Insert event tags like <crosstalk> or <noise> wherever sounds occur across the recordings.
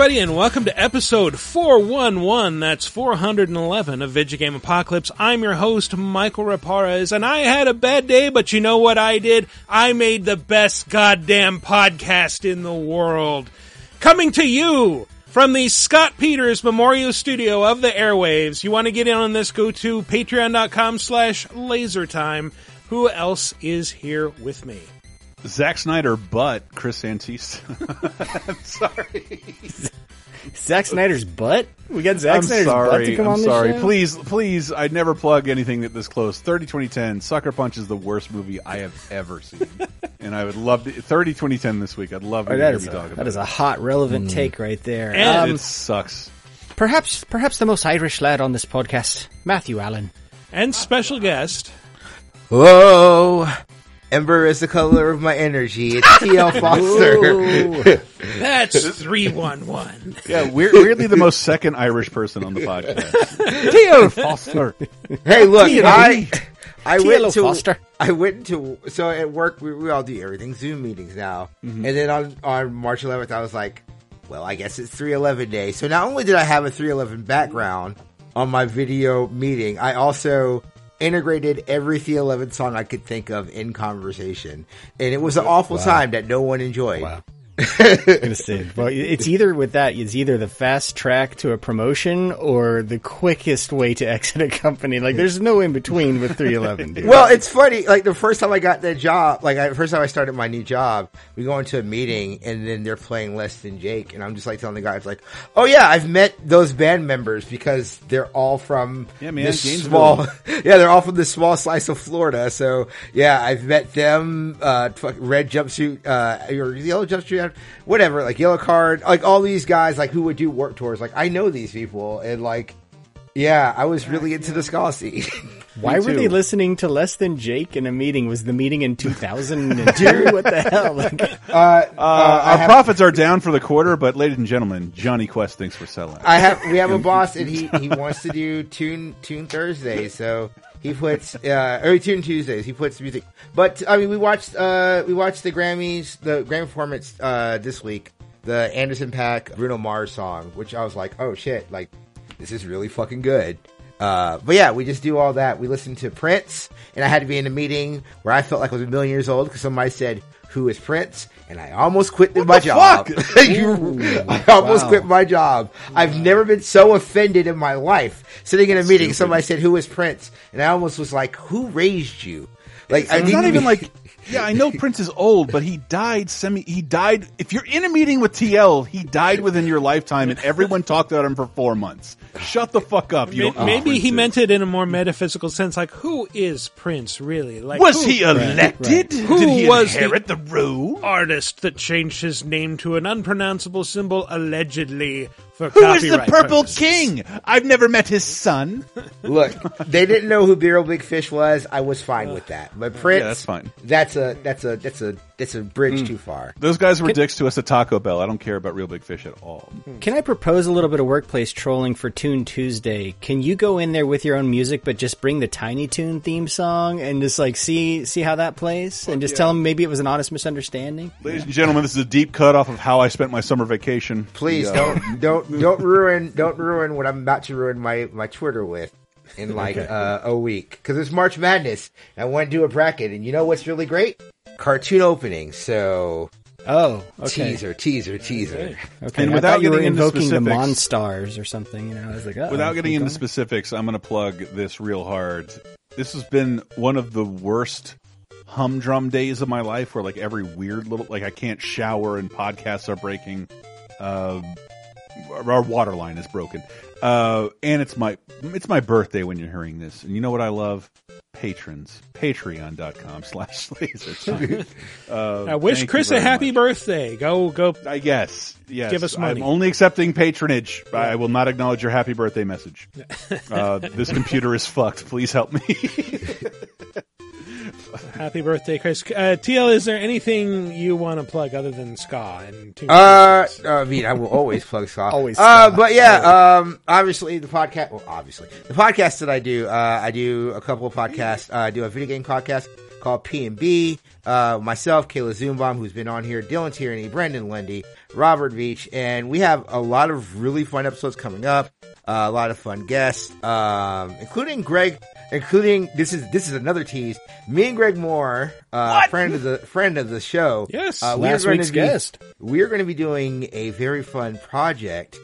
everybody, and welcome to episode 411. That's 411 of Vidjagame Apocalypse. I'm your host, Michael Raparez, and I had a bad day, but you know what I did? I made the best goddamn podcast in the world. Coming to you from the Scott Peters Memorial Studio of the airwaves. You want to get in on this? Go to patreon.com slash lasertime. Who else is here with me? Zack Snyder, but Chris Antista. <laughs> I'm sorry. Zack Snyder's butt? We got Zack I'm Snyder's butt sorry. to come I'm on sorry. the show? Please, please. I'd never plug anything that this close. 30 2010. Sucker Punch is the worst movie I have ever seen, <laughs> and I would love to. 30 2010 this week. I'd love to Oh, hear that me talk about that is a hot, relevant take right there. And Um, it sucks. perhaps, perhaps the most Irish lad on this podcast, Matthew Allen. And special guest. Whoa! Ember is the color of my energy. It's TL <laughs> Foster. <laughs> That's <laughs> 311. Yeah, weird, weirdly the most second Irish person on the podcast. TL Foster. hey, look, TL. I I went to Foster. I went to so at work we, we all do everything Zoom meetings now, mm-hmm. and then on on March 11th I was like, well, I guess it's 311 day. So not only did I have a 311 background on my video meeting, I also integrated every 311 song I could think of in conversation, and it was an awful time that no one enjoyed. I'm <laughs> gonna say, well, it's either with that, it's either the fast track to a promotion or the quickest way to exit a company. Like, there's no in between with 311, dude. Well, it's funny. Like the first time I got that job, like I, first time I started my new job, we go into a meeting and then they're playing Less Than Jake, and I'm just like telling the guys, like, "Oh yeah, I've met those band members because they're all from Yeah, man, this small, <laughs> yeah, they're all from this small slice of Florida. So yeah, I've met them. Uh, red jumpsuit, uh, or yellow jumpsuit, whatever, like yellow card, like all these guys, like who would do work tours. Like I know these people, and like, yeah, I was really into the ska scene. <laughs> Why were they listening to Less Than Jake in a meeting? Was the meeting in 2002? <laughs> what the hell? Like, uh, <laughs> uh, Our have- profits are down for the quarter, but ladies and gentlemen, Johnny Quest thinks we're selling. I have we have a boss and he he wants to do tune tune Thursday, so he puts uh or tune Tuesdays. He puts music. But I mean, we watched uh we watched the Grammys, the Grammy performance uh this week, the Anderson Paak Bruno Mars song, which I was like, oh shit, like this is really fucking good. Uh, but yeah, we just do all that. We listened to Prince, and I had to be in a meeting where I felt like I was a million years old because somebody said, "Who is Prince?" And I almost quit my job. <laughs> You- I almost wow. quit my job. I've never been so offended in my life. Sitting in a meeting, somebody said, "Who is Prince?" and I almost was like, "Who raised you?" Like I It's didn't not even like, yeah, I know Prince is old, but he died semi. He died. If you're in a meeting with TL, he died within your lifetime, and everyone talked about him for four months. Shut the fuck up. You May- Maybe he meant it in a more metaphysical sense, like who is Prince really? Like Was who- he elected? Who Did he was the- inherit the role? artist that changed his name to an unpronounceable symbol allegedly for Who is the Purple purposes? King? I've never met his son. Look, they didn't know who Real Big Fish was. I was fine with that. But Prince, Yeah, that's fine. That's a that's a that's a that's a bridge too far. Those guys were dicks to us at Taco Bell. I don't care about Real Big Fish at all. Can I propose a little bit of workplace trolling for Tune Tuesday? Can you go in there with your own music, but just bring the Tiny Toon theme song and just like see see how that plays, and just tell them maybe it was an honest misunderstanding? Ladies and gentlemen, this is a deep cut off of how I spent my summer vacation. Please The, uh, don't don't don't ruin don't ruin what I'm about to ruin my my Twitter with in like uh, a week because it's March Madness. I want to do a bracket, and you know what's really great? Cartoon opening. So Oh, okay. teaser, teaser, teaser. Okay. And without thought you were getting into invoking the specifics- Monstars or something. You know, I was like, oh, Without getting into specifics, I'm going to plug this real hard. This has been one of the worst humdrum days of my life where like every weird little like I can't shower and podcasts are breaking. Uh, our water line is broken. Uh, and it's my it's my birthday when you're hearing this. And you know what I love? Patrons. Patreon.com slash laser time. <laughs> Uh, I wish Chris a happy much. birthday. Go go. I guess. Yes. Give us money. I'm only accepting patronage. I will not acknowledge your happy birthday message. uh, this computer is fucked. Please help me. <laughs> Happy birthday, Chris. Uh, TL, is there anything you want to plug other than ska and Uh, I mean, I will always plug Scott. <laughs> Always Uh, but yeah, um, obviously the podcast. Well, obviously the podcast that I do. Uh, I do a couple of podcasts. Uh, I do a video game podcast called P and B. Uh, myself, Kayla Zoombaum, who's been on here, Dylan Tierney, Brendan Lundy, Robert Beach, and we have a lot of really fun episodes coming up. Uh, a lot of fun guests, um, including Greg, including this is this is another tease. Me and Greg Moore, uh, friend of the friend of the show. Yes, uh, we are Last going week's to be, guest. We are going to be doing a very fun project.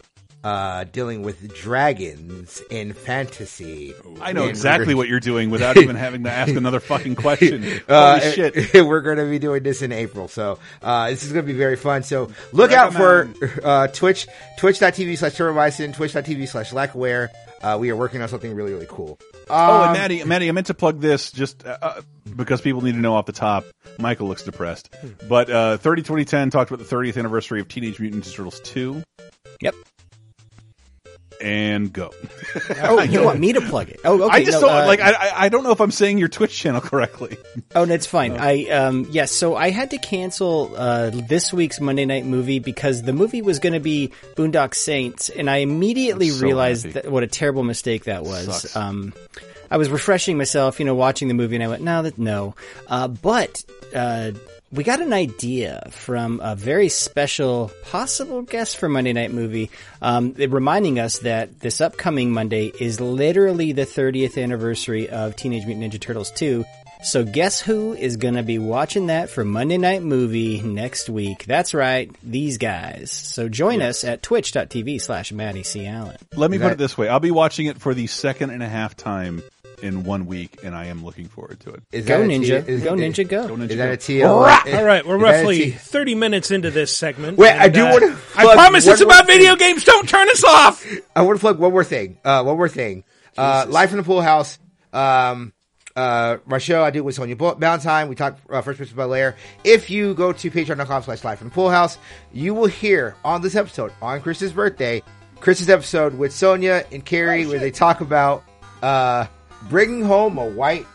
Uh, dealing with dragons in fantasy. I know And exactly what you're doing <laughs> without even having to ask another fucking question. <laughs> Holy uh, shit. <laughs> we're going to be doing this in April, so uh, this is going to be very fun. So look out for uh, Twitch, twitch.tv slash turbobison, twitch.tv slash lackaware. Uh, we are working on something really, really cool. Oh, Um, and Maddie, Maddie, I meant to plug this just uh, uh, because people need to know off the top. Michael looks depressed, but uh, 30 2010 talked about the 30th anniversary of Teenage Mutant Ninja Turtles 2, Yep. And go. <laughs> Oh, you want me to plug it? Oh, okay. I just no, don't uh, like. I, I- don't know if I'm saying your Twitch channel correctly. Oh, that's fine. I um yes, so I had to cancel uh this week's Monday night movie because the movie was going to be Boondock Saints, and I immediately so realized that, what a terrible mistake that was. Sucks. Um, I was refreshing myself, you know, watching the movie, and I went, no, that no. Uh, but uh, we got an idea from a very special possible guest for Monday Night Movie, um, reminding us that this upcoming Monday is literally the 30th anniversary of Teenage Mutant Ninja Turtles 2. So guess who is going to be watching that for Monday Night Movie next week? That's right, these guys. So join us at twitch.tv slash Maddie C. Allen. Let me put it this way: I'll be watching it for the second and a half time in one week, and I am looking forward to it. Is Go that a T- Ninja. is- Go Ninja, go. Go Ninja, Is that a TL? All right, we're is that a roughly T- 30 minutes into this segment. Wait, I do uh, wanna I promise it's more about thing. video games. Don't turn us off. I want to plug one more thing. Uh, one more thing. Uh, Life in the Pool House. Um, uh, my show I do with Sonia Bo- Valentine. We talk uh, Fresh Prince Bel Air. If you go to patreon.com slash Life in the Pool House, you will hear on this episode on Chris's birthday, Chris's episode with Sonia and Carrie, where they talk about uh, bringing home a white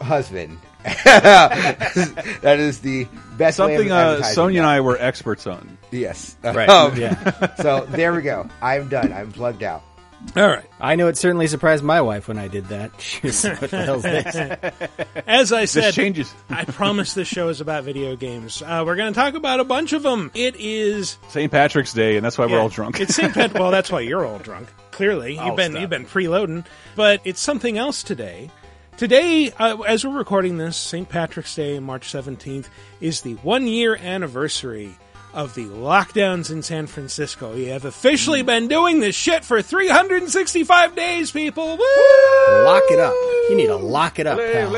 husband. <laughs> that is the best way of Something uh, advertising Sonia and. I were experts on. Yes. Right. Um, Yeah. <laughs> So there we go. I'm done. I'm plugged out. All right. I know it certainly surprised my wife when I did that. <laughs> She was like, what the hell's this? As I said, This said, changes. I promise this show is about video games. Uh, we're going to talk about a bunch of them. It is St. Patrick's Day, and that's why we're all drunk. It's St. Pat. Well, that's why you're all drunk. Clearly, you've been stop. you've been preloading. But it's something else today. Today, uh, as we're recording this, St. Patrick's Day, March seventeenth, is the one year anniversary of the lockdowns in San Francisco. You have officially been doing this shit for 365 days, people. Woo! Lock it up. You need to lock it up, pal.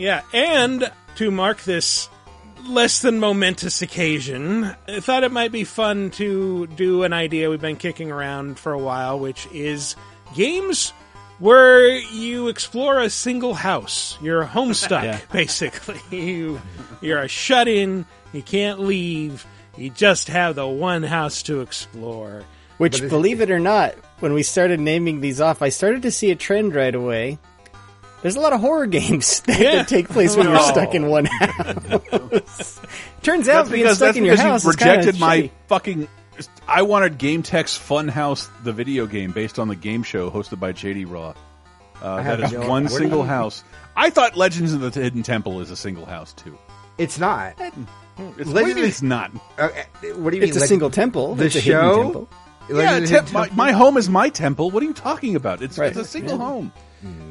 Yeah, and to mark this less than momentous occasion, I thought it might be fun to do an idea we've been kicking around for a while, which is games where you explore a single house. You're homestuck, <laughs> Yeah. <laughs> basically. <laughs> You you're a shut in, you can't leave, you just have the one house to explore. Which, believe it or not, when we started naming these off, I started to see a trend right away. There's a lot of horror games <laughs> that, Yeah. that take place when you're Oh. stuck in one house. <laughs> Turns out That's being because stuck that's in your house you is rejected my shitty. fucking. I wanted GameTek's Funhouse, the video game based on the game show hosted by JD Roth. Uh, that is no- one single you- house. I thought Legends of the Hidden Temple is a single house too. It's not. It's, what do you Legends- mean it's not. Uh, what do you mean? It's a Leg- single temple. the it's a show? hidden temple. Yeah, Legends of tem- the my, my home is my temple. What are you talking about? It's, Right. it's a single home.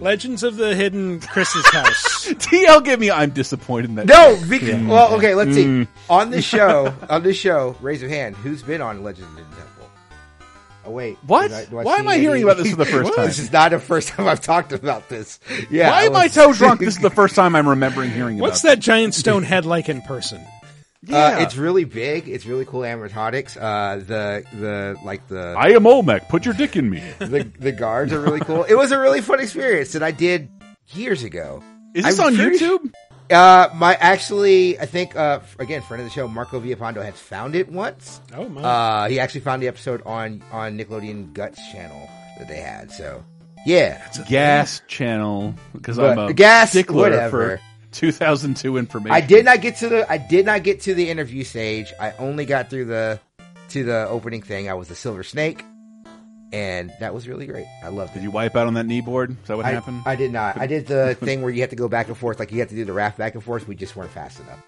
Legends of the Hidden Chris's House. <laughs> TL, give me. I'm disappointed in that. No, bec- well, okay. Let's see. Mm. On this show, <laughs> on this show, raise your hand. Who's been on Legends of the Temple? Oh wait, What? Did do Why am I any- hearing about this for the first <laughs> time? this is not the first time I've talked about this. Yeah. Why am I so drunk? This is the first time I'm remembering hearing about What's about that giant stone head like in person? Yeah. Uh, it's really big. It's really cool animatronics. Uh, the the like the I am Olmec. Put your dick in me. <laughs> the the guards are really cool. It was a really fun experience that I did years ago. Is this I'm on pretty YouTube? Uh, my actually, I think uh, again, friend of the show, Marco Villapondo has found it once. Oh my! Uh, he actually found the episode on on Nickelodeon Guts channel that they had. So yeah, Gas channel because I'm a Gas, stickler whatever. for 2002 information. I did not get to the I did not get to the interview stage. I only got through the to the opening thing. I was the Silver Snake, and that was really great. I loved it. Did you wipe out on that knee board? Is that what I, happened? I did not. I did the <laughs> thing where you have to go back and forth, like you have to do the raft back and forth. We just weren't fast enough.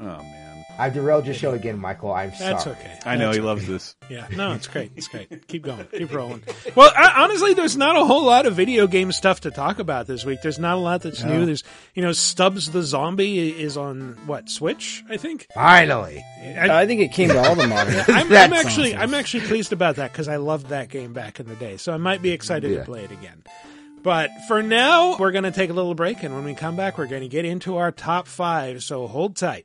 Oh man. I've derailed your show again, Michael. I'm That's sorry. okay. I know That's he loves this. Yeah, no, it's great. It's great. Keep going. Keep <laughs> rolling. Well, I, honestly, there's not a whole lot of video game stuff to talk about this week. There's not a lot that's new. There's, you know, Stubbs the Zombie is on what Switch, I think. Finally. I, I think it came to all the modern. <laughs> I'm, <laughs> I'm actually, sounds- I'm actually pleased about that because I loved that game back in the day. So I might be excited Yeah. to play it again. But for now, we're going to take a little break, and when we come back, we're going to get into our top five. So hold tight.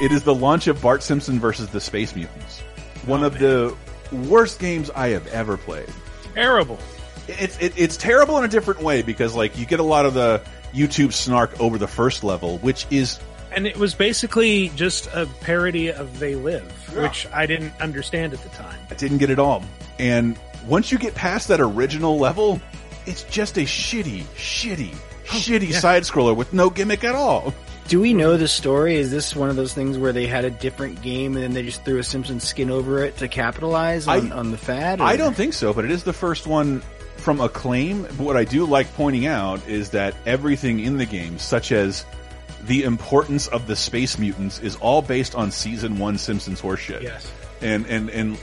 It is the launch of Bart Simpson versus the Space Mutants. One of the worst games I have ever played. Terrible. It's it, it's terrible in a different way because like you get a lot of the YouTube snark over the first level, which is And it was basically just a parody of They Live, which I didn't understand at the time. I didn't get it all. And once you get past that original level, it's just a shitty, shitty, oh, shitty side scroller with no gimmick at all. Do we know the story? Is this one of those things where they had a different game and then they just threw a Simpsons skin over it to capitalize on, I- on the fad? I don't think so, but it is the first one from Acclaim. But what I do like pointing out is that everything in the game, such as the importance of the space mutants, is all based on season one Simpsons horseshit. Yes. and and and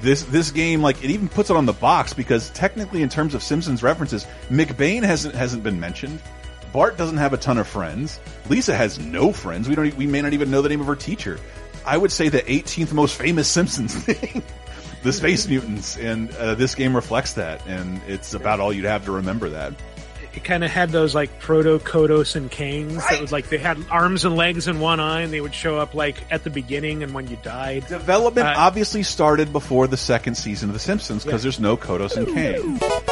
this this game like it even puts it on the box because technically in terms of Simpsons references, McBain hasn't hasn't been mentioned. Bart doesn't have a ton of friends. Lisa has no friends. We don't. We may not even know the name of her teacher. I would say the 18th most famous Simpsons <laughs> thing, the Space Mutants, and uh, this game reflects that. And it's about all you'd have to remember that. It kind of had those like proto Kodos and Kangs that was like they had arms and legs and one eye, and they would show up like at the beginning and when you died. Development Uh, obviously started before the second season of The Simpsons because there's no Kodos and Kang.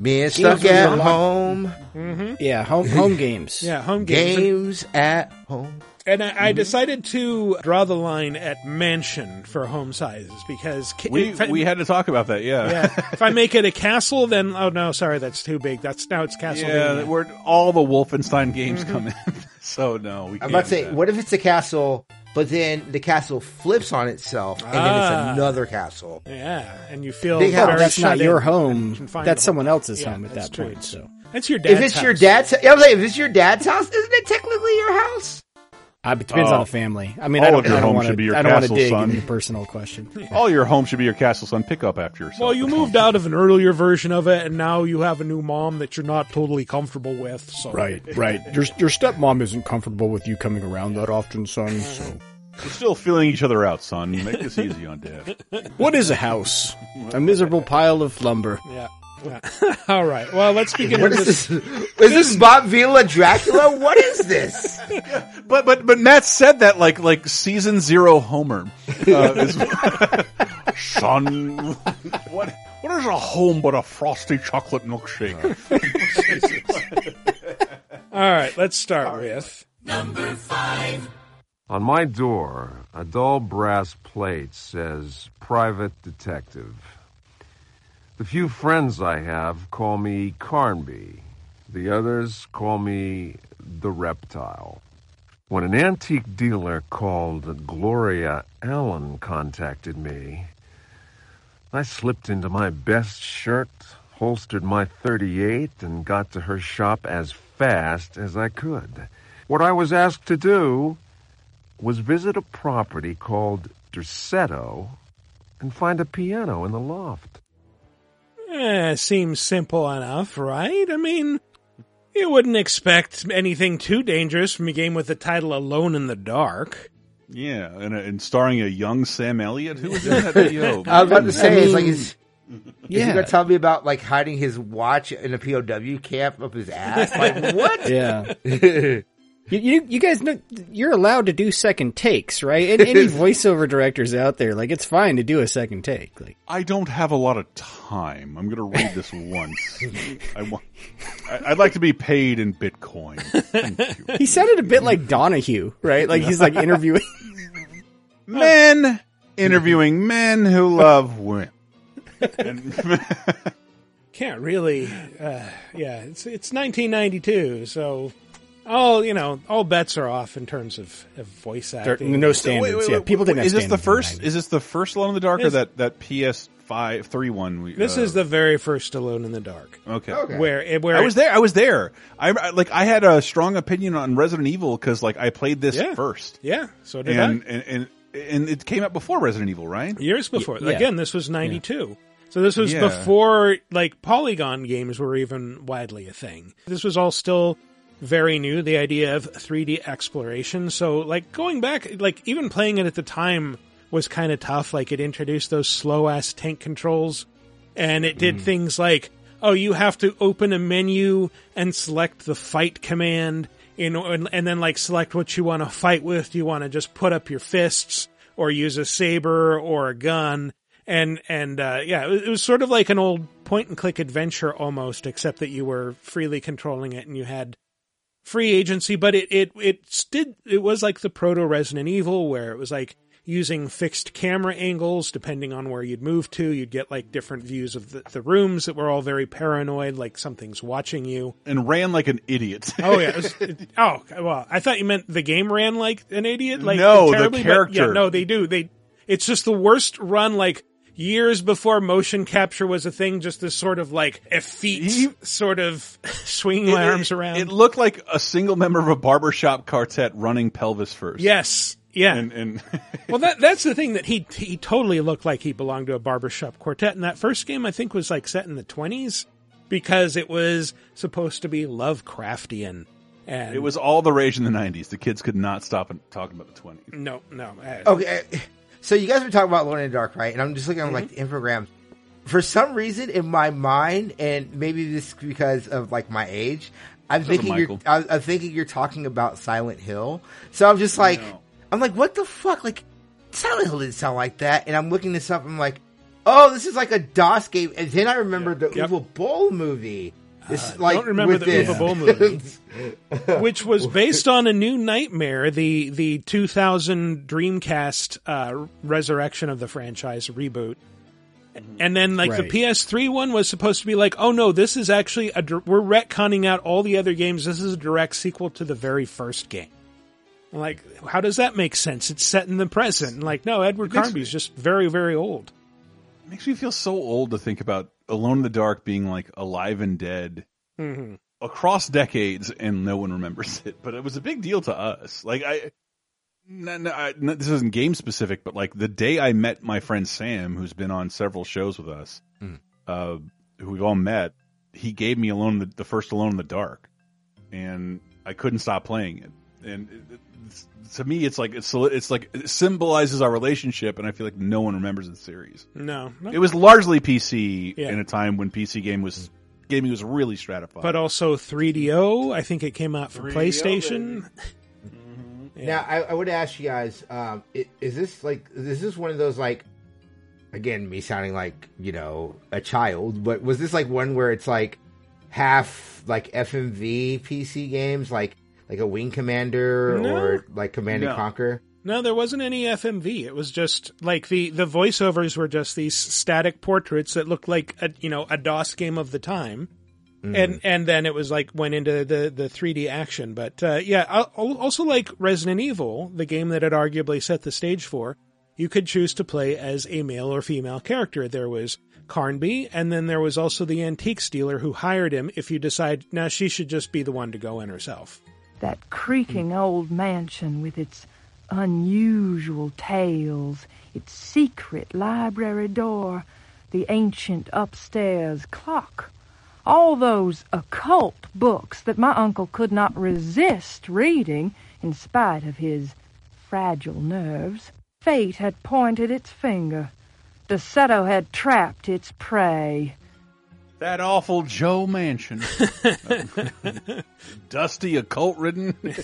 Being stuck was at a lot- home. Mm-hmm. Yeah, home home games. Yeah, home games. Games at home. And I, I decided to draw the line at mansion for home sizes because ki- We, I- we had to talk about that, yeah, if I make it a castle, then oh no, sorry, that's too big. That's now it's castle. Yeah, where all the Wolfenstein games mm-hmm. come in. <laughs> so no, we can't. I'm about to say, that. what if it's a castle, but then the castle flips on itself, and then Ah. it's another castle? yeah, and you feel Big house. very That's not shut your in home. That's the someone home. else's Yeah, home at that's that true. point. So That's your dad's If it's your house. dad's, I was like, if it's your dad's house, isn't it technically your house? Uh, it depends Oh. on the family. I mean, I don't, I don't want should be your to. I don't want to castle, dig son. into your personal question. <laughs> all your home should be your castle son pick up after yourself. Well, you moved out of an earlier version of it, and now you have a new mom that you're not totally comfortable with. So Right, right. Your your stepmom isn't comfortable with you coming around that often, son. So, We're still feeling each other out, son. Make this easy on dad. what is a house? A miserable pile of lumber. Yeah. Yeah. <laughs> All right. Well, let's begin What with is this. this? Is this Bob Vila Dracula? What is this? <laughs> But but but Matt said that like like season zero Homer. Uh, is- <laughs> son, what what is a home but a frosty chocolate milkshake? All right. Let's start with. number five. On my door, a dull brass plate says Private Detective. The few friends I have call me Carnby. The others call me the Reptile. When an antique dealer called Gloria Allen contacted me, I slipped into my best shirt, holstered my 38, and got to her shop as fast as I could. What I was asked to do was visit a property called Derceto and find a piano in the loft. Eh, seems simple enough, right? I mean, you wouldn't expect anything too dangerous from a game with the title Alone in the Dark. Yeah, and, and starring a young Sam Elliott. Who was in that <laughs> video? I was about to say, it's like, mean, is, is he Yeah. going to tell me about like hiding his watch in a POW camp up his ass? <laughs> Like what? Yeah. <laughs> You, you, you guys know you're allowed to do second takes, right? And any <laughs> voiceover directors out there, like it's fine to do a second take. Like I don't have a lot of time. I'm going to read this once. <laughs> I want. I- I'd like to be paid in Bitcoin. Thank you. <laughs> he sounded a bit like Donahue, right? Like he's like interviewing. Men interviewing men who love women. And- Can't really. Uh, yeah, it's it's 1992, so all you know, all bets are off in terms of, of voice There- acting. no standards. yeah, people didn't. Is have this the first? 90s. Is this the first Alone in the Dark or that that PS5 three one? We, This uh, is the very first Alone in the Dark, okay. Okay. where where I was there. I was there. I, I like. I had a strong opinion on Resident Evil because like I played this Yeah. first, Yeah, so did and, I. and and and it came out before Resident Evil, right? Years before. yeah. Again, this was 92. So this was Yeah. before like polygon games were even widely a thing. This was all still very new, the idea of 3D exploration. So like going back, like even playing it at the time was kind of tough. Like it introduced those slow ass tank controls and it did things like, oh, you have to open a menu and select the fight command in, and, and then like select what you want to fight with. Do you want to just put up your fists or use a saber or a gun? And, and, uh, yeah, it was, it was sort of like an old point and click adventure almost, except that you were freely controlling it and you had free agency, but it, it, it did, it was like the proto Resident Evil where it was like using fixed camera angles depending on where you'd move to. You'd get like different views of the, the rooms that were all very paranoid, like something's watching you. And ran like an idiot. Oh yeah. It was, it- <laughs> oh well, I thought you meant the game ran like an idiot. Like No, the terribly, but character. yeah, no, they do. They. It's just the worst run. Like years before motion capture was a thing. Just this sort of like effete He- sort of <laughs> swinging my arms around. It looked like a single member of a barbershop quartet running pelvis first. yes. Yeah. And, and <laughs> well, that that's the thing that he he totally looked like he belonged to a barbershop quartet. And that first game, I think, was like set in the twenties because it was supposed to be Lovecraftian. And it was all the rage in the 90s. The kids could not stop talking about the 20s. no, no. uh, Okay, so you guys were talking about Lord in the Dark, right? And I'm just looking at like mm-hmm. the Infogrames. For some reason, in my mind, and maybe this is because of like my age, I'm thinking you're. Michael. I, I'm thinking you're talking about Silent Hill. So I'm just like, No. I'm like, what the fuck? Like, Silent Hill didn't sound like that. And I'm looking this up. I'm like, oh, this is like a DOS game. And then I remember the Yep. Uwe Boll movie. This like don't remember with the this. Uwe Boll movie. <laughs> which was based on a new nightmare, the the 2000 Dreamcast uh, resurrection of the franchise reboot. And then, like Right. the PS3 one was supposed to be like, oh no, this is actually a we're retconning out all the other games. This is a direct sequel to the very first game. I'm like, how does that make sense? It's set in the present. And like, no, Edward makes Carnby's just very, very old. It makes me feel so old to think about Alone in the Dark being like alive and dead hmm across decades and no one remembers <laughs> it. But it was a big deal to us. Like, I. No, no, I, no, this isn't game specific, but like the day I met my friend Sam, who's been on several shows with us, uh, who we've all met, he gave me Alone the, the first Alone in the Dark, and I couldn't stop playing it. And it, to me, it's like it's it's like it symbolizes our relationship, and I feel like no one remembers the series. No, no. It was largely PC Yeah. in a time when PC game was gaming was really stratified. but also 3DO. I think it came out for 3DO, PlayStation. Now, I, I would ask you guys: um, i- Is this like is this one of those like, again, me sounding like you know a child, but was this like one where it's like half like FMV PC games, like like a Wing Commander No. or like Command and Conquer? No, there wasn't any FMV. It was just like the the voiceovers were just these static portraits that looked like a you know a DOS game of the time, and and then it was like went into the the 3D action. But uh, yeah, al- al- also like Resident Evil, the game that had arguably set the stage for, you could choose to play as a male or female character. There was Carnby, and then there was also the antique dealer who hired him. If you decide now she should just be the one to go in herself. That creaking old mansion with its unusual tales, its secret library door, the ancient upstairs clock. All those occult books that my uncle could not resist reading in spite of his fragile nerves. Fate had pointed its finger. The Derceto had trapped its prey. That awful Joe Mansion. <laughs> Dusty, occult ridden. <laughs>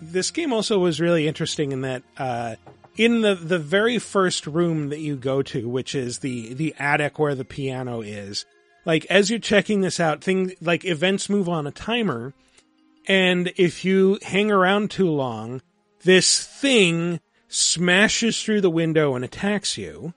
this game also was really interesting in that uh, in the the very first room that you go to, which is the the attic where the piano is, like as you're checking this out, thing like events move on a timer, and if you hang around too long, this thing smashes through the window and attacks you.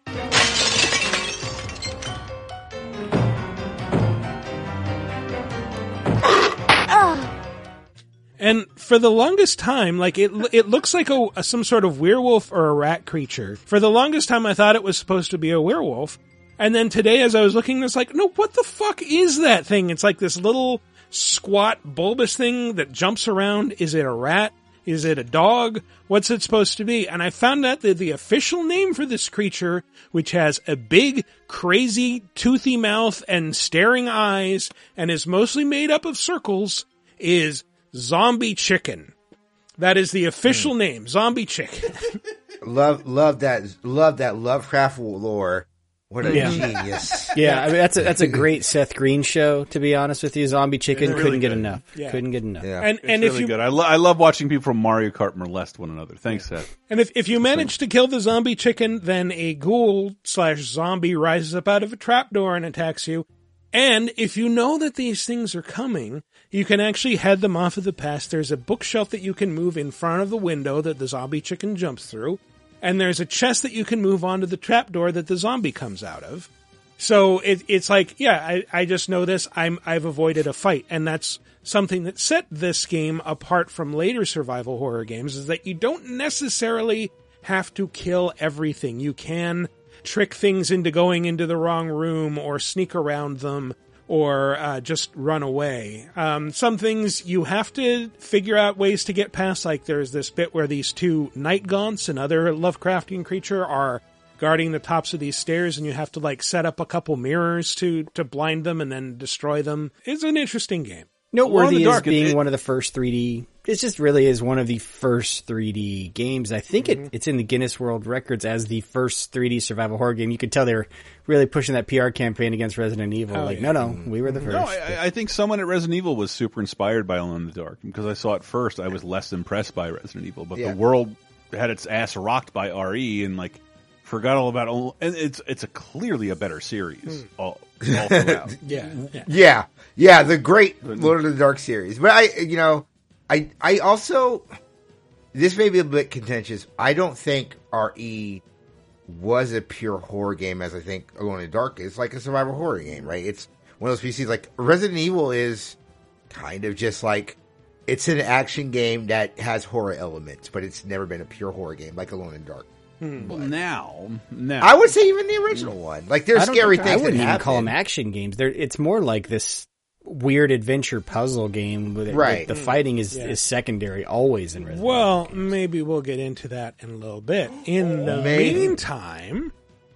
And for the longest time, like it, it looks like a, a, some sort of werewolf or a rat creature. For the longest time, I thought it was supposed to be a werewolf. And then today, as I was looking, it's like, no, what the fuck is that thing? It's like this little squat bulbous thing that jumps around. Is it a rat? Is it a dog? What's it supposed to be? And I found out that the official name for this creature, which has a big, crazy, toothy mouth and staring eyes and is mostly made up of circles, is Zombie Chicken. That is the official hmm. name, Zombie Chicken. <laughs> love, love that, love that Lovecraft lore. What a Yeah. genius! <laughs> Yeah, I mean that's a, that's a <laughs> great Seth Green show. To be honest with you, Zombie Chicken really couldn't get enough. Yeah. Couldn't get enough. Yeah. and It's and if you good. I, lo- I love watching people from Mario Kart molest one another. Thanks, Seth. and if, if you manage to kill the zombie chicken, then a ghoul slash zombie rises up out of a trapdoor and attacks you. And if you know that these things are coming, you can actually head them off of the path. There's a bookshelf that you can move in front of the window that the zombie chicken jumps through, and there's a chest that you can move onto the trapdoor that the zombie comes out of. So it, it's like, yeah, I, I just know this. I'm I've avoided a fight, and that's something that set this game apart from later survival horror games is that you don't necessarily have to kill everything. You can trick things into going into the wrong room or sneak around them or uh, just run away. Um, some things you have to figure out ways to get past. Like there's this bit where these two night gaunts, another Lovecraftian creature, are guarding the tops of these stairs, and you have to like set up a couple mirrors to to blind them and then destroy them. It's an interesting game. Noteworthy the as Dark, it- being it- one of the first 3D. It just really is one of the first 3D games. I think Mm-hmm. it, it's in the Guinness World Records as the first 3D survival horror game. You could tell they were really pushing that PR campaign against Resident Evil. like, no, no, mm-hmm. we were the mm-hmm. first. No, I, I think someone at Resident Evil was super inspired by Alone in the Dark because I saw it first. I was less impressed by Resident Evil, but Yeah. the world had its ass rocked by RE and like forgot all about. Al- And it's it's a clearly a better series hmm. all, <laughs> all throughout. Yeah, yeah. Yeah, yeah, the great Lord of the Dark series. But I, you know, I, I also, this may be a bit contentious. I don't think RE was a pure horror game as I think Alone in the Dark is like a survival horror game, right? It's one of those PCs like Resident Evil is kind of just like it's an action game that has horror elements, but it's never been a pure horror game like Alone in the Dark. Hmm. Well, now, now I would say even the original one. Like there's I scary think- I wouldn't that even happen. call them action games. They're, it's more like this weird adventure puzzle game. With Right. The, fighting is, Yeah. is secondary always in Resident Well, maybe we'll get into that in a little bit. In the Maybe. meantime,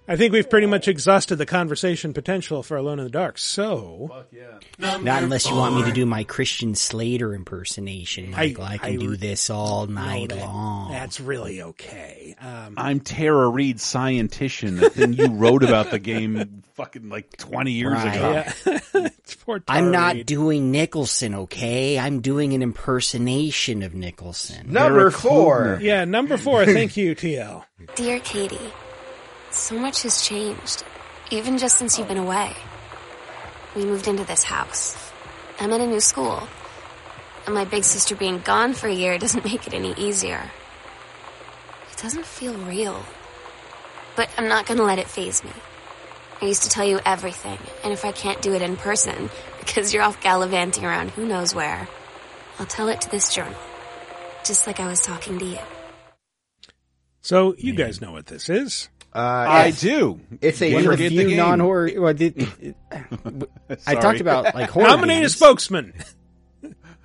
I think we've pretty much exhausted the conversation potential for Alone in the Dark. So, yeah. Not unless you want me to do my Christian Slater impersonation, I- Michael. I, can I- do this all night that- long. that's really okay. Um, I'm Tara Reid, scientician. The thing you wrote about the game, fucking like 20 years Right. ago. yeah. <laughs> It's poor I'm not Reid. doing Nicholson, okay? I'm doing an impersonation of Nicholson. Number You're four. cloner. Yeah, number four. Thank you, TL. Dear Katie, so much has changed, even just since you've been away. We moved into this house. I'm in a new school. And my big sister being gone for a year <laughs> doesn't make it any easier. It doesn't feel real. But I'm not gonna let it phase me. I used to tell you everything, and if I can't do it in person, <laughs> because you're off gallivanting around who knows where, I'll tell it to this journal. Just like I was talking to you. So you guys know what this is. Uh, I yes. do. It's a One of the few non-horror. Well, the- I talked about like horror. Nominate a games. spokesman.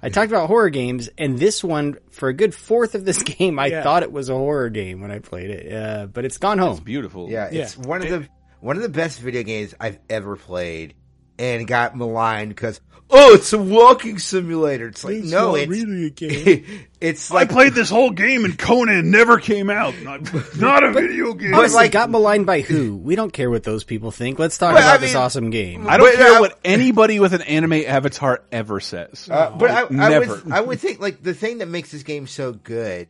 I talked about horror games, and this one, for a good fourth of this <laughs> game, I Yeah. thought it was a horror game when I played it. Uh, but it's gone home. Beautiful. Yeah, it's one of the one of the best video games I've ever played, and got maligned because oh, it's a walking simulator. It's like no, it's really a <laughs> game. it's like I played this whole game and Conan never came out. Not, <laughs> not a video game. Honestly, like- got maligned by who? We don't care what those people think. Let's talk But, about I this awesome game. I don't But, care uh, what anybody with an anime avatar ever says. Uh, but I, I Never. would, I would think like the thing that makes this game so good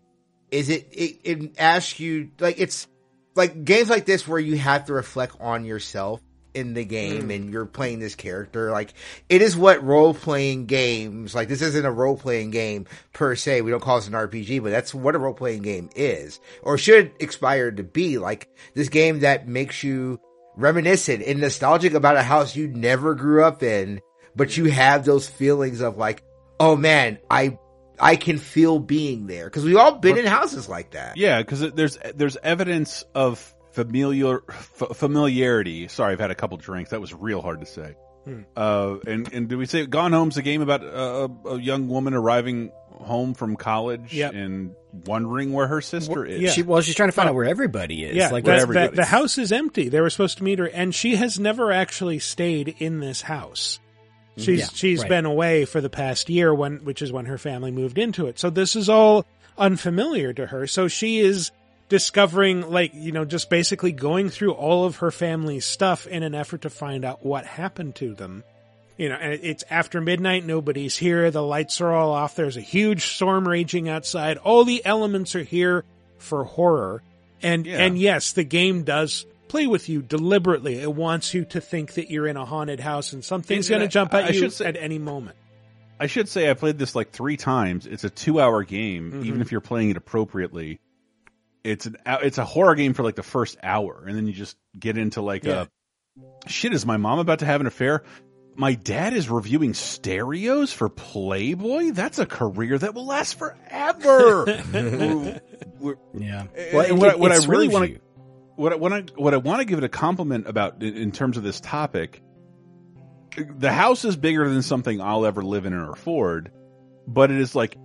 is it, it, it asks you like it's like games like this where you have to reflect on yourself in the game Hmm. and you're playing this character. Like it is what role playing games like this isn't a role playing game per se. We don't call this an RPG, but that's what a role playing game is or should aspire to be. Like this game that makes you reminiscent and nostalgic about a house you never grew up in, but you have those feelings of like, oh man, I I can feel being there because we've all been in houses like that. Yeah, because there's there's evidence of familiar f- familiarity. Sorry, I've had a couple drinks. That was real hard to say. Uh, and and do we say Gone Home's a game about a, a young woman arriving home from college Yep. and wondering where her sister is? yeah. She, well, she's trying to find out where everybody is. Yeah, like the, whatever. the, the house is empty. They were supposed to meet her, and she has never actually stayed in this house. She's Yeah, she's right. been away for the past year, when which is when her family moved into it. So this is all unfamiliar to her. So she is discovering, like you know, just basically going through all of her family's stuff in an effort to find out what happened to them. You know, and it's after midnight. Nobody's here. The lights are all off. There's a huge storm raging outside. All the elements are here for horror. And Yeah. and yes, the game does play with you deliberately. It wants you to think that you're in a haunted house and something's going to jump I- at I you say- at any moment. I should say I played this like three times. It's a two-hour game, Mm-hmm. even if you're playing it appropriately. It's an it's a horror game for like the first hour, and then you just get into like Yeah. a shit. Is my mom about to have an affair? My dad is reviewing stereos for Playboy. That's a career that will last forever. <laughs> We're- we're- yeah. Well, it- what, I- it- what it I really want to what I, what I what I want to give it a compliment about in, in terms of this topic, the house is bigger than something I'll ever live in or afford, but it is like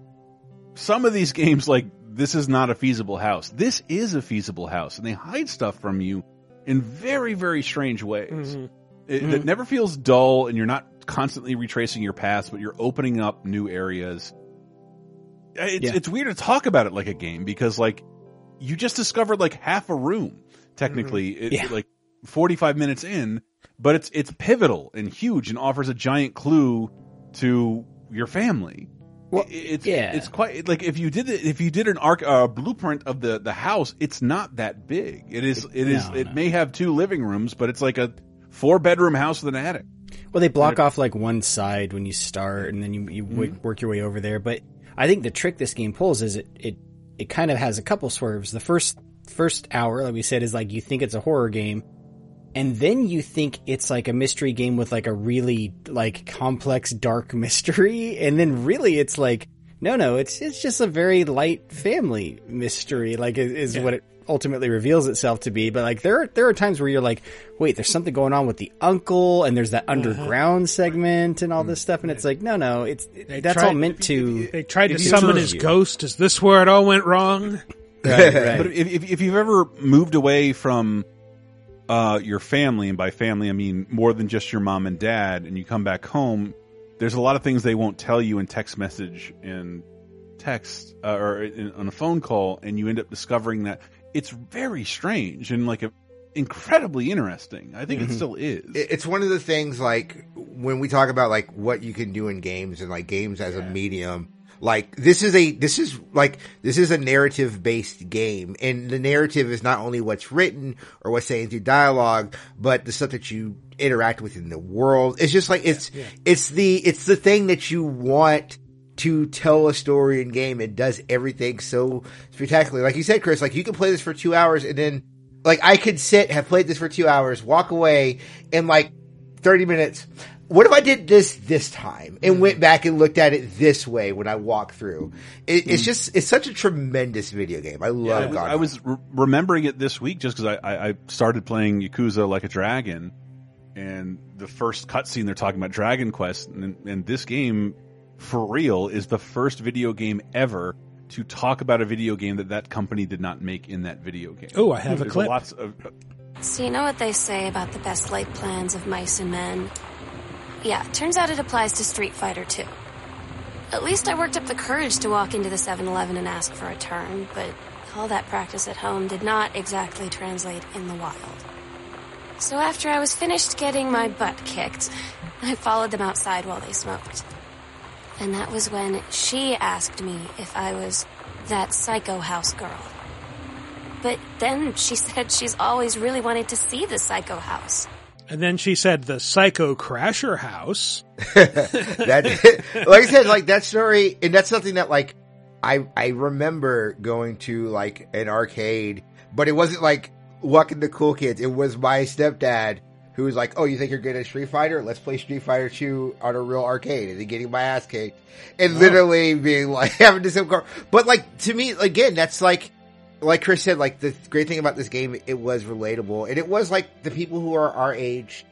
some of these games like this is not a feasible house. This is a feasible house, and they hide stuff from you in very very strange ways. Mm-hmm. It, it never feels dull, and you're not constantly retracing your past, but you're opening up new areas. It's Yeah. it's weird to talk about it like a game because like you just discovered like half a room technically it, Yeah. like 45 minutes in but it's it's pivotal and huge and offers a giant clue to your family Well, it's yeah. it's quite like if you did it if you did an arc uh, blueprint of the the house it's not that big it is it is No, it no. may have two living rooms but it's like a four bedroom house with an attic Well, they block off like one side when you start, and then you, you Mm-hmm. work your way over there. But I think the trick this game pulls is it it it kind of has a couple swerves. The first first hour, like we said, is like you think it's a horror game, and then you think it's like a mystery game with like a really like complex dark <laughs> mystery, and then really it's like no, no, it's it's just a very light family mystery. Like is, is what it ultimately reveals itself to be. But like there are, there are times where you're like, wait, there's something going on with the uncle, and there's that uh-huh. underground segment and all mm. this stuff, and it's like no, no, it's that's tried- all meant to. They tried to summon his you. ghost. Is this where it all went wrong? Right, <laughs> right. But if, if if you've ever moved away from uh, your family, and by family I mean more than just your mom and dad, and you come back home, there's a lot of things they won't tell you in text message and text uh, or in, on a phone call, and you end up discovering that it's very strange and like a, incredibly interesting. I think it still is. It's one of the things like when we talk about like what you can do in games and like games as a medium. Like this is a this is like this is a narrative based game, and the narrative is not only what's written or what's saying through dialogue, but the stuff that you interact with in the world. It's just like it's it's the it's the thing that you want to tell a story in game. It does everything so spectacularly. Like you said, Chris, like you can play this for two hours and then like I could sit, have played this for two hours, walk away in like 30 minutes. What if I did this this time and mm. went back and looked at it this way when I walk through? It, it's mm. just, it's such a tremendous video game. I love I was, God. I was re- remembering it this week just because I, I, I started playing Yakuza Like a Dragon, and the first cutscene they're talking about Dragon Quest, and, and this game, for real, is the first video game ever to talk about a video game that that company did not make in that video game. Oh, I have hmm. a clip. Lots of, uh, So you know what they say about the best laid plans of mice and men? Yeah, turns out it applies to Street Fighter too. At least I worked up the courage to walk into the 7 Eleven and ask for a turn, but all that practice at home did not exactly translate in the wild. So after I was finished getting my butt kicked, I followed them outside while they smoked. And that was when she asked me if I was that psycho house girl. But then she <laughs> said she's always really wanted to see the psycho house. And then she said the Psycho Crusher house. <laughs> that <laughs> like I said, like that story, and that's something that like I I remember going to like an arcade, but it wasn't like walking the cool kids. It was my stepdad who was like, "Oh, you think you're good at Street Fighter? Let's play Street Fighter Two on a real arcade," and then getting my ass kicked, and literally being like <laughs> having to same car. But like to me, again, that's like. Like Chris said, like the great thing about this game, it was relatable, and it was like the people who are our age,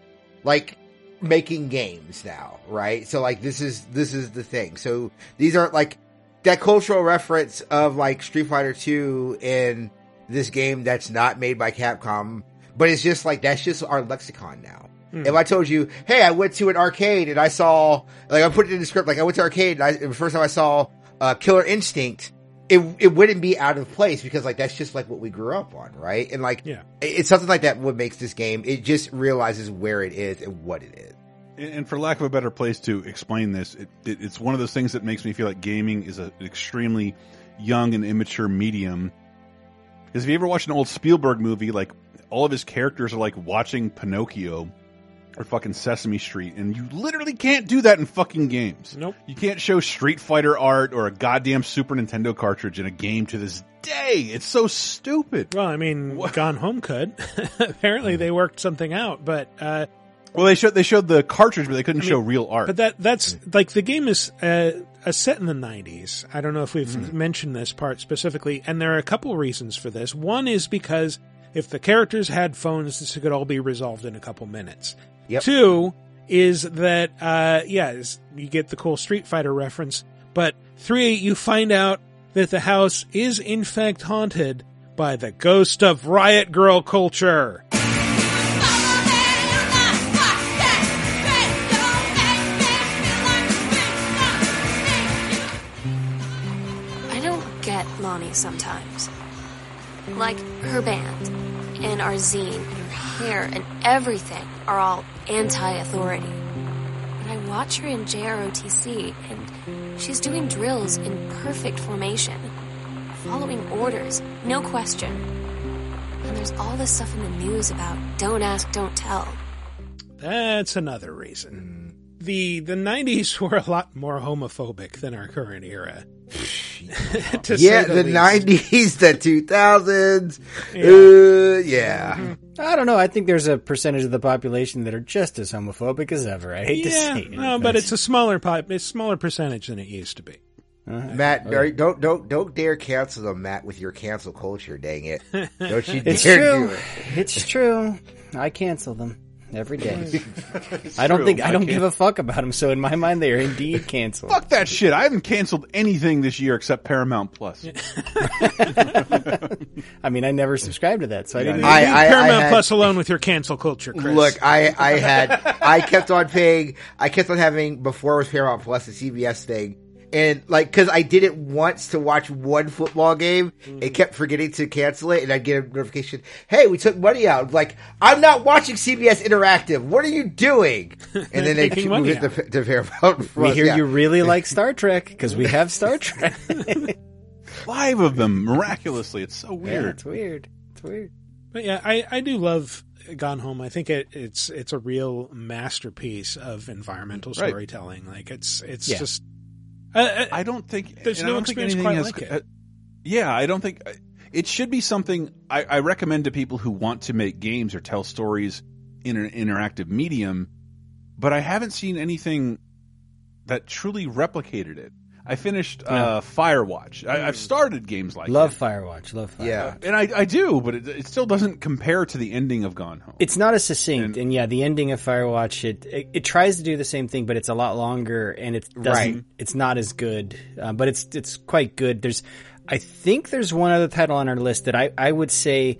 like making games now, right? So like this is this is the thing. So these aren't like that cultural reference of like Street Fighter 2 in this game that's not made by Capcom, but it's just like that's just our lexicon now. If I told you, hey, I went to an arcade and I saw, like I put it in the script, like I went to arcade and I, the first time I saw uh, Killer Instinct, it it wouldn't be out of place because like that's just like what we grew up on, right? And like, Yeah. it's something like that. What makes this game? It just realizes where it is and what it is. And and for lack of a better place to explain this, it, it, it's one of those things that makes me feel like gaming is a- an extremely young and immature medium. Because if you ever watch an old Spielberg movie, like all of his characters are like watching Pinocchio or fucking Sesame Street, and you literally can't do that in fucking games. Nope. You can't show Street Fighter art or a goddamn Super Nintendo cartridge in a game to this day. It's so stupid. Well, I mean, Gone Home could. <laughs> Apparently, they worked something out, but uh, Well, they showed they showed the cartridge, but they couldn't show real art. But that that's like the game is uh, a set in the 90s. I don't know if we've mentioned this part specifically, and there are a couple reasons for this. One is because if the characters had phones, this could all be resolved in a couple minutes. Yep. Two is that uh, yeah, is- you get the cool Street Fighter reference, but three, you find out that the house is in fact haunted by the ghost of Riot Grrrl culture. I don't get Lonnie sometimes. Like her band and our zine and her hair and everything are all anti-authority. But I watch her in JROTC and she's doing drills in perfect formation, following orders, no question. And there's all this stuff in the news about don't ask, don't tell. That's another reason. The the nineties <laughs> were a lot more homophobic than our current era. <laughs> To say yeah, the least. nineties, the two thousands. Uh, yeah. I don't know. I think there's a percentage of the population that are just as homophobic as ever. I hate to Yeah, say it. no, but it's a smaller pop, it's smaller percentage than it used to be. Matt, are- don't don't don't dare cancel them, Matt, with your cancel culture. Dang it! <laughs> Don't you It's dare true. do it. It's true. I cancel them every day. I don't think I I don't give a fuck about them. So in my mind, they are indeed <laughs> canceled. Fuck that shit. I haven't canceled anything this year except Paramount Plus. <laughs> <laughs> I mean, I never subscribed to that, so I didn't. I- Leave I- I Paramount had- Plus alone with your cancel culture, Chris. Look, I I had I kept on paying. I kept on having before it was Paramount Plus the CBS thing, and like because I did it once to watch one football game, and mm-hmm. kept forgetting to cancel it, and I'd get a notification, "Hey, we took money out." Like I'm not watching CBS Interactive. What are you doing? And then <laughs> they Taking <laughs> moved money it to, <laughs> to Paramount. we Plus, hear yeah. you really like Star Trek because we have Star Trek. Five of them, miraculously. It's so yeah, weird. it's weird. It's weird. But yeah, I, I do love Gone Home. I think it, it's it's a real masterpiece of environmental Right. storytelling. Like it's it's Yeah. just. Uh, I don't think There's no I experience quite has- like it. uh, yeah, I don't think it should be something I, I recommend to people who want to make games or tell stories in an interactive medium. But I haven't seen anything that truly replicated it. I finished uh, Firewatch. I, I've started games like Love it. Firewatch. Love Firewatch. Yeah. and I, I do, but it, it still doesn't compare to the ending of Gone Home. It's not as succinct, And- and, yeah, the ending of Firewatch it, it it tries to do the same thing, but it's a lot longer, and it doesn't. Right. It's not as good, uh, but it's it's quite good. There's, I think there's one other title on our list that I I would say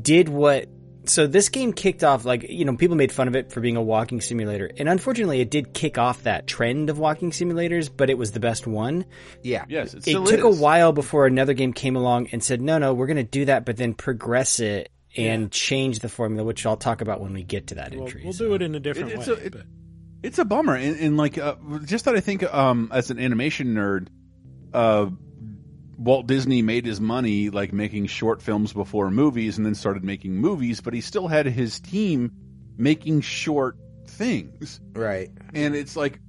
did what So this game kicked off like you know people made fun of it for being a walking simulator, and unfortunately, it did kick off that trend of walking simulators. But it was the best one. Yeah. Yes, it It still took is. a while before another game came along and said, "No, no, we're going to do that, but then progress it and change the formula," which I'll talk about when we get to that We'll, entry. we'll so. do it in a different It- it's way. a- it- but- It's a bummer, and, and like uh, just that I think um, as an animation nerd, uh, Walt Disney made his money like making short films before movies, and then started making movies. But he still had his team making short things, Right. and it's like,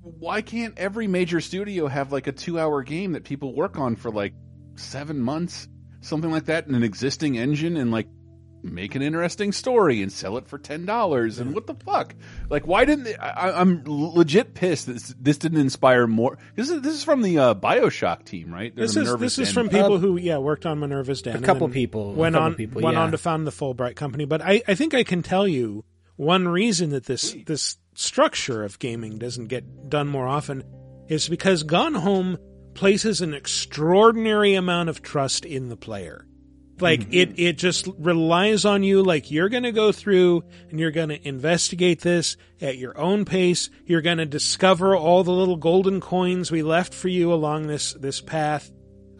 why can't every major studio have like a two-hour game that people work on for like seven months, something like that, in an existing engine, and like make an interesting story and sell it for ten dollars. And what the fuck? Like, why didn't they, I, I'm legit pissed that this, this didn't inspire more? This is this is from the uh, Bioshock team, right? They're This is Minerva's this is from people who yeah worked on Minerva's Den. A couple people- went couple on people, went on to found the Fullbright company. But I, I think I can tell you one reason that this this structure of gaming doesn't get done more often is because Gone Home places an extraordinary amount of trust in the player. Like Mm-hmm. it, it just relies on you. Like you're going to go through and you're going to investigate this at your own pace. You're going to discover all the little golden coins we left for you along this this path.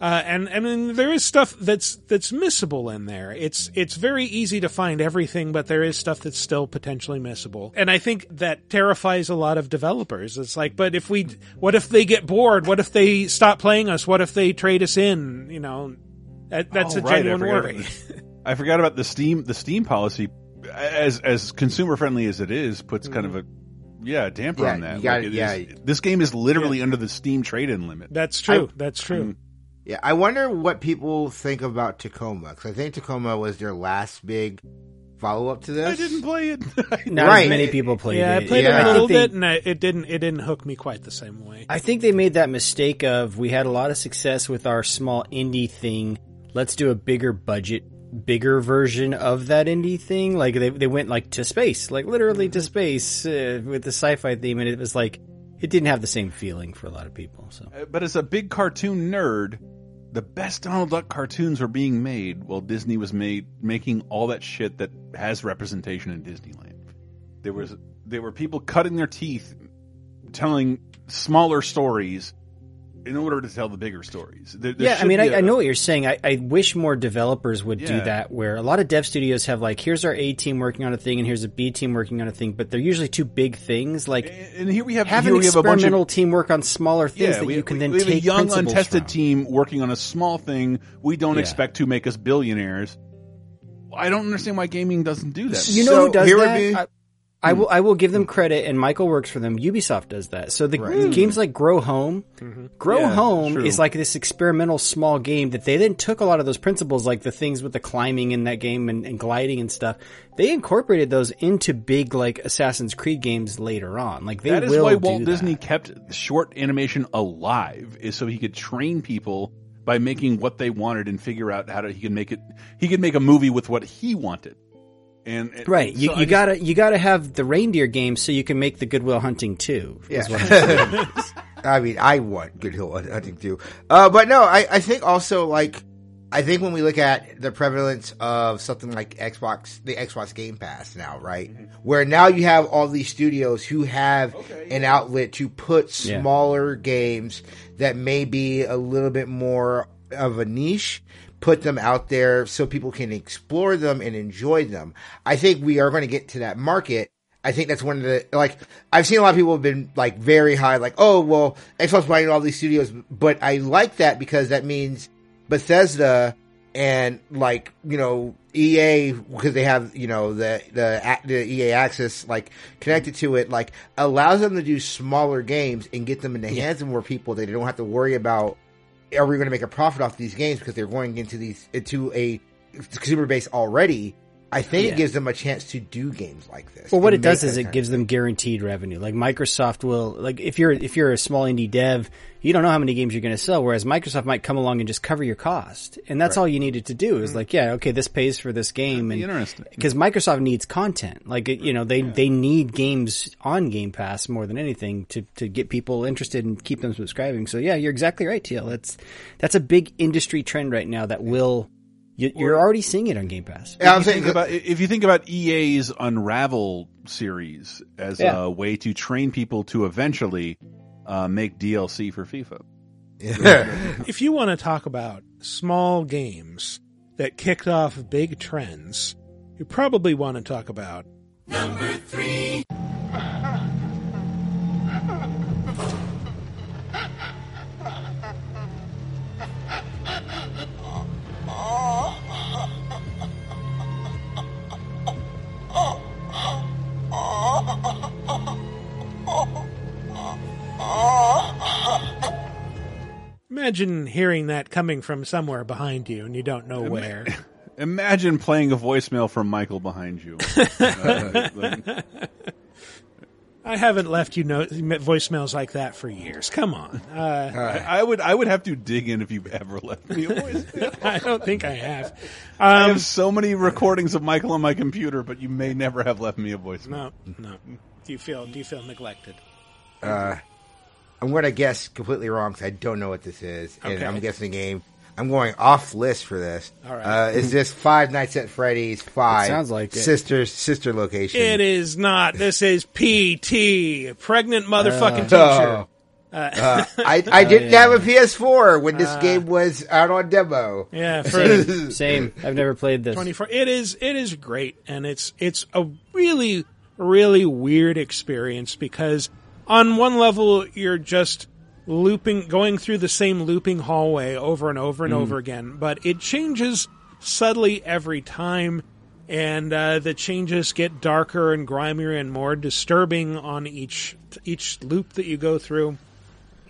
Uh, and and then there is stuff that's that's missable in there. It's it's very easy to find everything, but there is stuff that's still potentially missable. And I think that terrifies a lot of developers. It's like, but if we, what if they get bored? What if they stop playing us? What if they trade us in? You know, that, that's Oh, a right, I genuine worry. I forgot about the Steam the Steam policy, as as consumer friendly as it is, puts kind of mm-hmm. a yeah a damper Yeah, on that. gotta- Like, yeah. is- this game is literally under the Steam trade in limit. That's true. that's true. Mm-hmm. Yeah, I wonder what people think about Tacoma because I think Tacoma was their last big follow up to this. I didn't play it. <laughs> Not Right. as many people played yeah, it. I played Yeah. it a I little think they- bit, and I, it didn't it didn't hook me quite the same way. I think they made that mistake of we had a lot of success with our small indie thing. Let's do a bigger budget, bigger version of that indie thing. Like they they went like to space, like literally to space uh, with the sci-fi theme, and it was like it didn't have the same feeling for a lot of people. So Uh, But as a big cartoon nerd, the best Donald Duck cartoons were being made while Disney was made making all that shit that has representation in Disneyland. There was there were people cutting their teeth telling smaller stories in order to tell the bigger stories. There- there yeah, I mean, I, a- I know what you're saying. I, I wish more developers would do that. Where a lot of dev studios have like, here's our A team working on a thing, and here's a B team working on a thing, but they're usually two big things. Like And here we have have an we have a bunch of experimental team work on smaller things that we, you can we- then we have take a young untested from. team working on a small thing we don't Yeah. expect to make us billionaires. I don't understand why gaming doesn't do that. You know So who does here would that? I, will. Hmm. I will give them hmm. credit, and Michael works for them. Ubisoft does that. So the hmm. games like Grow Home, mm-hmm. Grow Yeah, Home true. is like this experimental small game that they then took a lot of those principles, like the things with the climbing in that game and, and gliding and stuff. They incorporated those into big like Assassin's Creed games later on. Like they That is why Walt that. Disney kept short animation alive, is so he could train people by making what they wanted and figure out how to he could make it. He could make a movie with what he wanted. And and- Right, so you, I you just- gotta you gotta have the reindeer game so you can make the Goodwill Hunting too. Yeah. I'm saying. <laughs> I mean, I want Goodwill Hunting too. Uh, but no, I, I think also like, I think when we look at the prevalence of something like Xbox, the Xbox Game Pass now, right? Where now you have all these studios who have an outlet to put Yeah. smaller games that may be a little bit more of a niche, put them out there so people can explore them and enjoy them. I think we are going to get to that market. I think that's one of the like I've seen a lot of people have been like very high, like oh well, Xbox buying all these studios, but I like that because that means Bethesda and like you know EA because they have you know the the the EA access like connected to it, like allows them to do smaller games and get them in the hands of more people that they don't have to worry about. Are we going to make a profit off these games because they're going into these into a consumer base already? I think Yeah. it gives them a chance to do games like this. Well, what it does is it gives them guaranteed revenue. Like Microsoft will, like if you're if you're a small indie dev, you don't know how many games you're going to sell. Whereas Microsoft might come along and just cover your cost, and that's all you needed to do. Is mm. like, yeah, okay, this pays for this game, and interesting. because Microsoft needs content. Like you know, they they need games on Game Pass more than anything to to get people interested and keep them subscribing. So yeah, you're exactly right, TL. That's that's a big industry trend right now that will You, you're already seeing it on Game Pass. Yeah, I'm If you saying think about if you think about EA's Unravel series as Yeah. a way to train people to eventually uh, make DLC for FIFA. <laughs> If you want to talk about small games that kicked off big trends, you probably want to talk about Imagine hearing that coming from somewhere behind you and you don't know where. <laughs> Imagine playing a voicemail from Michael behind you. <laughs> Uh, like- I haven't left you no- voicemails like that for years. Come on. Uh, I, I would I would have to dig in if you've ever left me a <laughs> voicemail. I don't think I have. I Um, have so many recordings of Michael on my computer, but you may never have left me a voicemail. no, no. Do you feel do you feel neglected? I'm going to guess completely wrong because I don't know what this is, and Okay. I'm guessing a game. I'm going off list for this. All right. Uh, is this Five Nights at Freddy's Five? sounds like it. sister location. It is not. This is PT, pregnant motherfucking teacher. Oh. Uh, <laughs> I, I didn't have a PS4 when Uh. this game was out on demo. Yeah, <laughs> for Same. I've never played this. 24 it is it is great and it's it's a really really weird experience because on one level you're just looping going through the same looping hallway over and over and over again but it changes subtly every time and uh, the changes get darker and grimier and more disturbing on each each loop that you go through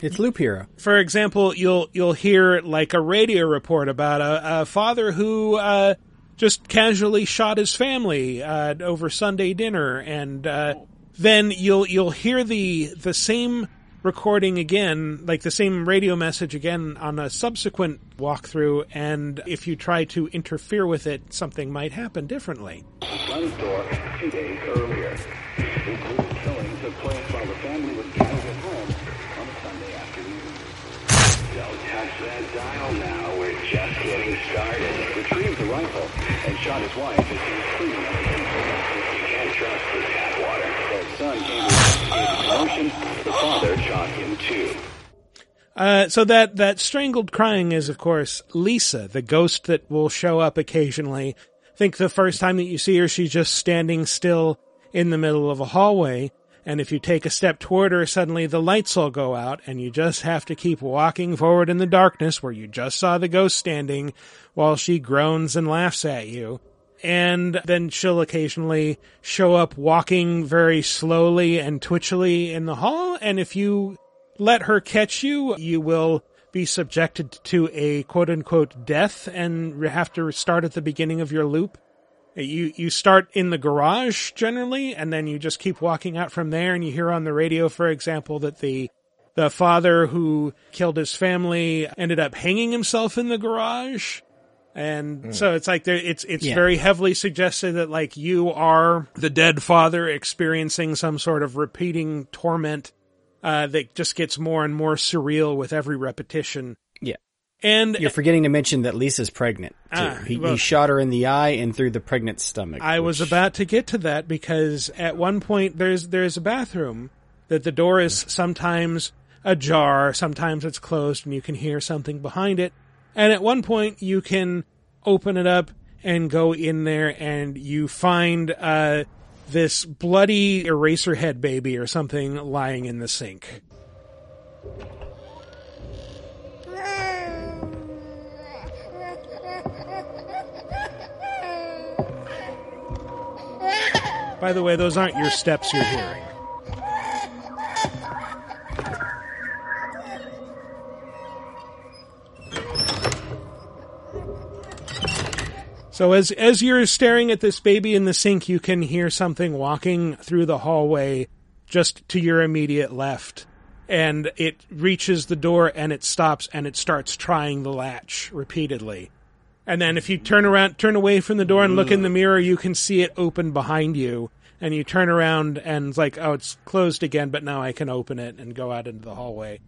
It's Loop Hero. for example, you'll you'll hear like a radio report about a, a father who uh, just casually shot his family uh, over Sunday dinner, and uh, then you'll you'll hear the the same recording again, like the same radio message again on a subsequent walkthrough, and if you try to interfere with it, something might happen differently. son's door two days earlier. This brutal killing took place while the family was gathered at home on Sunday afternoon. Don't touch that dial now. We're just getting started. Retrieved the rifle and shot his wife as he was cleaning up the. You can't trust. The son came commotion. The father shot him too. Uh, so that that strangled crying is, of course, Lisa, the ghost that will show up occasionally. I think the first time that you see her, she's just standing still in the middle of a hallway, and if you take a step toward her, suddenly the lights all go out, and you just have to keep walking forward in the darkness where you just saw the ghost standing, while she groans and laughs at you. And then she'll occasionally show up walking very slowly and twitchily in the hall, and if you let her catch you, you will be subjected to a quote unquote death and have to start at the beginning of your loop. You you start in the garage generally, and then you just keep walking out from there. And you hear on the radio, for example, that the the father who killed his family ended up hanging himself in the garage. And so it's like there, it's it's Yeah. very heavily suggested that like you are the dead father experiencing some sort of repeating torment uh, that just gets more and more surreal with every repetition. Yeah. And You're forgetting to mention that Lisa's pregnant. Too. Ah, he, well- he shot her in the eye and through the pregnant stomach. I was about to get to that because at one point there's there's a bathroom that the door is sometimes ajar, sometimes it's closed, and you can hear something behind it. And at one point you can open it up and go in there, and you find uh, this bloody Eraserhead baby or something lying in the sink. By the way, those aren't your steps you're hearing. So as as you're staring at this baby in the sink, you can hear something walking through the hallway just to your immediate left. And it reaches the door and it stops and it starts trying the latch repeatedly. And then if you turn around, turn away from the door and look in the mirror, you can see it open behind you. And you turn around and it's like, oh, it's closed again, but now I can open it and go out into the hallway.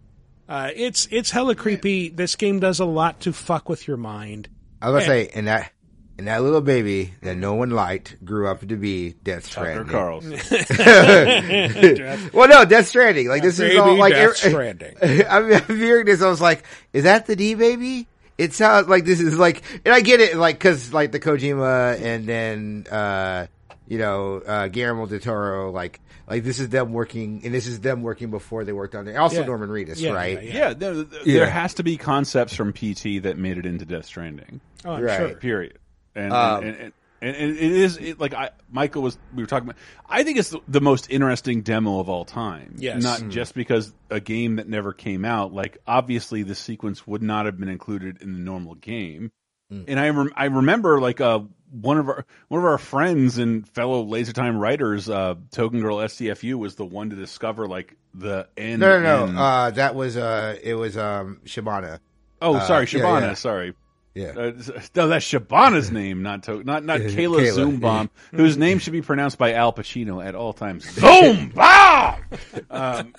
Uh, it's it's hella creepy. This game does a lot to fuck with your mind. I was gonna say, and that and that little baby that no one liked grew up to be Death Stranding. Tucker Stranding. Carlson. <laughs> <laughs> well, no, Death Stranding. Like this is all like Death er- Stranding. <laughs> I mean, I'm hearing this. I was like, is that the D baby? It sounds like this is like, and I get it, like, cause like the Kojima and then, uh, you know, uh, Guillermo del Toro, like, like this is them working, and this is them working before they worked on it. Also Yeah. Norman Reedus, Yeah, right? yeah, Yeah, there, there Yeah. has to be concepts from PT that made it into Death Stranding. Oh, I'm Right. sure. Period. And Um, and, and, and, and it is it, like I Michael was we were talking about. I think it's the, the most interesting demo of all time. Yes. not Mm. just because a game that never came out. Like obviously the sequence would not have been included in the normal game. And I rem- I remember like uh one of our one of our friends and fellow Laser Time writers, uh, Token Girl SCFU, was the one to discover like the end. No, no, no. Uh, that was, uh, it was, um, Shibana. oh, uh, sorry, yeah, Shabana. yeah. Sorry. Yeah. Uh, no, that's Shabana's <laughs> name, not to, not not Kayla, Kayla, Zoombaum, whose name <laughs> should be pronounced by Al Pacino at all times. <laughs> Zoombaum. um,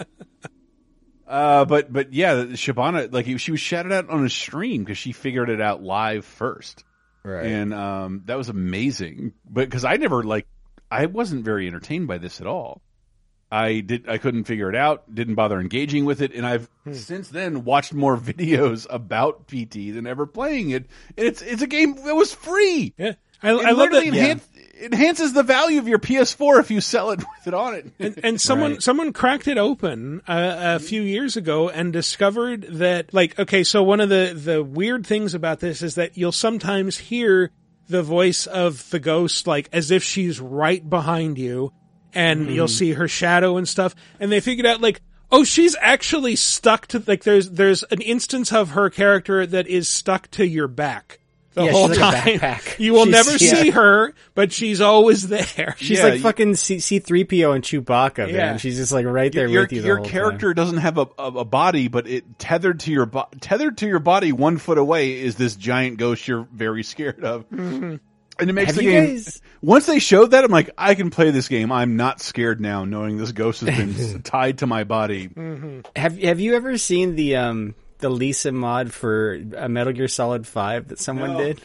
uh, but but yeah, Shabana like she was shouted out on a stream because she figured it out live first, Right. and um, that was amazing. But because I never like, I wasn't very entertained by this at all. I did. I couldn't figure it out. Didn't bother engaging with it, and I've since then watched more <laughs> videos about PT than ever playing it. And it's it's a game that was free. Yeah. I, It I love that. literally enhance, enhances the value of your PS4 if you sell it <laughs> with it on it. and, and someone someone cracked it open uh, a few years ago and discovered that like okay so one of the the weird things about this is that you'll sometimes hear the voice of the ghost like as if she's right behind you and mm-hmm. you'll see her shadow and stuff and they figured out like oh she's actually stuck to like there's there's an instance of her character that is stuck to your back the Yeah, whole she's like a backpack. <laughs> you will She's- never yeah. see her but she's always there She's Yeah, like fucking C three PO and Chewbacca, Yeah. man. She's just like right there your with you. The your whole character time. doesn't have a, a, a body, but it tethered to your bo- tethered to your body one foot away is this giant ghost you're very scared of. Mm-hmm. And it makes Have the you game. guys- Once they showed that, I'm like, I can play this game. I'm not scared now, knowing this ghost has been <laughs> tied to my body. Have Have you ever seen the um the Lisa mod for a Metal Gear Solid Five that someone did?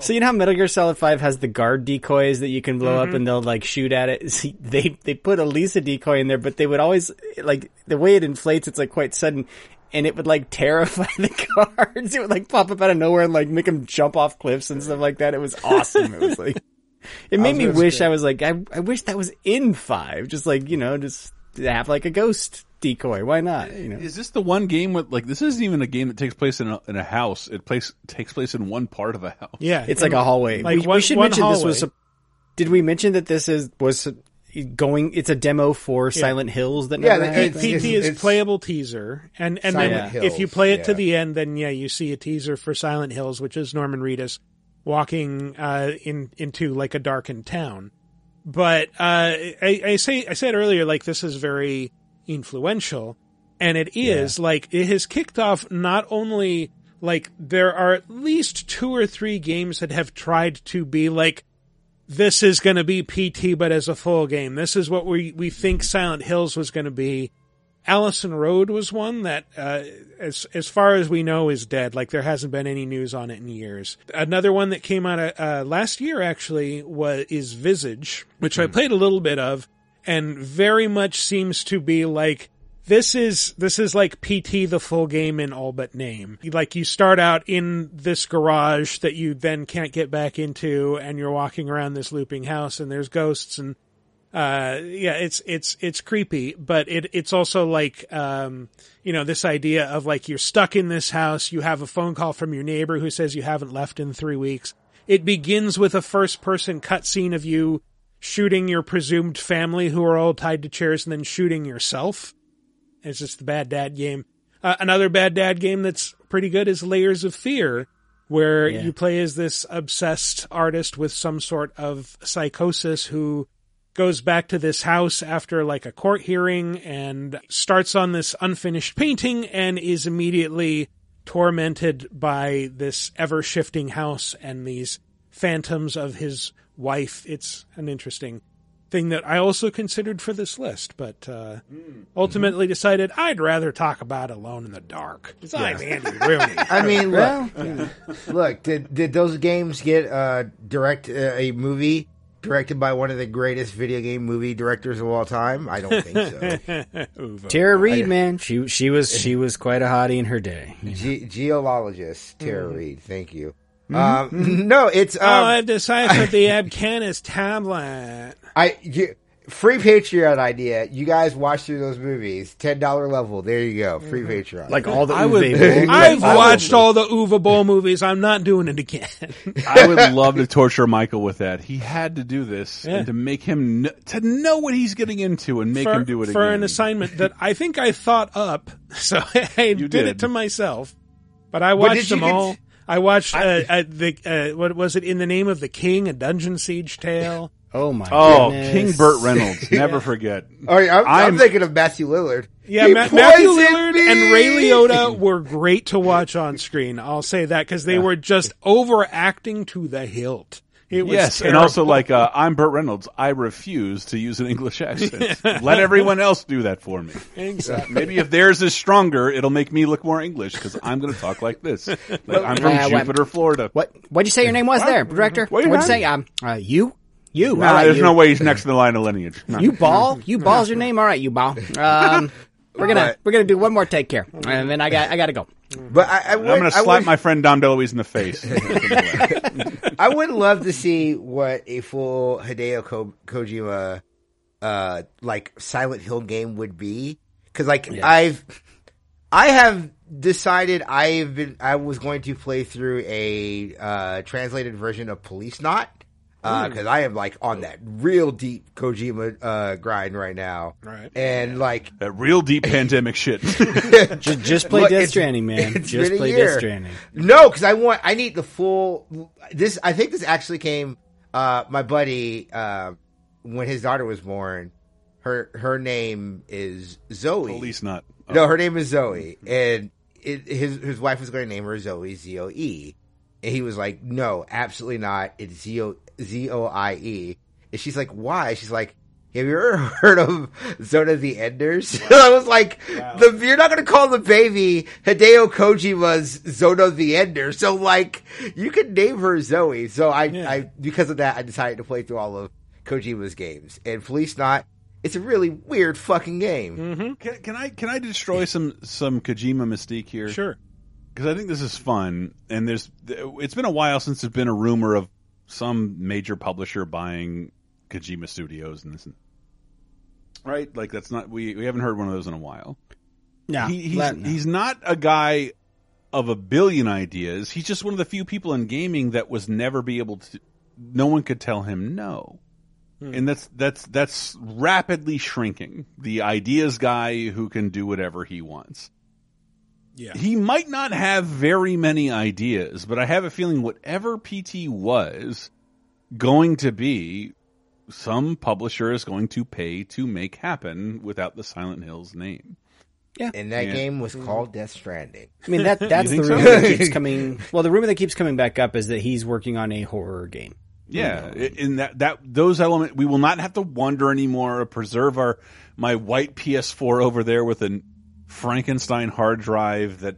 So you know how Metal Gear Solid Five has the guard decoys that you can blow up and they'll like shoot at it. <laughs> See, they they put a Lisa decoy in there, but they would always like the way it inflates. It's like quite sudden, and it would like terrify <laughs> the guards. It would like pop up out of nowhere and like make them jump off cliffs and stuff like that. It was awesome. It was like <laughs> it made me wish I was like I I wish that was in five. Just like you know just have like a ghost decoy. Why not? You know. Is this the one game with like this isn't even a game that takes place in a, in a house? It place takes place in one part of a house. yeah It's like a hallway. Like we, one- we should one mention this was. A, did we mention that this is was going? It's a demo for Silent Hills that Yeah, never the- happened. it's- PT is it's- playable teaser, and and then Silent if you play it to the end, then yeah, you see a teaser for Silent Hills, which is Norman Reedus walking uh, in into like a darkened town. But uh, I, I say I said earlier, like this is very influential, and it is like it has kicked off not only like there are at least two or three games that have tried to be like this is going to be PT, but as a full game. This is what we, we think Silent Hills was going to be. Allison Road was one that, uh, as, as far as we know is dead. Like there hasn't been any news on it in years. Another one that came out, uh, last year actually was, is Visage, which I played a little bit of and very much seems to be like, this is this is like PT the full game in all but name. Like you start out in this garage that you then can't get back into and you're walking around this looping house and there's ghosts and uh yeah it's it's it's creepy but it it's also like um you know this idea of like you're stuck in this house you have a phone call from your neighbor who says you haven't left in 3 weeks it begins with a first person cutscene of you shooting your presumed family who are all tied to chairs and then shooting yourself it's just the bad dad game. Uh, another bad dad game that's pretty good is Layers of Fear, where Yeah. you play as this obsessed artist with some sort of psychosis who goes back to this house after like a court hearing and starts on this unfinished painting and is immediately tormented by this ever shifting house and these phantoms of his wife. It's an interesting thing that I also considered for this list, but uh, ultimately decided I'd rather talk about Alone in the Dark. 'Cause I'm Andy Rooney. <laughs> I mean, look, look. Did did those games get uh, direct uh, a movie directed by one of the greatest video game movie directors of all time? I don't think so. <laughs> Tara Reid, man, she she was she was quite a hottie in her day. Ge- geologist Tara Reid. Thank you. Um, no, it's um, oh, I've deciphered the <laughs> Abkani's tablet. I you, free Patreon idea. You guys watch through those movies. Ten dollar level. There you go. Free Patreon. Like all the I would, Uwe Boll- I've watched all the Uwe Boll movies. I'm not doing it again. I would love to torture Michael with that. He had to do this Yeah. and to make him kn- to know what he's getting into and make for, him do it again. for again. an assignment that I think I thought up. <laughs> So I did, did. it to myself. But I watched did you them get- all. I watched uh, uh, the uh, what was it? In the name of the king, a dungeon siege tale. <laughs> Oh my god. oh, goodness. King Burt Reynolds, <laughs> never forget. Oh, I'm, I'm I'm- thinking of Matthew Lillard. Yeah, He Ma- Matthew Lillard me! and Ray Liotta were great to watch on screen. I'll say that because they were just overacting to the hilt. It was Yes, and also like uh, I'm Burt Reynolds. I refuse to use an English accent. <laughs> Let everyone else do that for me. Exactly. Maybe if theirs is stronger, it'll make me look more English because I'm going to talk like this. <laughs> Like, I'm from Uh, what- Jupiter, Florida. What what'd you say your name was there, director? What What'd you you say? Um, uh, you, you. Nah, all right, there's you. no way he's next in the line of lineage. No. You ball, you ball's your name. All right, you ball. Um, we're gonna But- we're gonna do one more take here, and then I got I gotta go. But I, I would, I'm going to I slap would- my friend Dom DeLuise in the face. <laughs> I would love to see what a full Hideo Ko- Kojima, uh, like Silent Hill game would be. Cause like I've, I have decided I've been, I was going to play through a, uh, translated version of Policenauts. Uh, cause I am like on that real deep Kojima, uh, grind right now. Right. And like, that real deep <laughs> pandemic shit. <laughs> Just just play Look, Death Stranding, man. Just play year. Death Stranding. No, because I want. I need the full. This. I think this actually came. Uh, my buddy, uh, when his daughter was born, her her name is Zoe. At least not. No, her name is Zoe, and it, his his wife was going to name her Zoe Z O E, and he was like, "No, absolutely not. It's Z O Z O I E." And she's like, "Why?" She's like. Have you ever <laughs> heard of Zone of the Enders? <laughs> I was like, the, you're not going to call the baby Hideo Kojima's Zone of the Ender. So like, you can name her Zoe. So I, I, because of that, I decided to play through all of Kojima's games. And Policenauts, it's a really weird fucking game. Mm-hmm. Can, can I can I destroy some some Kojima mystique here? Sure. because I think this is fun, and there's it's been a while since there's been a rumor of some major publisher buying Kojima Studios and this, and, right? Like that's not we we haven't heard one of those in a while. Yeah, he, he's he's not a guy of a billion ideas. He's just one of the few people in gaming that was never be able to. No one could tell him no. Hmm. And that's that's that's rapidly shrinking. The ideas guy who can do whatever he wants. Yeah. He might not have very many ideas, but I have a feeling whatever PT was going to be, some publisher is going to pay to make happen without the Silent Hills name. Yeah. And that Yeah. game was called Death Stranding. I mean that <laughs> that's the think so? rumor that keeps <laughs> coming. Well, the rumor that keeps coming back up is that he's working on a horror game. Yeah, i- in that that those element, we will not have to wonder anymore. Or preserve our my white PS4 over there with a Frankenstein hard drive that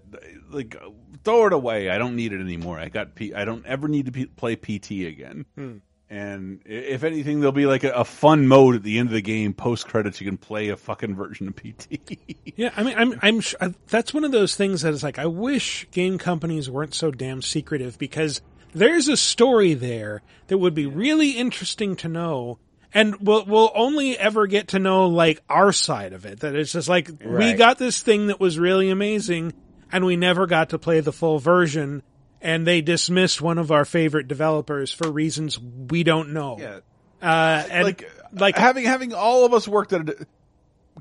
like throw it away. I don't need it anymore. I got P. I don't ever need to P- play PT again. Hmm. And if anything, there'll be like a, a fun mode at the end of the game. Post credits, you can play a fucking version of PT. <laughs> Yeah, I mean, I'm, I'm, sh- I- that's one of those things that is like, I wish game companies weren't so damn secretive because there's a story there that would be really interesting to know. And we'll, we'll only ever get to know like our side of it. That it's just like, we got this thing that was really amazing and we never got to play the full version. And they dismissed one of our favorite developers for reasons we don't know. Yeah. Uh, and like like, having having all of us worked at a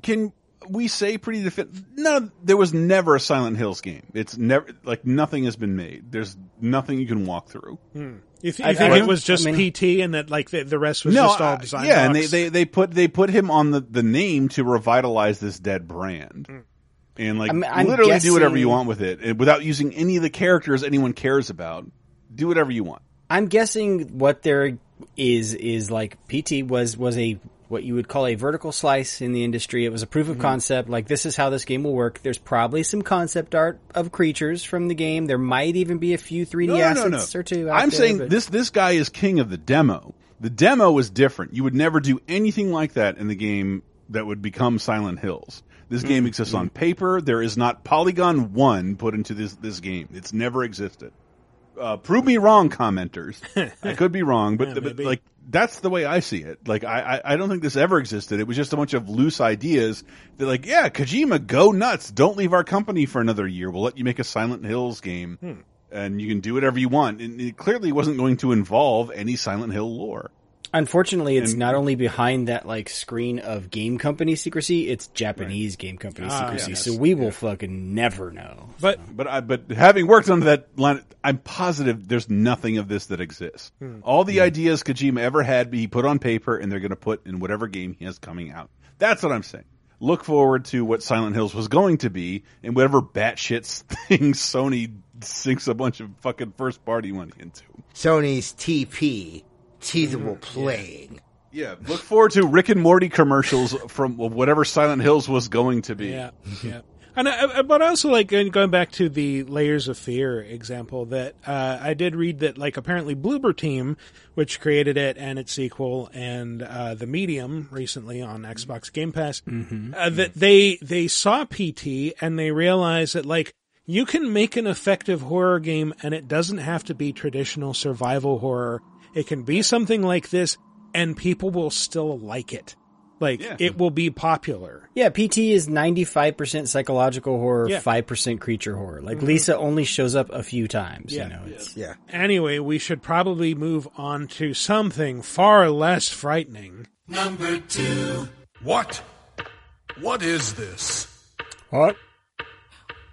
can we say pretty definitive no there was never a silent hills game it's never like nothing has been made there's nothing you can walk through you, th- you I- think I- it was just I mean- PT and that like the, the rest was no just all design yeah and they, they they put they put him on the the name to revitalize this dead brand. Hmm. And like I'm- I'm literally do whatever you want with it without using any of the characters anyone cares about. Do whatever you want. I'm guessing what there is is like PT was was a what you would call a vertical slice in the industry. It was a proof Mm-hmm. of concept. Like this is how this game will work. There's probably some concept art of creatures from the game. There might even be a few 3D No, no, assets no, no. or two. Out I'm there, saying but- this this guy is king of the demo. The demo was different. You would never do anything like that in the game that would become Silent Hills. This Mm-hmm. game exists on paper. There is not Polygon One put into this this game. It's never existed. Uh, prove me wrong, commenters. <laughs> I could be wrong, but, Yeah, but like that's the way I see it. Like I, I I don't think this ever existed. It was just a bunch of loose ideas. They're like, yeah, Kojima, go nuts. Don't leave our company for another year. We'll let you make a Silent Hills game, Hmm. and you can do whatever you want. And it clearly wasn't going to involve any Silent Hill lore. Unfortunately, it's And- not only behind that like screen of game company secrecy, it's Japanese game company Ah, secrecy. yes. So we will fucking never know. But But I, but having worked on that line, I'm positive there's nothing of this that exists. Hmm. All the ideas Kojima ever had, he put on paper, and they're going to put in whatever game he has coming out. That's what I'm saying. Look forward to what Silent Hills was going to be, and whatever batshit thing <laughs> Sony sinks a bunch of fucking first party money into. Sony's TP, teasable playing. Yeah, look forward to Rick and Morty commercials from whatever Silent Hills was going to be. Yeah, yeah. And I, I- but also like uh, going back to the layers of fear example that uh, I did read that like apparently Bloober Team, which created it and its sequel and uh, the Medium recently on Xbox Game Pass, uh, that they they saw PT and they realized that like you can make an effective horror game and it doesn't have to be traditional survival horror. It can be something like this and people will still like it. Like Yeah. it will be popular. Yeah, PT is 95% psychological horror, Yeah. 5% creature horror. Like mm-hmm. Lisa only shows up a few times, Yeah. you know. It's, Yeah. Anyway, we should probably move on to something far less frightening. Number 2. What? What is this? What?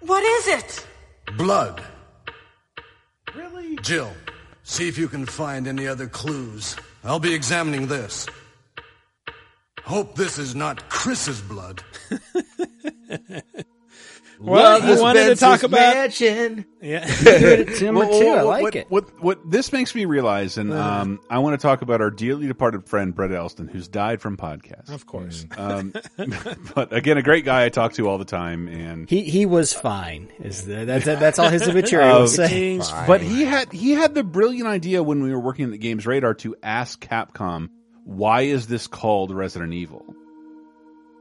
What is it? Blood. Really? Jill, see if you can find any other clues. I'll be examining this. Hope this is not Chris's blood. <laughs> Well, you wanted to talk about mansion. yeah, <laughs> number Well, two. I what- like what, it. What, what this makes me realize, and um, I want to talk about our dearly departed friend Brett Elston, who's died from podcasts. of course. Um, <laughs> but again, a great guy I talk to all the time, and He he was fine. Is the, that's that's all his obituary Uh, will say. But he had he had the brilliant idea when we were working at the Games Radar to ask Capcom, "Why is this called Resident Evil?"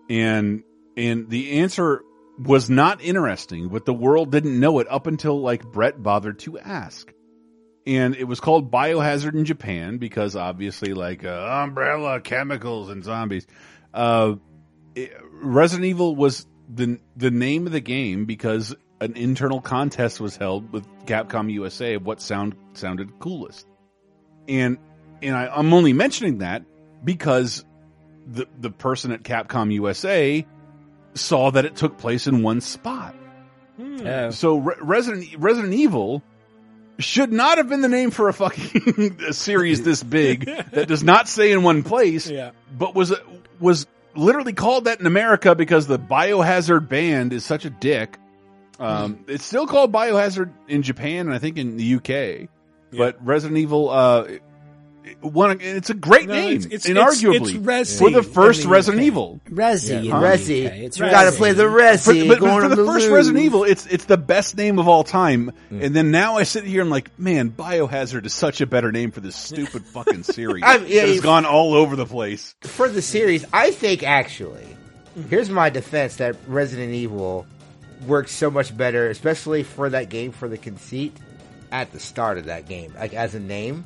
And and the answer was not interesting, but the world didn't know it up until like Brett bothered to ask. And it was called Biohazard in Japan because obviously like uh, umbrella chemicals and zombies. Uh, it- Resident Evil was the the name of the game because an internal contest was held with Capcom USA of what sound sounded coolest. And and I, I'm only mentioning that because the the person at Capcom USA saw that it took place in one spot. Oh. So Re- Resident Resident Evil should not have been the name for a fucking <laughs> series this big <laughs> that does not stay in one place, Yeah. but was was literally called that in America because the Biohazard band is such a dick. Um, it's still called Biohazard in Japan and I think in the UK, but Resident Evil, uh, one, it's a great No, name, it's- it's- inarguibly, it's Resi for the in first the Resident UK. Evil. Resi. in the Resi. UK. It's You gotta play the For, Resi. but, but going for the the first loose. Resident Evil, it's it's the best name of all time. And then now I sit here and like, man, Biohazard is such a better name for this stupid <laughs> fucking series. I'm- yeah, that has gone all over the place. for the series, I think actually, here's my defense that Resident Evil works so much better, especially for that game for the conceit at the start of that game, like as a name,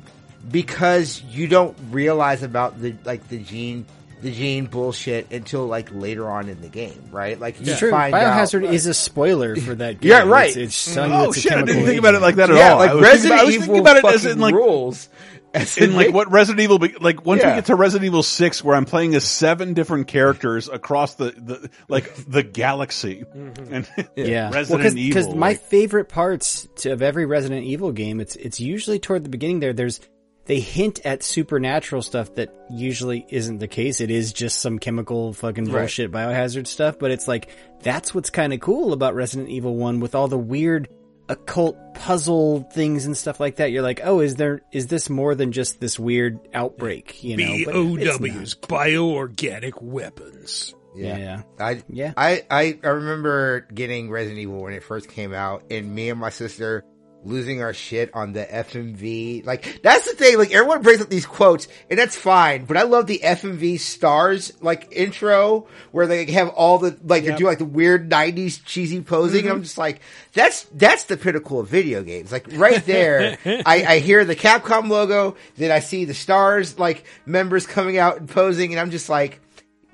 because you don't realize about the like the gene the gene bullshit until like later on in the game, right? Like you It's true. find Biohazard out, is a spoiler for that <laughs> game. Yeah, right. It's, it's telling Oh it's shit! I chemical didn't think about it like that at yeah, all. like I was thinking Resident about, I was Evil thinking about it as in like rules. As in like what Resident Evil be, like once Yeah. we get to Resident Evil Six, where I'm playing as seven different characters across the, the like the galaxy, mm-hmm. and <laughs> Yeah, Resident Because Evil. my like- favorite parts to, of every Resident Evil game, it's it's usually toward the beginning. There, there's they hint at supernatural stuff that usually isn't the case. It is just some chemical fucking Right. bullshit biohazard stuff. But it's like that's what's kind of cool about Resident Evil One with all the weird occult puzzle things and stuff like that. You're like, oh, is there is this more than just this weird outbreak? You know, but it's BOWs, bioorganic weapons. Yeah. Yeah. I Yeah. I, I I remember getting Resident Evil when it first came out, and me and my sister losing our shit on the FMV. Like that's the thing. Like everyone brings up these quotes, and that's fine. But I love the FMV stars like intro where they have all the like they do like the weird '90s cheesy posing. Mm-hmm. And I'm just like, that's that's the pinnacle of video games. Like right there, <laughs> I, I hear the Capcom logo, then I see the stars like members coming out and posing, and I'm just like.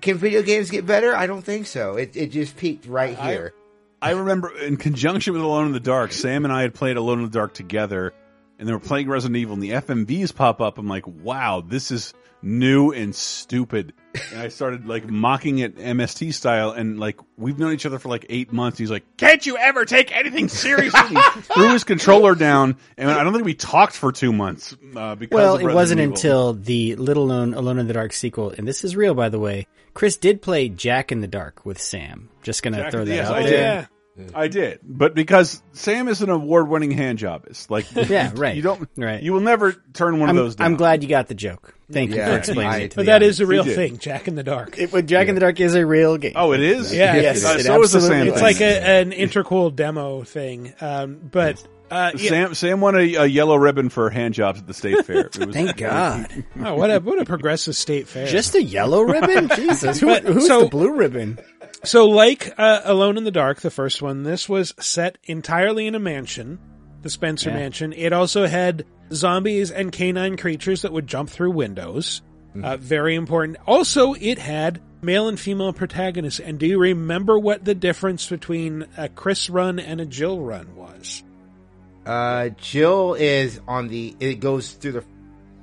Can video games get better? I don't think so. It it just peaked right here. I remember in conjunction with Alone in the Dark, Sam and I had played Alone in the Dark together, and they were playing Resident Evil, and the FMVs pop up. I'm like, wow, this is new and stupid. And I started like mocking it MST style, and like we've known each other for like eight months. He's like, "Can't you ever take anything seriously?" <laughs> Threw his controller down, and I don't think we talked for two months uh, because Well, of it Resident wasn't Evil. until the little known Alone in the Dark sequel, and this is real, by the way. Chris did play Jack in the Dark with Sam. Just gonna Jack- throw that yes, out I there. Did. I did, but because Sam is an award-winning hand jobist, like <laughs> Yeah, right. You don't, Right. You will never turn one I'm, of those down. I'm glad you got the joke. Thank you for explaining I- it to But the that audience. is a real thing, Jack in the Dark. It, well, Jack in the Dark is a real game. Oh, it is. Yeah, Yes, Uh, it so is the Sam. It's thing. like a, an intercool demo thing. Um, but uh, yeah. Sam. Sam won a, a yellow ribbon for hand jobs at the state fair. It was, Thank <laughs> God. oh, what a what a progressive state fair. Just a yellow ribbon? <laughs> Jesus. Who, But- who's so- the blue ribbon? So, like uh, Alone in the Dark, the first one, this was set entirely in a mansion, the Spencer Yeah. Mansion. It also had zombies and canine creatures that would jump through windows. Uh, very important. Also, it had male and female protagonists. And do you remember what the difference between a Chris run and a Jill run was? Uh, Jill is on the. It goes through the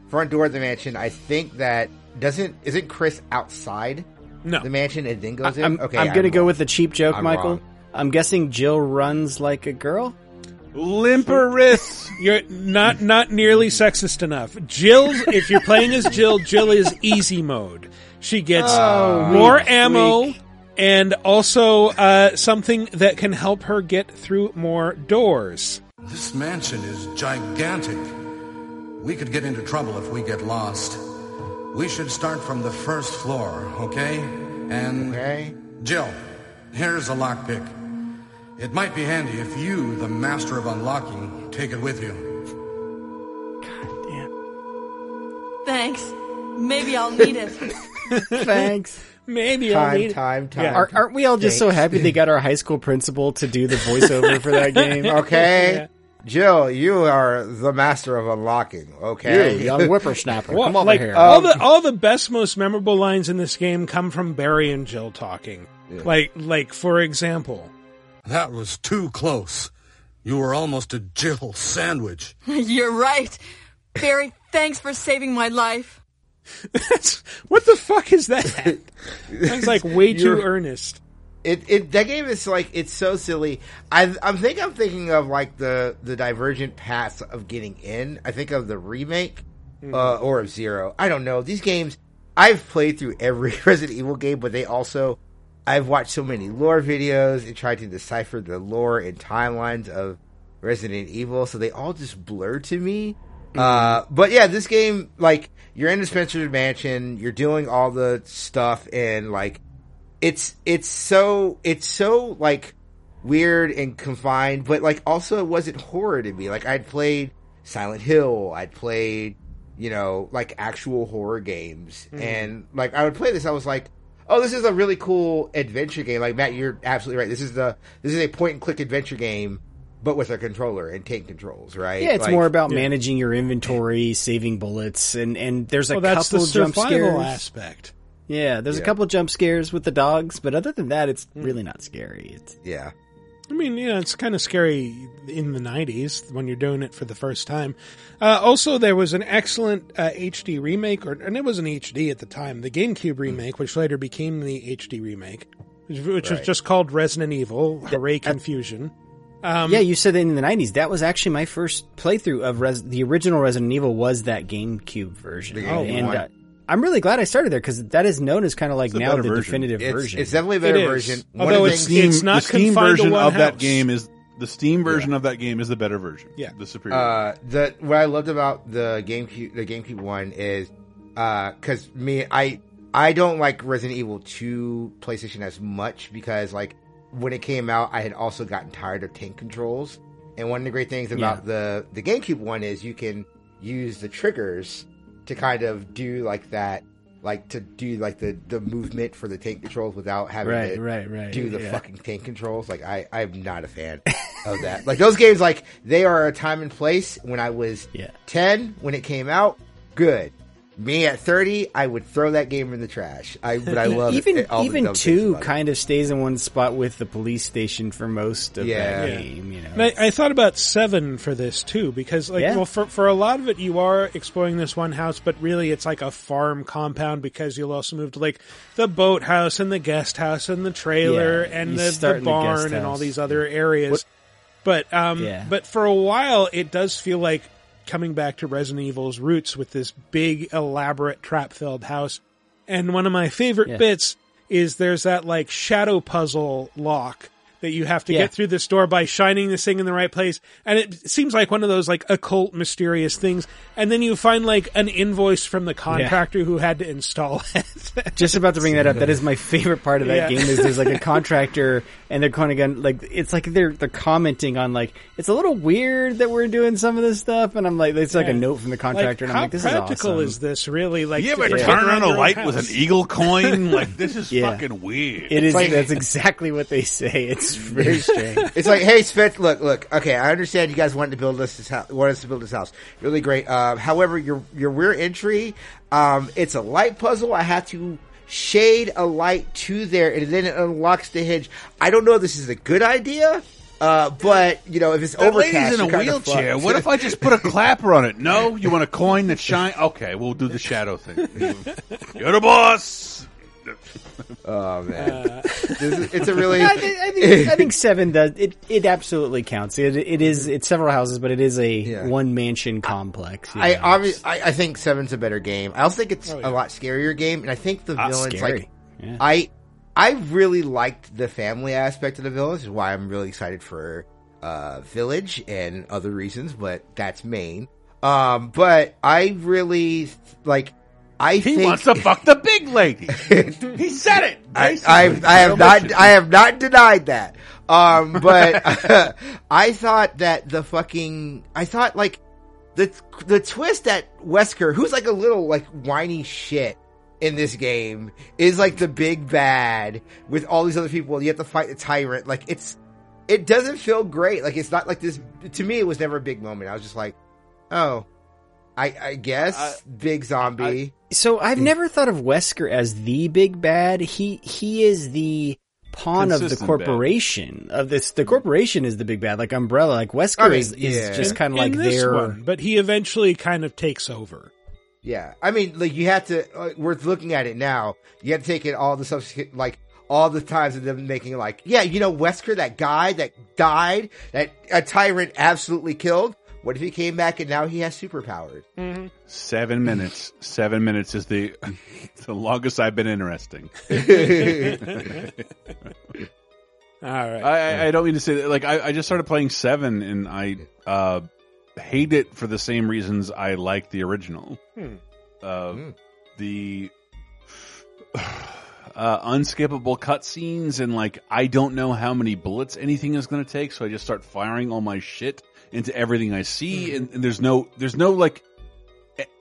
front door of the mansion. I think that doesn't isn't Chris outside No. the mansion and then goes in. I'm, okay, I'm gonna go wrong. with the cheap joke, I'm Michael. wrong. I'm guessing Jill runs like a girl. limper wrists. You're not not nearly sexist enough. Jill, if you're playing as Jill, Jill is easy mode. She gets more weak, ammo weak. and also uh, something that can help her get through more doors. This mansion is gigantic. We could get into trouble if we get lost. We should start from the first floor, okay? And Okay. Jill, here's a lockpick. It might be handy if you, the master of unlocking, take it with you. God damn. Thanks. Maybe I'll need it. <laughs> Thanks. Maybe I'll Time, need time, time. Yeah. Are, aren't we all just so happy they got our high school principal to do the voiceover for that <laughs> game? Okay, Yeah. Jill, you are the master of unlocking. Okay, You young whippersnapper, <laughs> Well, come over like here. Uh, all the all the best, most memorable lines in this game come from Barry and Jill talking. Like, like for example, That was too close. You were almost a Jill sandwich. <laughs> You're right. Barry, thanks for saving my life. <laughs> that's what the fuck is that? That's like way too earnest. It, it that game is like it's so silly. I I'm think I'm thinking of like the the divergent paths of getting in. I think of the remake uh, or of Zero. I don't know these games. I've played through every <laughs> Resident Evil game, but they also I've watched so many lore videos and tried to decipher the lore and timelines of Resident Evil, so they all just blur to me. Uh, but yeah, this game, like, you're in the Spencer's mansion, you're doing all the stuff, and like, it's it's so it's so like weird and confined, but like also it wasn't horror to me. Like I'd played Silent Hill, I'd played you know like actual horror games, mm-hmm. and like I would play this, I was like, oh, this is a really cool adventure game. Like Matt, you're absolutely right. This is the this is a point and click adventure game, but with a controller and tank controls, right? yeah, it's Like- more about managing your inventory, saving bullets, and and there's a Well, that's the couple jump survival scares. aspect. Yeah, there's Yeah. a couple jump scares with the dogs, but other than that, it's really not scary. It's yeah. I mean, yeah, it's kind of scary in the 90s when you're doing it for the first time. Uh, also, there was an excellent uh, HD remake, or and it was an HD at the time, the GameCube remake, which later became the HD remake, which, which was just called Resident Evil, Hooray Confusion. Um, yeah, you said in the '90s. That was actually my first playthrough of Res- the original Resident Evil. Was that GameCube version? The GameCube and one. uh, I'm really glad I started there because that is known as kind of like now the version. definitive It's, version. it's definitely a better It is. version. One Although of the it's- things- Steam, not the Steam confined to version one of that game is The Steam version of that game is the better version. Yeah. the superior. Uh, the what I loved about the GameCube, the GameCube one is, uh, cause me, I, I don't like Resident Evil 2 PlayStation as much because like when it came out, I had also gotten tired of tank controls. And one of the great things about the, the GameCube one is you can use the triggers to kind of do like that, like to do like the, the movement for the tank controls without having Right, to right, right, do the yeah. fucking tank controls. Like I, I'm not a fan of that. <laughs> Like those games, like they are a time and place. When I was Yeah. 10, when it came out, good. Me at 30, I would throw that game in the trash. I, but I love even it. all even dumb two about it. kind of stays in one spot with the police station for most of Yeah. that game. You know, I, I thought about seven for this too, because like, Yeah. well, for for a lot of it, you are exploring this one house, but really it's like a farm compound because you'll also move to like the boathouse and the guest house and the trailer Yeah, and the, the in the barn and all these other areas. But um, Yeah. but for a while, it does feel like coming back to Resident Evil's roots with this big, elaborate, trap-filled house. And one of my favorite Yeah. bits is there's that like shadow puzzle lock that you have to Yeah. get through this door by shining this thing in the right place. And it seems like one of those like occult mysterious things. And then you find like an invoice from the contractor who had to install <laughs> it. just about to bring that up. That is my favorite part of that Yeah. game. Is there's like a <laughs> contractor, and they're kind of going like it's like they're they're commenting on like it's a little weird that we're doing some of this stuff, and I'm like it's like a note from the contractor, and I'm how like this practical is awesome. is this really? Like, you to- ever turn on around a your own light with an eagle coin? Like this is <laughs> Yeah. fucking weird. It is. like- that's exactly what they say. It's <laughs> very strange. It's like, hey, Spitz, look, look. Okay, I understand you guys wanted to build us this house. Want us to build this house. Really great. Um, however, your your rear entry, um, it's a light puzzle. I have to shade a light to there, and then it unlocks the hinge. I don't know if this is a good idea, uh, but you know, if it's That overcast, lady's in a wheelchair. What if I just put a <laughs> clapper on it? No, you want a coin that shine? Okay, we'll do the shadow thing. <laughs> You're the boss. <laughs> Oh man, This is- it's a really. <laughs> I think, I think, I think <laughs> seven does it. It absolutely counts. It, it is. It's several houses, but it is a Yeah. one mansion complex. you I, know. obvi- I I think Seven's a better game. I also think it's Oh, yeah. a lot scarier game, and I think the Ah, villains scary. like Yeah. I I really liked the family aspect of the villains, is why I'm really excited for uh Village and other reasons, but that's main. Um, but I really like. I He think wants to fuck the big lady. <laughs> he said it. I. I, I have not. I have not denied that. Um, <laughs> but <laughs> I thought that the fucking, I thought like the the twist that Wesker, who's like a little like whiny shit in this game, is like the big bad with all these other people. You have to fight the tyrant. Like it's, it doesn't feel great. Like it's not like this. To me, it was never a big moment. I was just like, oh, I, I guess big zombie. So I've never thought of Wesker as the big bad. He he is the pawn of the Consistent corporation of this. The corporation is the big bad, like Umbrella. Like Wesker I mean, is, is yeah. just kind of like in their. one, but he eventually kind of takes over. Yeah, I mean, like you have to. Uh, we're looking at it now. You have to take in all the stuff, like all the times of them making like, yeah, you know, Wesker, that guy that died, that a tyrant absolutely killed. What if he came back and now he has superpowers? Seven minutes. Seven minutes is the <laughs> the longest I've been interesting. <laughs> All right. I, I, I don't mean to say that. Like I, I just started playing seven, and I uh, hate it for the same reasons I like the original. Hmm. Uh, Hmm. The <sighs> uh, unskippable cutscenes, and like I don't know how many bullets anything is going to take, so I just start firing all my shit into everything I see, hmm. and, and there's no, there's no like,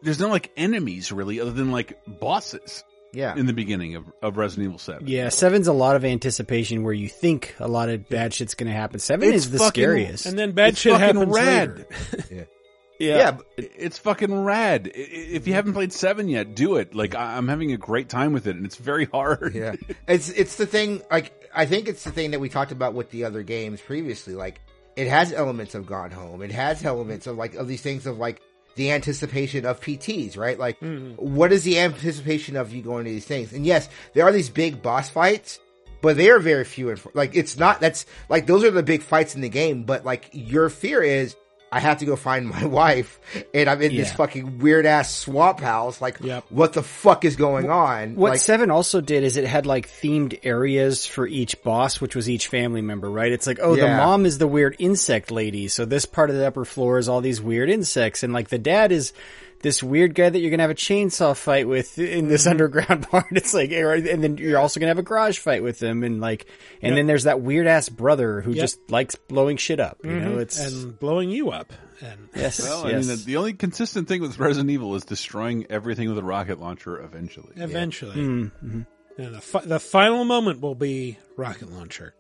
there's no like enemies really, other than like bosses Yeah, in the beginning of, of Resident Evil Seven. Yeah, seven's a lot of anticipation where you think a lot of bad shit's going to happen. Seven It's is the fucking- scariest. and then bad It's shit happens rad. later. <laughs> yeah. but- It's fucking rad. I- i- If you haven't played seven yet, do it. Like I- I'm having a great time with it, and it's very hard. yeah. <laughs> It's it's the thing. Like I think it's the thing that we talked about with the other games previously. Like it has elements of Gone Home. It has elements of like of these things of like the anticipation of PTs, right? Like mm-hmm. what is the anticipation of you going to these things? And yes, there are these big boss fights, but they are very few and like it's not. That's like those are the big fights in the game. But like your fear is I have to go find my <laughs> wife, and I'm in this fucking weird ass swamp house. Like, Yep. what the fuck is going on? What like, Seven also did is it had like themed areas for each boss, which was each family member, right? It's like, oh, the mom is the weird insect lady, so this part of the upper floor is all these weird insects, and like the dad is this weird guy that you're gonna have a chainsaw fight with in this Mm-hmm. underground <laughs> part. It's like, and then you're also gonna have a garage fight with him, and like, and Yep. then there's that weird ass brother who Yep. just likes blowing shit up. You know, Mhm. it's and blowing you up. And yes, Well, I yes. mean, the, the only consistent thing with Resident Evil is destroying everything with a rocket launcher eventually. eventually, Mhm. and the, fi- the final moment will be rocket launcher.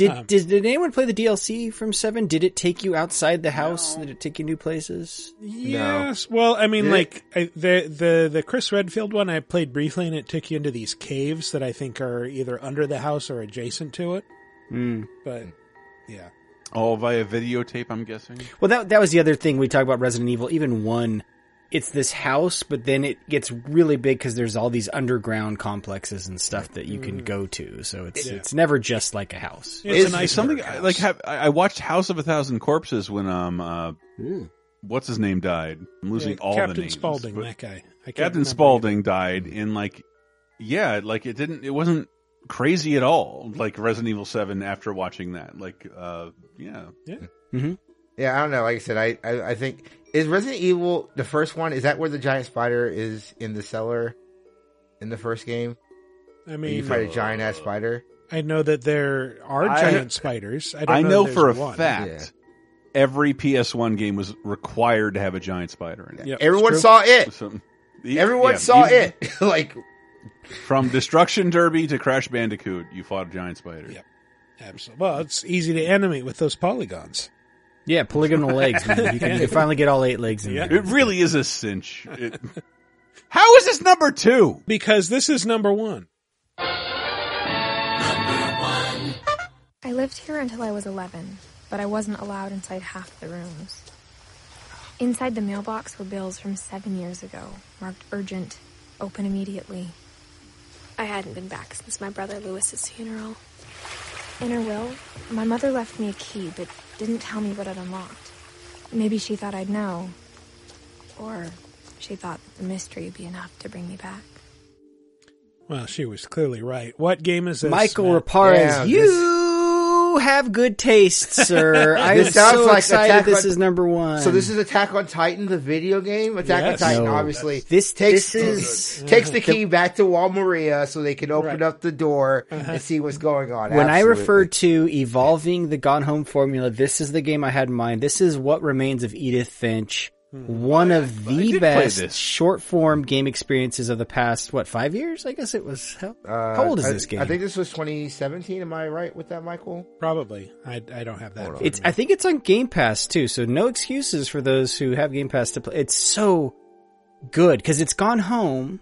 Did, Um, did did anyone play the DLC from Seven? Did it take you outside the house? Did it take you new places? Yes. Well, I mean, Did like I, the the the Chris Redfield one, I played briefly, and it took you into these caves that I think are either under the house or adjacent to it. Mm. But yeah, All via videotape, I'm guessing. Well, that that was the other thing we talked about Resident Evil. Even one, it's this house, but then it gets really big because there's all these underground complexes and stuff that you can go to. So it's Yeah. it's never just like a house. It's, a nice something I- like have, I I watched House of a Thousand Corpses when um uh what's his name died. I'm losing Yeah, all Captain the names. Spaulding, but that guy. I Captain remember Spaulding died in like yeah, like it didn't it wasn't crazy at all like Resident Evil 7 after watching that. Like uh yeah. Yeah. Mm-hmm. Yeah, I don't know. Like I said, I, I, I think is Resident Evil the first one. Is that where the giant spider is in the cellar in the first game? I And mean, you fight a giant ass spider. I know that there are I- giant spiders. I, don't I know, know for a one. fact every PS1 game was required to have a giant spider in it. Yep, Everyone saw it. So- Everyone yeah, saw even- it. <laughs> like From Destruction Derby to Crash Bandicoot, you fought a giant spider. Yep. Absolutely. Well, it's easy to animate with those polygons. Yeah, polygonal legs. Man. You can, you can finally get all eight legs in Yeah. there. It really is a cinch. It- <laughs> How is this number two? Because this is number one. Number one. I lived here until I was 11, but I wasn't allowed inside half the rooms. Inside the mailbox were bills from seven years ago, marked urgent, open immediately. I hadn't been back since my brother Lewis's funeral. In her will, my mother left me a key, but didn't tell me what it unlocked. Maybe she thought I'd know. Or she thought that the mystery would be enough to bring me back. Well, she was clearly right. What game is this? Michael Matt? Raparez, Yeah, you have good taste, <laughs> sir. I'm This sounds so like excited. Attack This on- is number one. So this is Attack on Titan, the video game. Attack Yes. on Titan, No. obviously. This- takes this is- takes the key back to Wall Maria so they can open Right. up the door and uh-huh. see what's going on. when I Absolutely. refer to evolving the Gone Home formula, this is the game I had in mind. This is what remains of Edith Finch. One of the best short form game experiences of the past, what, five years? I guess it was. How, Uh, how old is I- this game? I think this was 2017. Am I right with that, Michael? Probably. I, I don't have that. in It's. I think it's on Game Pass too, so no excuses for those who have Game Pass to play. It's so good because it's gone home,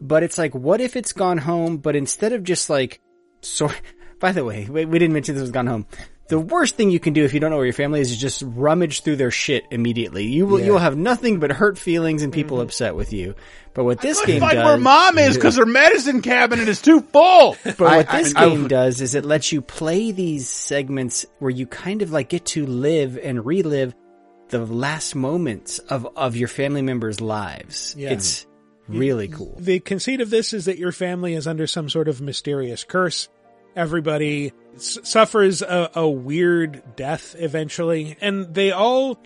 but it's like, what if it's gone home? But instead of just like, sort. <laughs> By the way, we, we didn't mention this was gone home. The worst thing you can do if you don't know where your family is is just rummage through their shit immediately. You will. Yeah. You'll have nothing but hurt feelings and people mm-hmm. upset with you. But what this game Find does, where mom is <laughs> because her medicine cabinet is too full. but what I- this I- game does is it lets you play these segments where you kind of like get to live and relive the last moments of, of your family members' lives. Yeah. It's really cool. the conceit of this is that your family is under some sort of mysterious curse. Everybody s- suffers a, a weird death eventually, and they all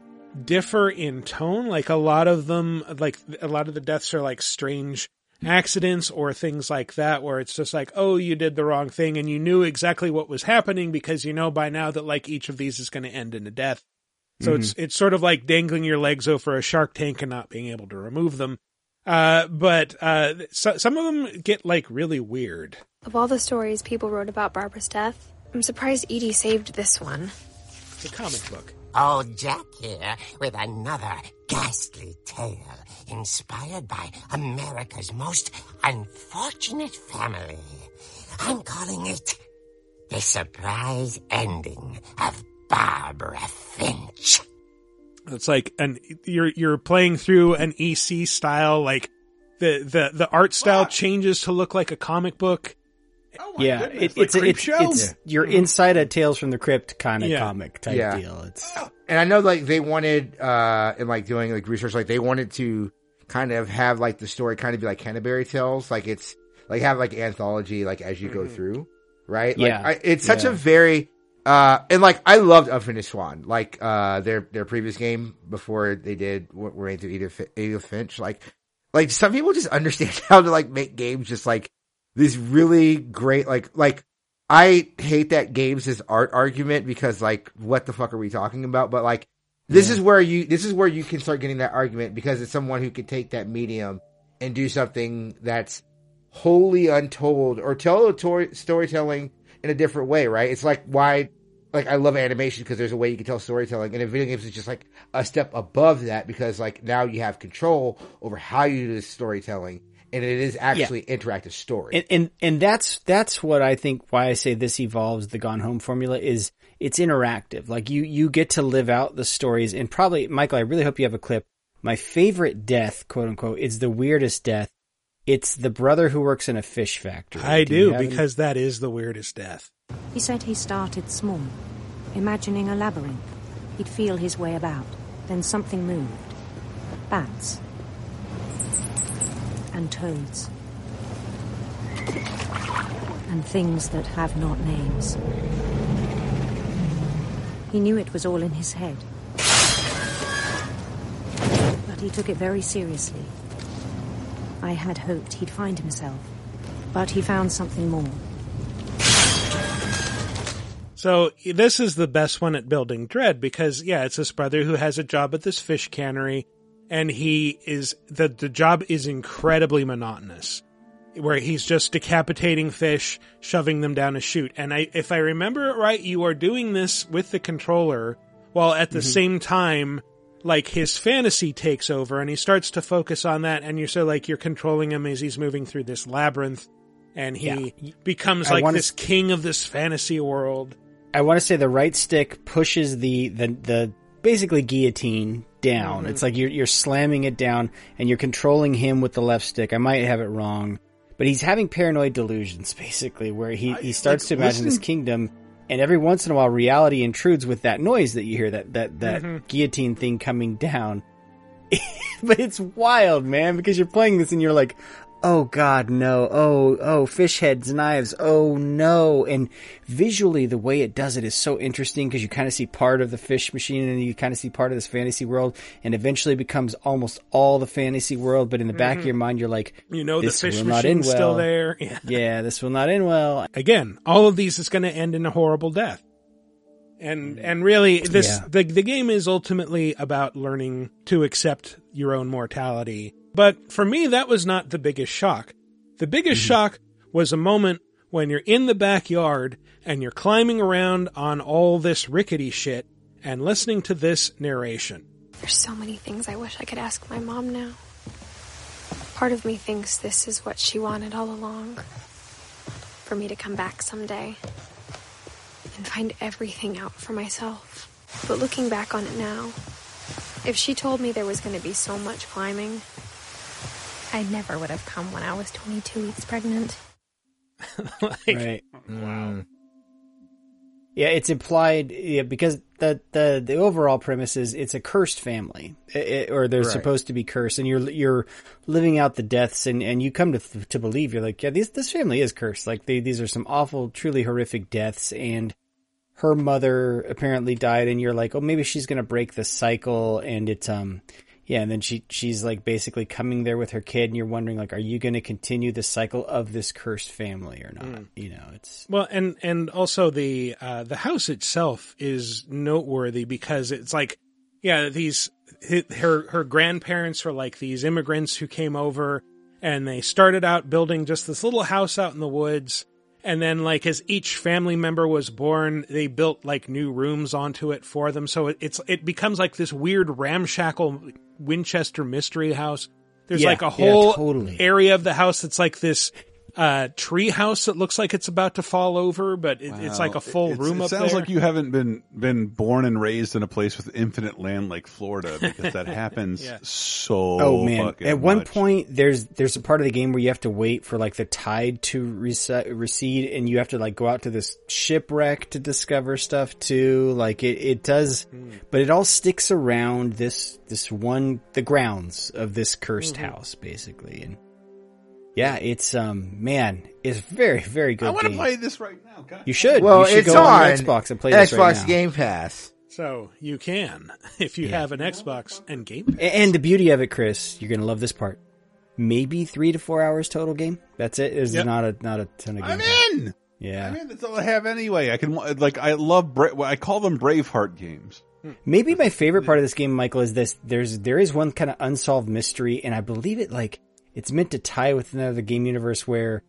differ in tone. Like a lot of them, like a lot of the deaths are like strange accidents or things like that, where it's just like, oh, you did the wrong thing, and you knew exactly what was happening because you know by now that like each of these is going to end in a death. So mm-hmm. it's it's sort of like dangling your legs over a shark tank and not being able to remove them. Uh, but uh, so, some of them get like really weird. Of all the stories people wrote about Barbara's death, I'm surprised Edie saved this one. The comic book. Old Jack here with another ghastly tale inspired by America's most unfortunate family. I'm calling it The Surprise Ending of Barbara Finch. It's like an you're you're playing through an EC style like the the the art style changes to look like a comic book. yeah, goodness, it, like it's a, Creep it's, Show? it's you're inside a Tales from the Crypt kind of Yeah. comic type Yeah. deal. It's and I know like they wanted uh in like doing like research like they wanted to kind of have like the story kind of be like Canterbury Tales like it's like have like anthology like as you go through right like Yeah. I, it's such Yeah. a very uh and like I loved Unfinished Swan like uh their their previous game before they did what we're into Edith, Edith Finch like like some people just understand <laughs> how to like make games just like this really great like like I hate that games is art argument because like what the fuck are we talking about? But like this is where you this is where you can start getting that argument because it's someone who can take that medium and do something that's wholly untold or tell a tor- storytelling in a different way, right? It's like why like I love animation because there's a way you can tell storytelling and in video games it's just like a step above that because like now you have control over how you do this storytelling and it is actually interactive story. and, and and that's that's what I think why I say this evolves the Gone Home formula is it's interactive. Like you you get to live out the stories and probably Michael, I really hope you have a clip. My favorite death, quote unquote, is the weirdest death. It's the brother who works in a fish factory. I you do have any- because that is the weirdest death. He said he started small, imagining a labyrinth. He'd feel his way about. Then something moved. Bats. And toads. And things that have not names. He knew it was all in his head. But he took it very seriously. I had hoped he'd find himself. But he found something more. So this is the best one at building dread because yeah, it's this brother who has a job at this fish cannery and he is the the job is incredibly monotonous where he's just decapitating fish, shoving them down a chute. And I if I remember it right, you are doing this with the controller while at the Mhm. same time like his fantasy takes over and he starts to focus on that and you're so like you're controlling him as he's moving through this labyrinth and he becomes I like this s- king of this fantasy world. I want to say the right stick pushes the the the basically guillotine down. Mhm. It's like you're you're slamming it down and you're controlling him with the left stick. I might have it wrong, but he's having paranoid delusions <laughs> basically where he he starts like, to imagine this kingdom and every once in a while reality intrudes with that noise that you hear that that that Mhm. guillotine thing coming down. <laughs> but it's wild, man, because you're playing this and you're like, oh god, no, oh, oh, fish heads, knives, oh no. And visually, the way it does it is so interesting because you kind of see part of the fish machine and you kind of see part of this fantasy world and eventually becomes almost all the fantasy world. But in the back of Mhm. your mind, you're like, You know the this fish will not end machine's still there. Yeah. <laughs> <laughs> Yeah, this will not end well. Again, all of these is going to end in a horrible death. And and really this Yeah. the the game is ultimately about learning to accept your own mortality. But for me that was not the biggest shock. The biggest mm-hmm. shock was a moment when you're in the backyard and you're climbing around on all this rickety shit and listening to this narration. There's so many things I wish I could ask my mom now. Part of me thinks this is what she wanted all along. For me to come back someday and find everything out for myself. But looking back on it now, if she told me there was going to be so much climbing, I never would have come when I was 22 weeks pregnant. <laughs> right. Wow. Yeah, it's implied yeah, because the, the the overall premise is it's a cursed family, I- I- or they're Right. supposed to be cursed, and you're you're living out the deaths, and, and you come to to believe you're like, yeah, this this family is cursed. Like they, these are some awful, truly horrific deaths, and her mother apparently died, and you're like, oh, maybe she's gonna break the cycle, and it's um. Yeah, and then she she's like basically coming there with her kid, and you're wondering like, are you going to continue the cycle of this cursed family or not? You know, it's Well, and and also the uh, the house itself is noteworthy because it's like, yeah, these her her grandparents were like these immigrants who came over, and they started out building just this little house out in the woods, and then like as each family member was born, they built like new rooms onto it for them. So it, it's it becomes like this weird ramshackle Winchester mystery house. There's Yeah, like a yeah, whole totally. area of the house that's like this uh, tree house that looks like it's about to fall over, but it, it's like a full It's- room it up sounds there. like you haven't been been born and raised in a place with infinite land like Florida because that <laughs> happens Yeah. so. Oh man! At one much. point, there's there's a part of the game where you have to wait for like the tide to rece- recede, and you have to like go out to this shipwreck to discover stuff too. Like it, it does, but it all sticks around this this one the grounds of this cursed Mm-hmm. house, basically. And yeah, it's um man, it's very very good. I want to play this right now. God. You should. Well, you should it's go on, on Xbox and play this Xbox right now. Game Pass. so you can <laughs> if you have an Xbox and Game Pass. And the beauty of it, Chris, you're gonna love this part. Maybe three to four hours total game. That's it. This Yep. not a not a ton of game. I'm time. in. Yeah. I mean, that's all I have anyway. I can like I love Bra- I call them Braveheart games. Maybe my favorite part of this game, Michael, is this. There's there is one kind of unsolved mystery, and I believe it like it's meant to tie with another game universe where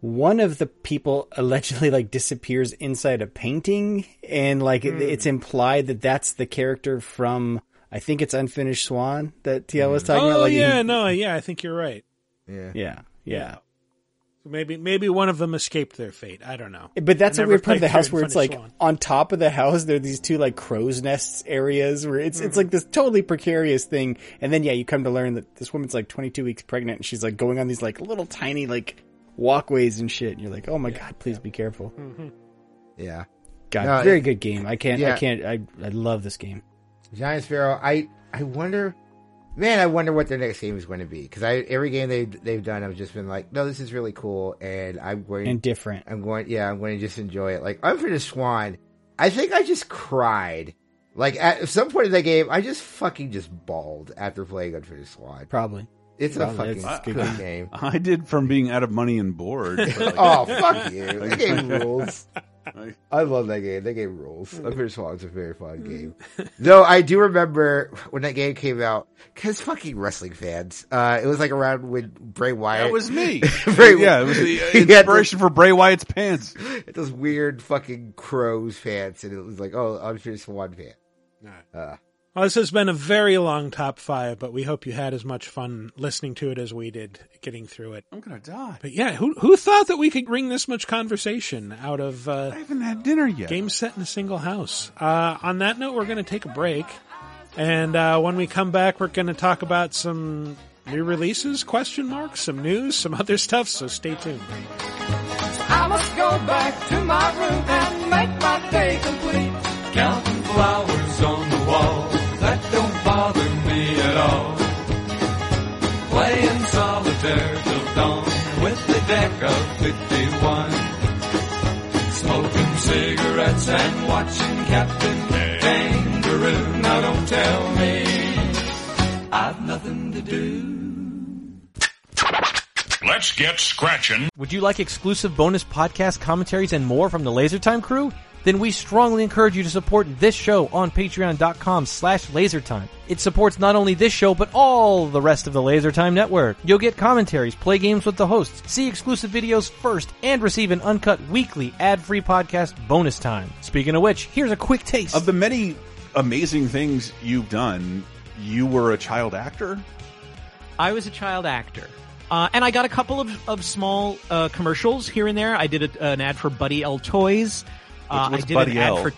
one of the people <laughs> allegedly like disappears inside a painting, and like it, hmm. it's implied that that's the character from I think it's Unfinished Swan that TL was hmm. talking Oh about. Like, oh, yeah, he- no, yeah, I think you're right. Yeah. yeah, yeah. So maybe maybe one of them escaped their fate. I don't know. But that's I a never weird part of the house where it's like Swan. on top of the house there are these two like crow's nests areas where it's Mm-hmm. it's like this totally precarious thing. And then yeah, you come to learn that this woman's like 22 weeks pregnant and she's like going on these like little tiny like walkways and shit. And you're like, oh my god, please be careful. Yeah. God, No, very it- good game. I can't, yeah. I can't, I I love this game. Giant Sparrow. I I wonder, man. I wonder what their next game is going to be because I every game they they've done, I've just been like, no, this is really cool, and I'm going And different. I'm going, yeah, I'm going to just enjoy it. Like Unfinished Swan, I think I just cried. Like at some point in that game, I just fucking just bawled after playing Unfinished Swan. Probably. It's Probably. a fucking a good good game. I did from being out of money and bored. like- <laughs> oh fuck you! That game rules. <laughs> Like- I love that game. That game rules. Unfinished Swan's a very fun game. Though I do remember when that game came out, because fucking wrestling fans. Uh, it was like around when Bray Wyatt. That was me. <laughs> Bray, yeah, it was the <laughs> he had inspiration for Bray Wyatt's pants. those, <laughs> those weird fucking crows pants, and it was like, oh, Unfinished Swan fan. Uh, Well, this has been a very long top five, but we hope you had as much fun listening to it as we did getting through it. I'm gonna die. But yeah, who who thought that we could wring this much conversation out of uh, I haven't had dinner yet. Game set in a single house? Uh, on that note, we're going to take a break, and uh, when we come back, we're going to talk about some new releases, question marks, some news, some <laughs> other stuff. So stay tuned. I must go back to my room and make my day complete. Counting flowers on the wall, that don't bother me at all. Playing solitaire till dawn with the deck of 51. Smoking cigarettes and watching Captain Kangaroo. Now don't tell me I've nothing to do. Let's get scratching. Would you like exclusive bonus podcast commentaries and more from the LaserTime crew? Then we strongly encourage you to support this show on patreon.com slash lasertime. It supports not only this show, but all the rest of the LaserTime network. You'll get commentaries, play games with the hosts, see exclusive videos first, and receive an uncut weekly ad-free podcast bonus time. Speaking of which, here's a quick taste. Of the many amazing things you've done, you were a child actor. I was a child actor. Uh, and I got a couple of, of small uh, commercials here and there. I did a, an ad for Buddy L Toys. Uh, I did Buddy an ad L? for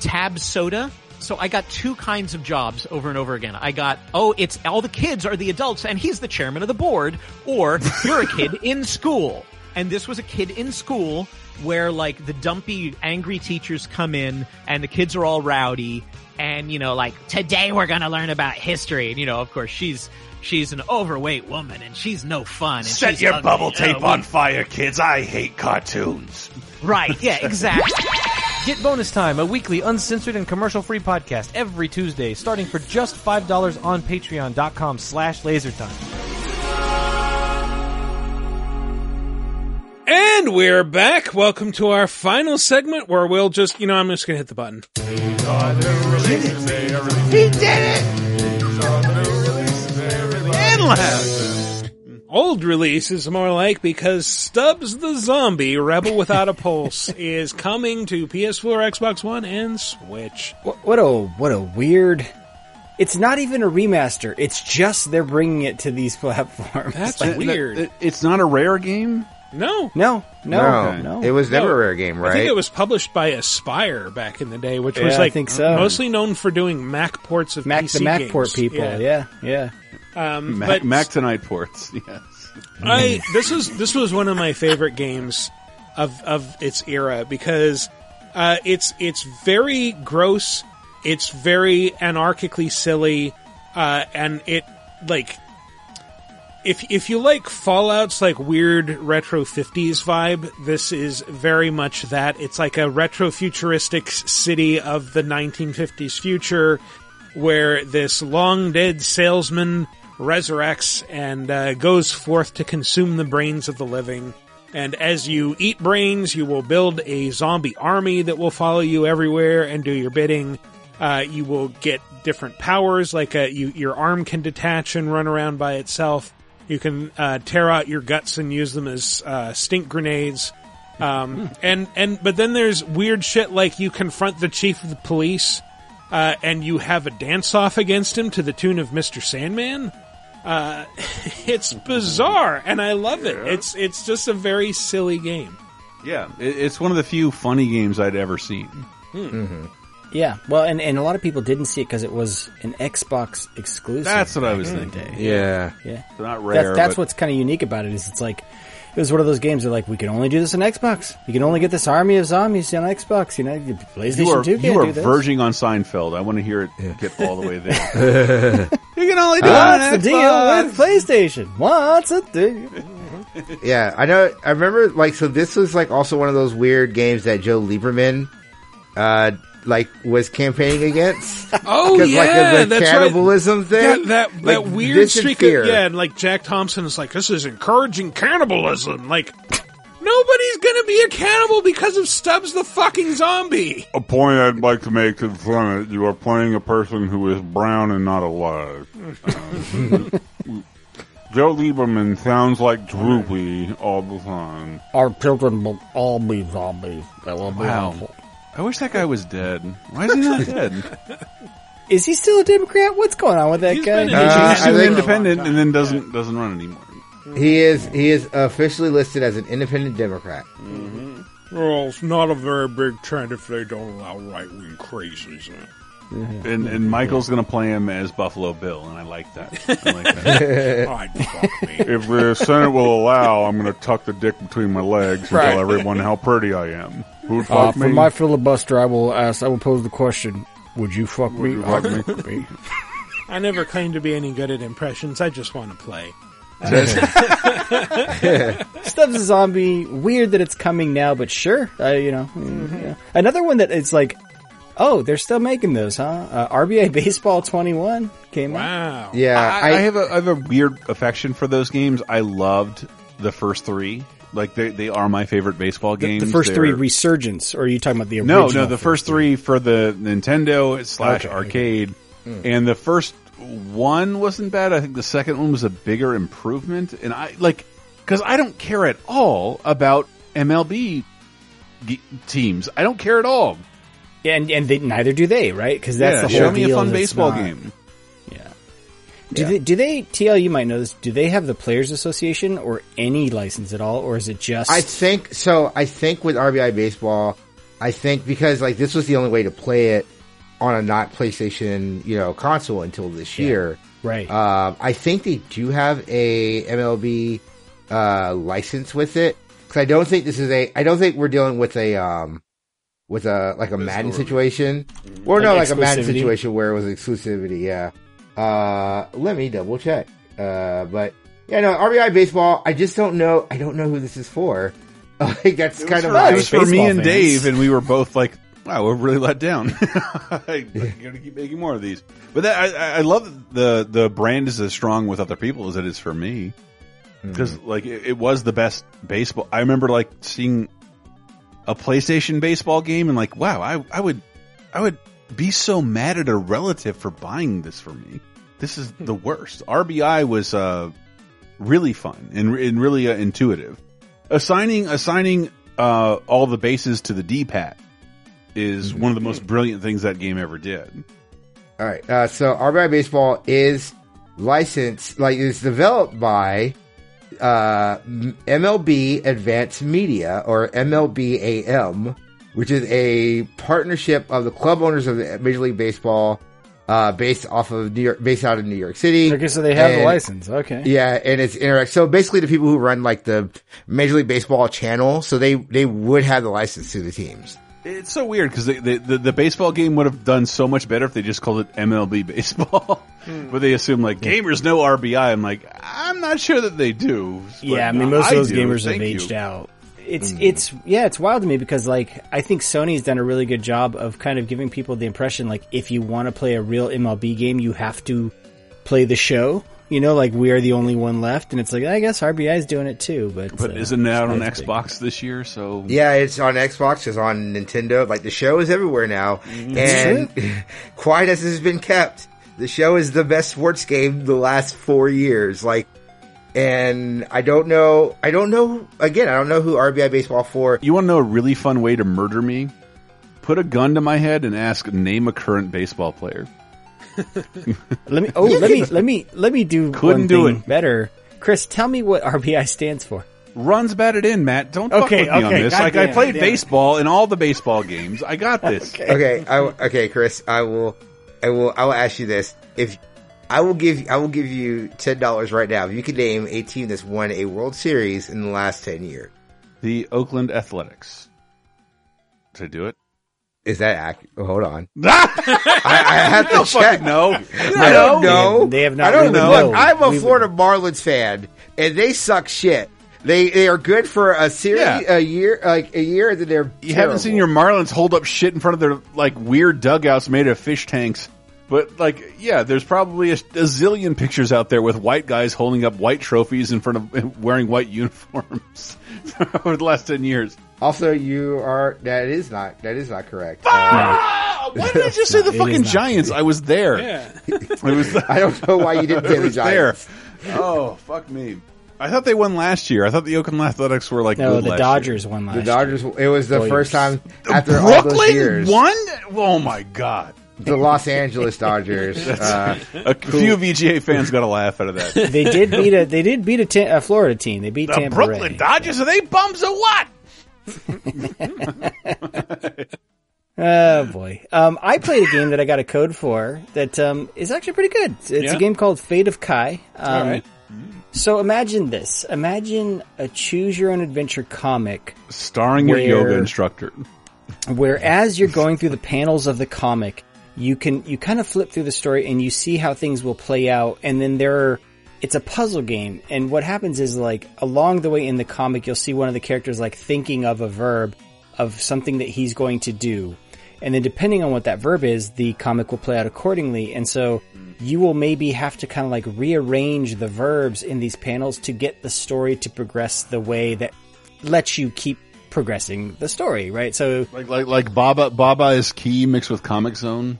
Tab Soda. So I got two kinds of jobs over and over again. I got, oh, it's all the kids are the adults and he's the chairman of the board, or you're a kid in school. And this was a kid in school where like the dumpy, angry teachers come in and the kids are all rowdy and you know, like, today we're gonna learn about history. And you know, of course, she's, she's an overweight woman and she's no fun. And Set she's your ugly. bubble tape we- on fire, kids. I hate cartoons. Right, yeah, <laughs> exactly. Get Bonus Time, a weekly uncensored and commercial-free podcast every Tuesday, starting for just $5 on patreon.com slash lasertime. And we're back. Welcome to our final segment where we'll just, you know, I'm just going to hit the button. He did it! And laugh. Old release is more like because Stubbs the Zombie, Rebel Without a <laughs> Pulse, is coming to PS4, Xbox One, and Switch. What, what a what a weird. It's not even a remaster. It's just they're bringing it to these <laughs> platforms. That's Like, weird. It- It's not a rare game. No, No, no, No. no. It was never No. a rare game, right? I think it was published by Aspyr back in the day, which was Yeah, I like think so. mostly known for doing Mac ports of Mac PC the Mac games. port people. Yeah, yeah. Um, <laughs> Mac, but Mac tonight ports. <laughs> Yes. I this was this was one of my favorite games of of its era because uh, it's it's very gross, it's very anarchically silly, uh, and it like if if you like Fallout's like weird retro 50s vibe, this is very much that. It's like a retro futuristic city of the 1950s future where this long dead salesman resurrects and uh, goes forth to consume the brains of the living. And as you eat brains, you will build a zombie army that will follow you everywhere and do your bidding. Uh, you will get different powers, like uh, you, your arm can detach and run around by itself. You can uh, tear out your guts and use them as uh, stink grenades. Um, and and but then there's weird shit like you confront the chief of the police, uh, and you have a dance off against him to the tune of Mr. Sandman. Uh, <laughs> it's bizarre, and I love it. It's it's just a very silly game. Yeah, it's one of the few funny games I'd ever seen. Yeah, well, and, and a lot of people didn't see it because it was an Xbox exclusive. That's what I was back in the thinking. day. Yeah. yeah. Not rare, That's, that's but- what's kind of unique about it. Is it's like it was one of those games that like we can only do this on Xbox. You can only get this army of zombies on Xbox. You know, you- PlayStation You are, Two can't you are do this. verging on Seinfeld. I want to hear it get all the way there. <laughs> you can only do What's it the on deal Xbox. with PlayStation? What's the deal? Yeah, I know. I remember, like, so this was like also one of those weird games that Joe Lieberman, uh, like was campaigning against. <laughs> Oh 'Cause, yeah, like, the that's cannibalism right. thing. Yeah, that Like, that weird this and streak. Of, yeah, and like Jack Thompson is like, this is encouraging cannibalism. Like, nobody's gonna be a cannibal because of Stubbs the fucking zombie. A point I'd like to make to the Senate, you are playing a person who is brown and not alive. <laughs> Joe Lieberman sounds like Droopy all the time. Our children will all be zombies. They will be Wow. awful. I wish that guy was dead. Why is he not <laughs> dead? Is he still a Democrat? What's going on with that guy? He's Uh, he's I an think- independent and then doesn't doesn't run anymore. He is he is officially listed as an independent Democrat. Well, it's not a very big trend if they don't allow right wing crazies. And and Michael's gonna play him as Buffalo Bill, and I like that. I like that. <laughs> I'd fuck me. If the Senate will allow, I'm going to tuck the dick between my legs and Right. tell everyone how pretty I am. Who'd Uh, fuck for me? my filibuster, I will ask. I will pose the question: Would you fuck me? you fuck I me? me. <laughs> I never claim to be any good at impressions. I just want to play. <laughs> Stubbs a zombie. Weird that it's coming now, but sure. Uh, you know, Mm-hmm. yeah. another one that it's like, oh, they're still making those, huh? Uh, RBI <laughs> Baseball 21 came out. Wow. Yeah, I, I have a I have a weird affection for those games. I loved the first three. Like they they are my favorite baseball The, games. the first three They're- resurgence, or are you talking about the original? No, no, the first three for the Nintendo slash Okay, arcade, Hmm. and the first one wasn't bad. I think the second one was a bigger improvement, and I like because I don't care at all about MLB ge- teams. I don't care at all. Yeah, and and they, neither do they, right? Because that's Yeah, the whole show me a fun baseball not- game. Yeah. Do they? Do they? TL, you might know this. Do they have the Players Association or any license at all, or is it just? I think so. I think with RBI baseball, I think because like this was the only way to play it on a not PlayStation, you know, console until this year. Right. Um, I think they do have a MLB uh, license with it because I don't think this is a. I don't think we're dealing with a um with a like a Madden situation, or no, Like a Madden situation where it was exclusivity. Yeah. Uh, let me double check. Uh, but yeah, no RBI baseball. I just don't know. I don't know who this is for. <laughs> Like that's kind of It was for me and fans. Dave, and we were both like, "Wow, we're really let down." <laughs> I gotta keep making more of these. But that, I, I- I love the the brand is as strong with other people as it is for me because like it, it was the best baseball. I remember like seeing a PlayStation baseball game and like, wow, I I would I would be so mad at a relative for buying this for me. This is the <laughs> worst. RBI was uh really fun and, and really uh, intuitive. Assigning assigning uh, all the bases to the D pad is one of the most brilliant things that game ever did. All right. Uh, so RBI Baseball is licensed, like is developed by uh, MLB Advanced Media or MLB AM, which is a partnership of the club owners of the Major League Baseball, uh, based off of New York, based out of New York City. Okay, so they have the license. Okay. Yeah, and it's interact. So basically, the people who run like the Major League Baseball channel, so they they would have the license to the teams. It's so weird because the, the the baseball game would have done so much better if they just called it MLB baseball, <laughs> but they assume like gamers know RBI. I'm like, I'm not sure that they do. Yeah, I mean, most I of those do. gamers have aged you. out. It's Mm. it's yeah, it's wild to me because like I think Sony's done a really good job of kind of giving people the impression like if you want to play a real MLB game, you have to play the show. You know, like we are the only one left, and it's like I guess RBI is doing it too. But But uh, isn't it out on it's big. Xbox this year? So Yeah, it's on Xbox, it's on Nintendo. Like the show is everywhere now, and <laughs> quiet as it has been kept, the show is the best sports game the last four years. Like, and I don't know, I don't know. Again, I don't know who RBI Baseball for. You want to know a really fun way to murder me? Put a gun to my head and ask name a current baseball player. <laughs> Let me oh let me let me let me do Couldn't one do it. better. Chris, tell me what RBI stands for. Runs batted in, Matt. Don't fuck Okay, with me on okay, this. Like I played damn it. baseball in all the baseball games. I got this. <laughs> Okay, I, okay, Chris, I will, I will, I will ask you this. If I will give, I will give you ten dollars right now if you can name a team that's won a World Series in the last ten years. The Oakland Athletics. Did I do it? Is that accurate? Oh, hold on. <laughs> I, I have to don't check. fucking know. I don't know. They have not I don't really know. known. I'm a We- Florida Marlins fan, and they suck shit. They they are good for a series, Yeah. a year, like a year, and then they're. You haven't seen your Marlins hold up shit in front of their like weird dugouts made of fish tanks. But like, yeah, there's probably a, a zillion pictures out there with white guys holding up white trophies in front of <laughs> wearing white uniforms <laughs> over the last ten years. Also, you are that is not that is not correct. Ah! Why did I just say the It is fucking not Giants? I was there. Yeah. It was, <laughs> I don't know why you didn't say the Giants. There. Oh fuck me! I thought they won last year. I thought the Oakland Athletics were like No, good the last Dodgers year. won last The Dodgers. It was the Warriors. first time after all those years. won. Oh my god! The Los Angeles Dodgers. <laughs> uh, a few VGA fans got a laugh out of that. they did beat a they did beat a, ta- a Florida team. They beat The Tampa Brooklyn Ray. Dodgers are they bums or what? <laughs> Oh boy. Um, I played a game that I got a code for that um, is actually pretty good. It's, it's Yeah? a game called Fate of Kai. Um, All right. So imagine this. Imagine a choose your own adventure comic Starring your yoga instructor. where as you're going through the panels of the comic, you can you kind of flip through the story and you see how things will play out and then there are it's a puzzle game. And what happens is like along the way in the comic you'll see one of the characters like thinking of a verb of something that he's going to do. And then depending on what that verb is the comic will play out accordingly. And so you will maybe have to kind of like rearrange the verbs in these panels to get the story to progress the way that lets you keep progressing the story right? So Like like like Baba Baba is key mixed with Comic Zone.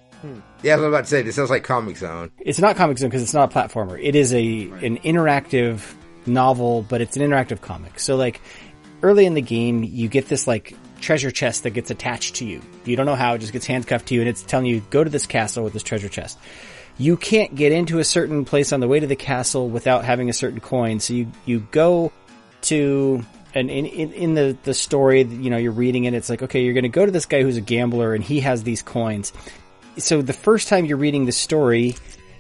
Yeah, I was about to say this sounds like Comic Zone. It's not Comic Zone because it's not a platformer. It is a an interactive novel, but it's an interactive comic. So like early in the game, you get this like treasure chest that gets attached to you. You don't know how; it just gets handcuffed to you, and it's telling you go to this castle with this treasure chest. You can't get into a certain place on the way to the castle without having a certain coin. So you you go to and in, in, in the, the story, you know, you're reading it, it's like, okay, you're going to go to this guy who's a gambler and he has these coins. So the first time you're reading the story,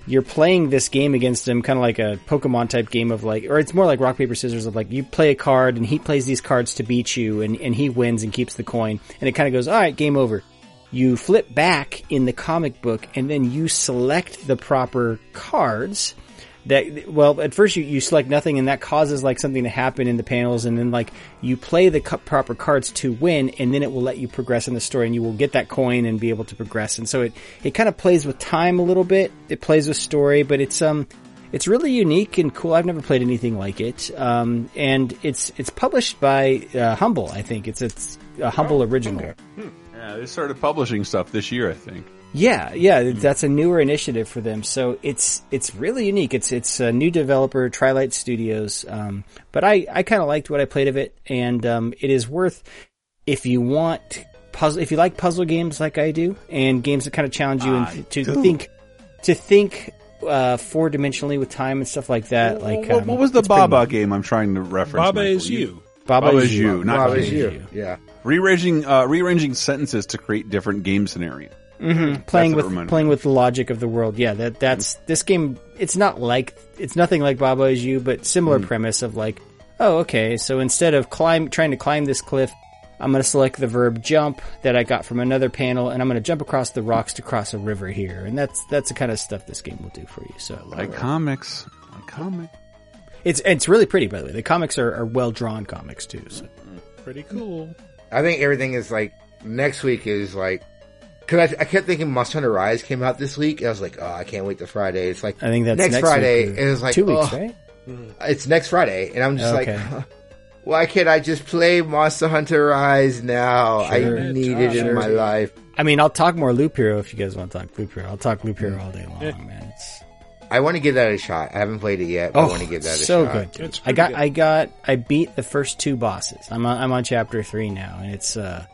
you're playing this game against him, kind of like a Pokemon type game of like, or it's more like rock, paper, scissors of like, you play a card and he plays these cards to beat you and, and he wins and keeps the coin. And it kind of goes, all right, game over. You flip back in the comic book and then you select the proper cards that well at first you, you select nothing and that causes like something to happen in the panels and then like you play the cu- proper cards to win and then it will let you progress in the story and you will get that coin and be able to progress and so it it kind of plays with time a little bit it plays with story but it's um it's really unique and cool. I've never played anything like it, um, and it's it's published by uh, Humble. I think it's it's a Humble original. Yeah, they started publishing stuff this year, I think. Yeah, yeah, that's a newer initiative for them. So it's it's really unique. It's it's a new developer, Trilight Studios. Um, but I I kind of liked what I played of it, and um, it is worth if you want puzzle if you like puzzle games like I do, and games that kind of challenge you I and to do. think to think uh, four dimensionally with time and stuff like that. Like, what, um, what was the it's pretty Baba neat. game I'm trying to reference? Baba Michael? is you. Baba Baba is is you. you, not Baba Baba is you. Yeah. Rearranging, uh, rearranging sentences to create different game scenarios. Hmm Playing That's what it with reminded playing with the logic of the world. Yeah, that that's this game. It's not like it's nothing like Baba is you, but similar Mm. premise of like, oh, okay. So instead of climb trying to climb this cliff, I'm going to select the verb jump that I got from another panel, and I'm going to jump across the rocks to cross a river here. And that's that's the kind of stuff this game will do for you. So Like comics, like comic. it's it's really pretty, by the way. The comics are, are well drawn comics too. So Pretty cool. I think everything is like next week is like because I, I kept thinking Monster Hunter Rise came out this week. And I was like, oh, I can't wait to Friday. It's like I think that's next, next Friday. week, and it's like two weeks, oh, right? It's next Friday, and I'm just Okay. like, <laughs> why can't I just play Monster Hunter Rise now? Sure. I need it in my life. I mean, I'll talk more Loop Hero if you guys want to talk Loop Hero. I'll talk Loop Hero all day long, man. It's I want to give that a shot. I haven't played it yet, but I want to give that a Oh, so shot. good. I got, I got, I beat the first two bosses. I'm on, I'm on chapter three now, and it's, uh,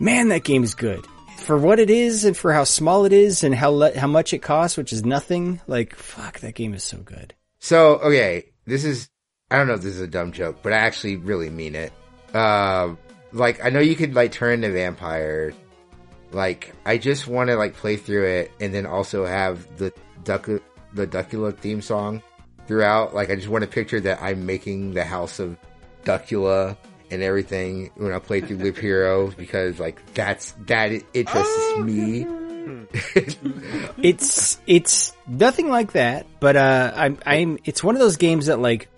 man, that game is good for what it is and for how small it is and how le- how much it costs, which is nothing. Like, fuck, that game is so good. So, okay, this is, I don't know if this is a dumb joke, but I actually really mean it. Um, like, I know you could, like, turn into vampire. Like, I just want to, like, play through it and then also have the Duck, the Duckula theme song throughout. Like, I just want to picture that I'm making the house of Duckula and everything when I play through Loop Hero because, like, that's, that it interests me. <laughs> it's it's nothing like that, but uh, I'm I'm it's one of those games that like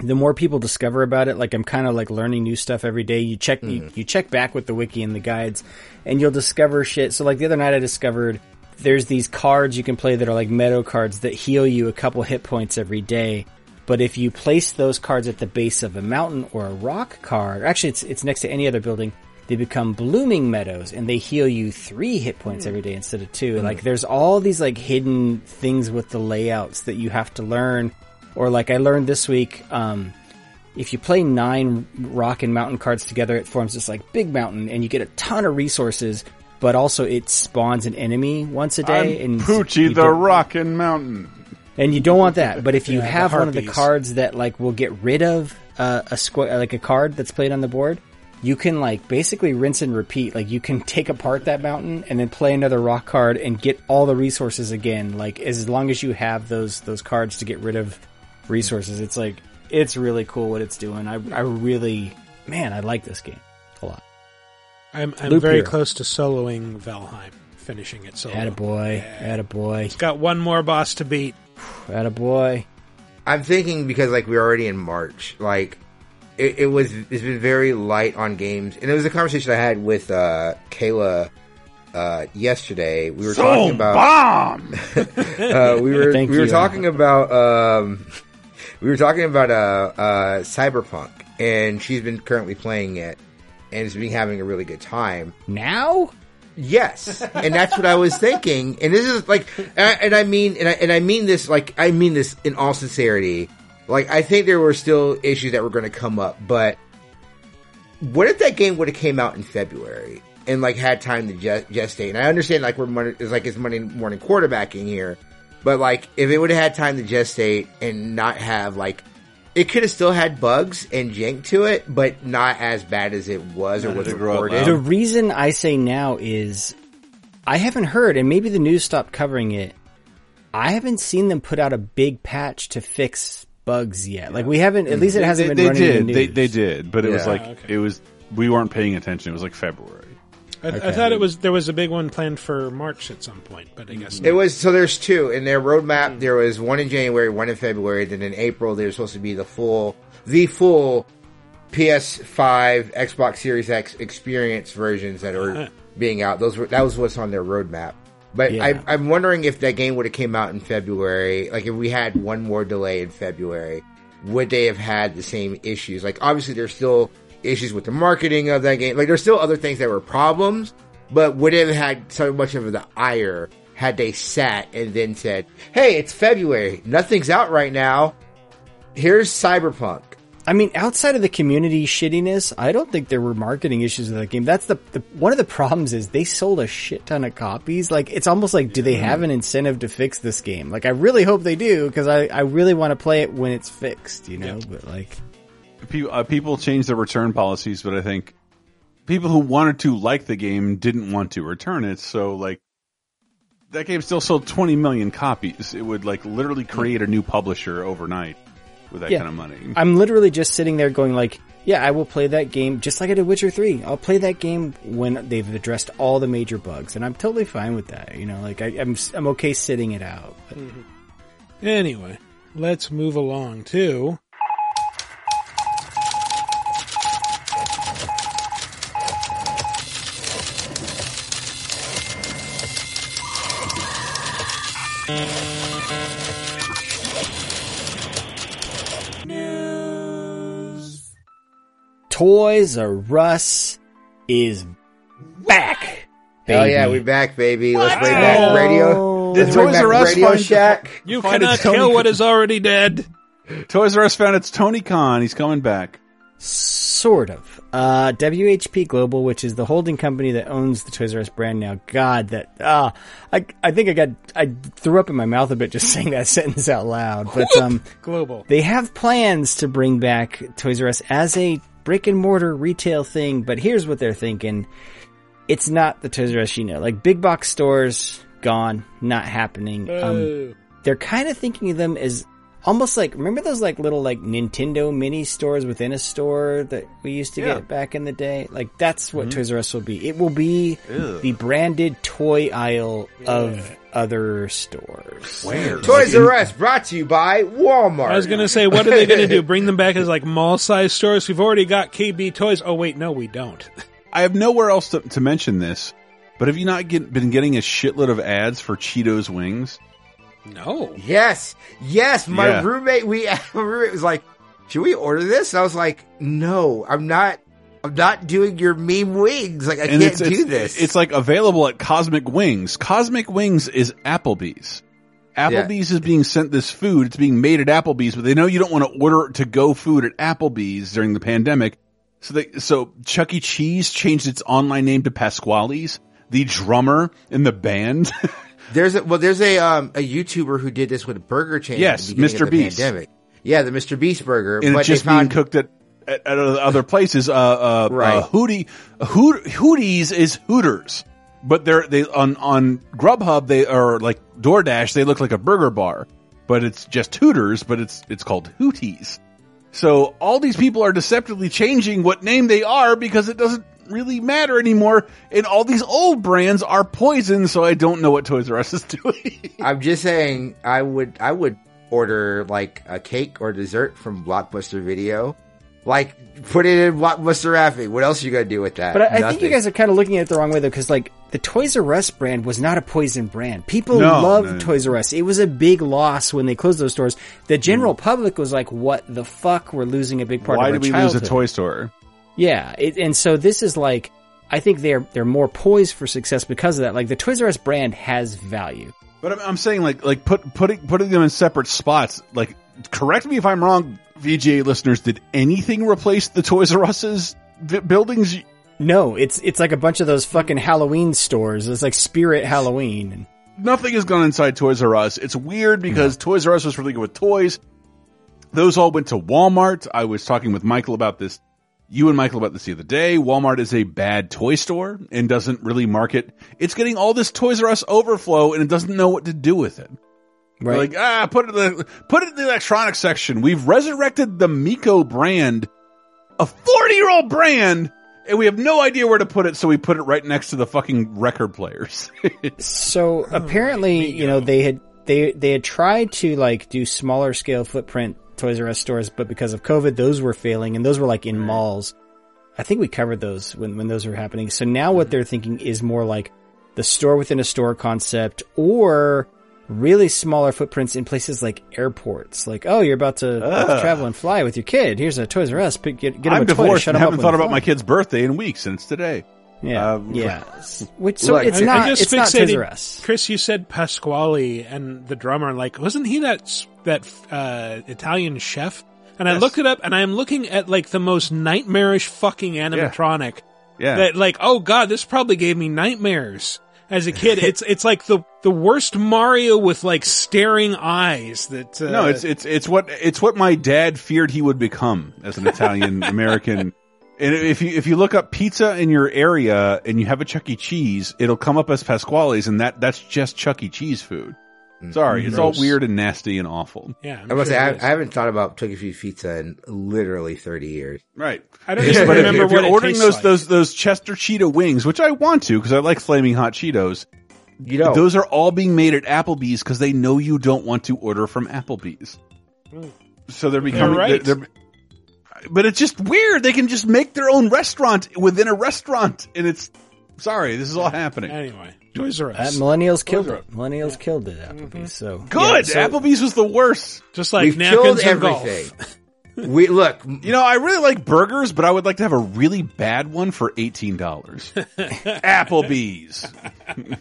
the more people discover about it, like I'm kind of like learning new stuff every day. You check you, you check back with the wiki and the guides, and you'll discover shit. So like the other night, I discovered there's these cards you can play that are like meadow cards that heal you a couple hit points every day. But if you place those cards at the base of a mountain or a rock card, actually it's it's next to any other building, they become blooming meadows and they heal you three hit points every day instead of two. Mm. Like there's all these like hidden things with the layouts that you have to learn. Or like I learned this week, um, if you play nine rock and mountain cards together, it forms this like big mountain and you get a ton of resources, but also it spawns an enemy once a day. I'm and Poochie the don't- Rockin' Mountain. And you don't want that. But if you Yeah, have one of the cards that like will get rid of uh, a squ- like a card that's played on the board, you can like basically rinse and repeat. Like you can take apart that mountain and then play another rock card and get all the resources again. Like as long as you have those those cards to get rid of resources, it's like it's really cool what it's doing. I I really man, I like this game a lot. I'm, I'm Loop very Hero. close to soloing Valheim, finishing it solo. Attaboy, attaboy, It's got one more boss to beat. Attaboy. I'm thinking because like we're already in March, like it, it was it's been very light on games, and it was a conversation I had with uh, Kayla uh, yesterday. We were So talking about bomb! <laughs> uh, we were Thank we were talking about um, we were talking about uh, uh, Cyberpunk, and she's been currently playing it, and has been having a really good time. Now, Yes, and that's what I was thinking. And this is like, and I, mean, and I, and I mean this like, I mean this in all sincerity. Like, I think there were still issues that were going to come up, but what if that game would have came out in February and like had time to gest- gestate? And I understand like we're it's like it's Monday morning quarterbacking here, but like if it would have had time to gestate and not have like. It could have still had bugs and jank to it, but not as bad as it was or Not was to grow up reported. The reason I say now is I haven't heard, and maybe the news stopped covering it. I haven't seen them put out a big patch to fix bugs yet. Like we haven't, at least it hasn't they, been they running did. in the They, news. they did, but it was Yeah. like it was. We weren't paying attention. It was like February. I, I Okay. thought it was there was a big one planned for March at some point, but I guess It was so. There's two in their roadmap. Hmm. There was one in January, one in February. Then in April, there's supposed to be the full, the full PS5, Xbox Series X experience versions that are uh-huh. being out. Those were that was what's on their roadmap. But Yeah. I, I'm wondering if that game would have came out in February. Like if we had one more delay in February, would they have had the same issues? Like obviously they're still issues with the marketing of that game. Like there's still other things that were problems, but would it have had so much of the ire had they sat and then said, "Hey, it's February. Nothing's out right now. Here's Cyberpunk." I mean, outside of the community shittiness, I don't think there were marketing issues with that game. That's the, the one of the problems is they sold a shit ton of copies. Like it's almost like, do they have an incentive to fix this game? Like I really hope they do because I, I really want to play it when it's fixed, you know. But like, People, uh, people change their return policies, but I think people who wanted to like the game didn't want to return it. So like that game still sold 20 million copies. It would like literally create a new publisher overnight with that Yeah. kind of money. I'm literally just sitting there going like, yeah, I will play that game just like I did Witcher 3. I'll play that game when they've addressed all the major bugs and I'm totally fine with that. You know, like I, I'm, I'm okay sitting it out. But Anyway, let's move along to. Toys R Us is back. Oh yeah, baby. we back, baby. Let's bring back oh. radio. Did Let's Toys back R Us Radio find- Shack. You Find cannot its Tony kill what Khan. already dead. Toys R Us found its Tony Khan. He's coming back. Sort of. Uh, WHP Global, which is the holding company that owns the Toys R Us brand now. God, that, ah, I, I think I got, I threw up in my mouth a bit just <laughs> saying that sentence out loud. But, um, <laughs> Global. they have plans to bring back Toys R Us as a brick and mortar retail thing, but here's what they're thinking. It's not the Toys R Us you know. Like big box stores, gone, not happening. Um, they're kind of thinking of them as almost like remember those like little like Nintendo mini stores within a store that we used to Yeah. get back in the day. Like that's what mm-hmm. Toys R Us will be. It will be the branded toy aisle of other stores. Where? Toys R Us brought to you by Walmart. I was going to say, what are they going to do? Bring them back as like mall size stores? We've already got KB Toys. Oh, wait, no, we don't. <laughs> I have nowhere else to, to mention this, but have you not get, been getting a shitload of ads for Cheetos wings? No. Yes, yes. My Yeah. roommate, we <laughs> my roommate was like, "Should we order this?" I was like, "No, I'm not. I'm not doing your meme wings. Like I And can't it's, do it's, this." It's like available at Cosmic Wings. Cosmic Wings is Applebee's. Applebee's is being sent this food. It's being made at Applebee's, but they know you don't want to order to go food at Applebee's during the pandemic. So they, so Chuck E. Cheese changed its online name to Pasqually's. The drummer in the band. <laughs> There's a well, there's a um a YouTuber who did this with a burger chain. Yes, at the beginning Mr. Beast. Pandemic. Yeah, the Mr. Beast burger. and but it's just found being cooked at, at, at other places. Uh, uh, Right. uh, Hootie, Hoot, Hooties is Hooters, but they're they on on Grubhub they are like DoorDash. They look like a burger bar, but it's just Hooters, but it's it's called Hooties. So all these people are deceptively changing what name they are because it doesn't really matter anymore. And all these old brands are poison. So I don't know what Toys R Us is <laughs> doing. I'm just saying, I would I would order like a cake or dessert from Blockbuster Video. Like put it in Blockbuster wrapping. What else are you gonna do with that? But I, I think you guys are kind of looking at it the wrong way though, because like the Toys R Us brand was not a poison brand. People No, loved no, no. Toys R Us. It was a big loss when they closed those stores. The general Mm. public was like, "What the fuck? We're losing a big part Why of our did we childhood." lose a toy store? Yeah, it, and so this is like, I think they're they're more poised for success because of that. Like the Toys R Us brand has value. But I'm, I'm saying like like put putting putting them in separate spots. Like, correct me if I'm wrong, VGA listeners. Did anything replace the Toys R Us's v- buildings? No, it's it's like a bunch of those fucking Halloween stores. It's like Spirit Halloween. Nothing has gone inside Toys R Us. It's weird because Toys R Us was really good with toys. Those all went to Walmart. I was talking with Michael about this. You and Michael about this the other day. Walmart is a bad toy store and doesn't really market. It's getting all this Toys R Us overflow and it doesn't know what to do with it. They're Right. Like ah, put it in the put it in the electronics section. We've resurrected the Miko brand, a forty year old brand, and we have no idea where to put it. So we put it right next to the fucking record players. <laughs> So apparently, you know, they had they they had tried to like do smaller scale footprint Toys R Us stores, but because of COVID, those were failing, and those were like in malls. I think we covered those when when those were happening. So now what mm-hmm. they're thinking is more like the store within a store concept, or really smaller footprints in places like airports. Like, oh, you're about to, about to travel and fly with your kid. Here's a Toys R Us. Get get him I'm a toy to divorced shut and haven't thought about my kid's birthday in weeks, it's today. Yeah, Uh, yeah. Which so Look, it's I- not I just it's not Toys fixated- R Us. Chris, you said Pasqually and the drummer. Like, wasn't he that that uh, Italian chef? and I Yes. looked it up, and I am looking at like the most nightmarish fucking animatronic. Yeah. That like, oh god, this probably gave me nightmares as a kid. <laughs> it's it's like the the worst Mario with like staring eyes. That uh, no, it's it's it's what it's what my dad feared he would become as an Italian American. And if you if you look up pizza in your area and you have a Chuck E. Cheese, it'll come up as Pasqually's, and that that's just Chuck E. Cheese food. Mm. Sorry, it's all weird and nasty and awful. Yeah, I must say, I, I haven't thought about Chuck E. Cheese pizza in literally 30 years. Right. I don't Yes, even but if, remember if you're it ordering those like. those those Chester Cheetah wings, which I want to because I like flaming hot Cheetos, you know those are all being made at Applebee's because they know you don't want to order from Applebee's. Hmm. So they're becoming You're right. they're, they're- but it's just weird. They can just make their own restaurant within a restaurant, and it's sorry, this is all happening. Anyway, Toys R Uh, Us. millennials killed it. Millennials killed it. Applebee's. So Good. Yeah, so- Applebee's was the worst. Just like We've napkins killed and golf. everything. <laughs> we look. <laughs> You know, I really like burgers, but I would like to have a really bad one for eighteen dollars. <laughs> Applebee's.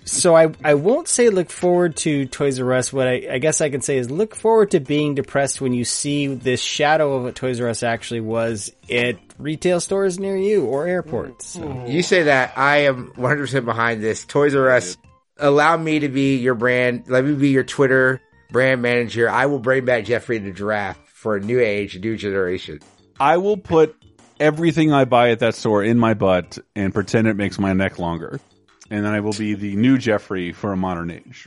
So I I won't say look forward to Toys R Us. What I, I guess I can say is look forward to being depressed when you see this shadow of what Toys R Us actually was at retail stores near you or airports. So. Mm-hmm. You say that I am 100% behind this. Toys R Us, allow me to be your brand. Let me be your Twitter brand manager. I will bring back Geoffrey the Giraffe for a new age, a new generation. I will put everything I buy at that store in my butt and pretend it makes my neck longer. And then I will be the new Geoffrey for a modern age.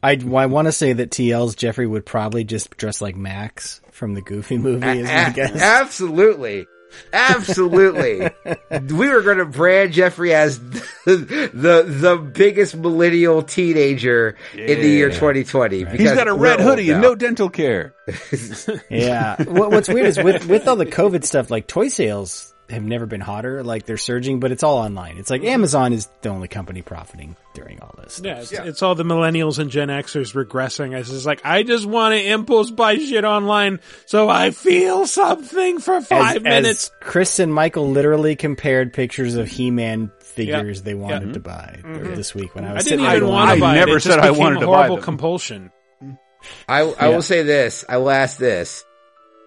I, I want to say that TL's Geoffrey would probably just dress like Max from the Goofy movie. Is <laughs> my A- guess. absolutely. Absolutely. <laughs> we were going to brand Geoffrey as the, <laughs> the the biggest millennial teenager in the year 2020. He's because got a red hoodie and no dental care. <laughs> yeah. What, what's weird is with with all the COVID stuff, like toy sales have never been hotter. Like they're surging, but it's all online. It's like Amazon is the only company profiting during all this. Yeah, it's, it's all the millennials and Gen Xers regressing. It's just like I just want to impulse buy shit online so I feel something for five as, minutes. As Chris and Michael literally compared pictures of He-Man figures they wanted Yeah. to buy Mhm. this week when I I was didn't sitting even want to going, buy it. never It just said I wanted a to buy horrible them. compulsion. I, I Yeah. will say this. I will ask this.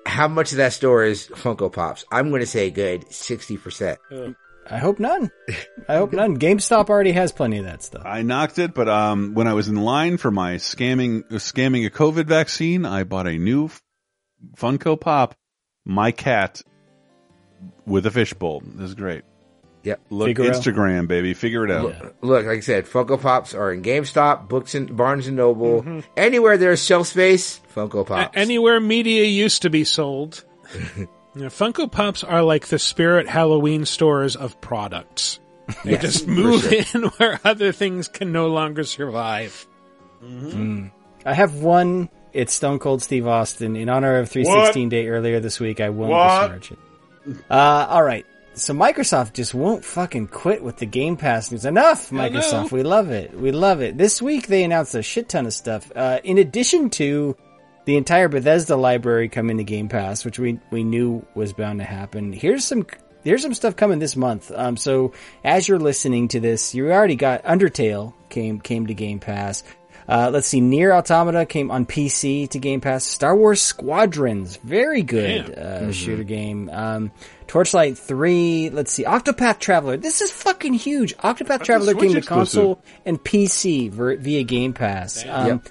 How much of that store is Funko Pops? I'm going to say a good 60%. I hope none. I hope none. GameStop already has plenty of that stuff. I knocked it, but um, when I was in line for my scamming scamming a COVID vaccine, I bought a new Funko Pop, my cat, with a fishbowl. This is great. Yep. Look, Figaro. Instagram, baby. Figure it out. Look, like I said, Funko Pops are in GameStop, Books and Barnes and Noble, Mm-hmm. anywhere there's shelf space. Funko A- Pops. anywhere media used to be sold. <laughs> Yeah, Funko Pops are like the spirit Halloween stores of products. They Yes, just move sure. <laughs> in where other things can no longer survive. Mm. I have one. It's Stone Cold Steve Austin in honor of 316 Day earlier this week. I won't What? besmirch it. Uh, all right. So Microsoft just won't fucking quit with the Game Pass news. Enough, Microsoft. We love it. We love it. This week they announced a shit ton of stuff. Uh, in addition to the entire Bethesda library coming to Game Pass, which we we knew was bound to happen. Here's some here's some stuff coming this month. Um, so as you're listening to this, you already got Undertale came came to Game Pass. Uh, let's see, Nier Automata came on PC to Game Pass. Star Wars Squadrons, very good uh, shooter game. Um, Torchlight 3, let's see, Octopath Traveler. This is fucking huge. Octopath Traveler Switch came to console and PC ver- via Game Pass. Um, Yep.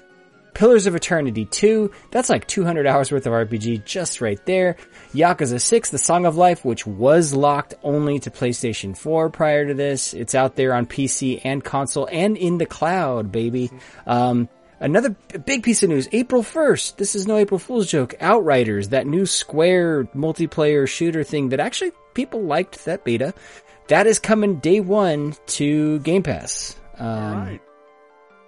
Pillars of Eternity 2, that's like 200 hours worth of RPG just right there. Yakuza 6, The Song of Life, which was locked only to PlayStation 4 prior to this. It's out there on PC and console and in the cloud, baby. Um, another big piece of news, April 1st, this is no April Fool's joke, Outriders, that new Square multiplayer shooter thing that actually people liked that beta. That is coming day one to Game Pass. Um,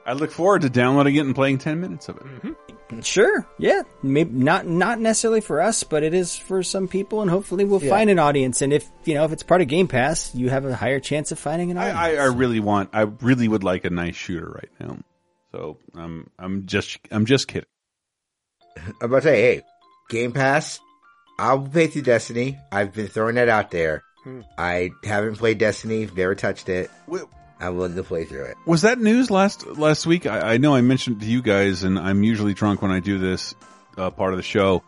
I look forward to downloading it and playing ten minutes of it. Mm-hmm. Sure. Yeah. Maybe not not necessarily for us, but it is for some people, and hopefully we'll Yeah. find an audience. And if you know if it's part of Game Pass, you have a higher chance of finding an audience. I, I, I really want. I really would like a nice shooter right now. So I'm I'm just I'm just kidding. I'm about to say, hey, Game Pass, I'll pay through Destiny. I've been throwing that out there. Hmm. I haven't played Destiny, never touched it. Wait. I'm willing to play through it. Was that news last last week? I, I know I mentioned it to you guys, and I'm usually drunk when I do this uh, part of the show.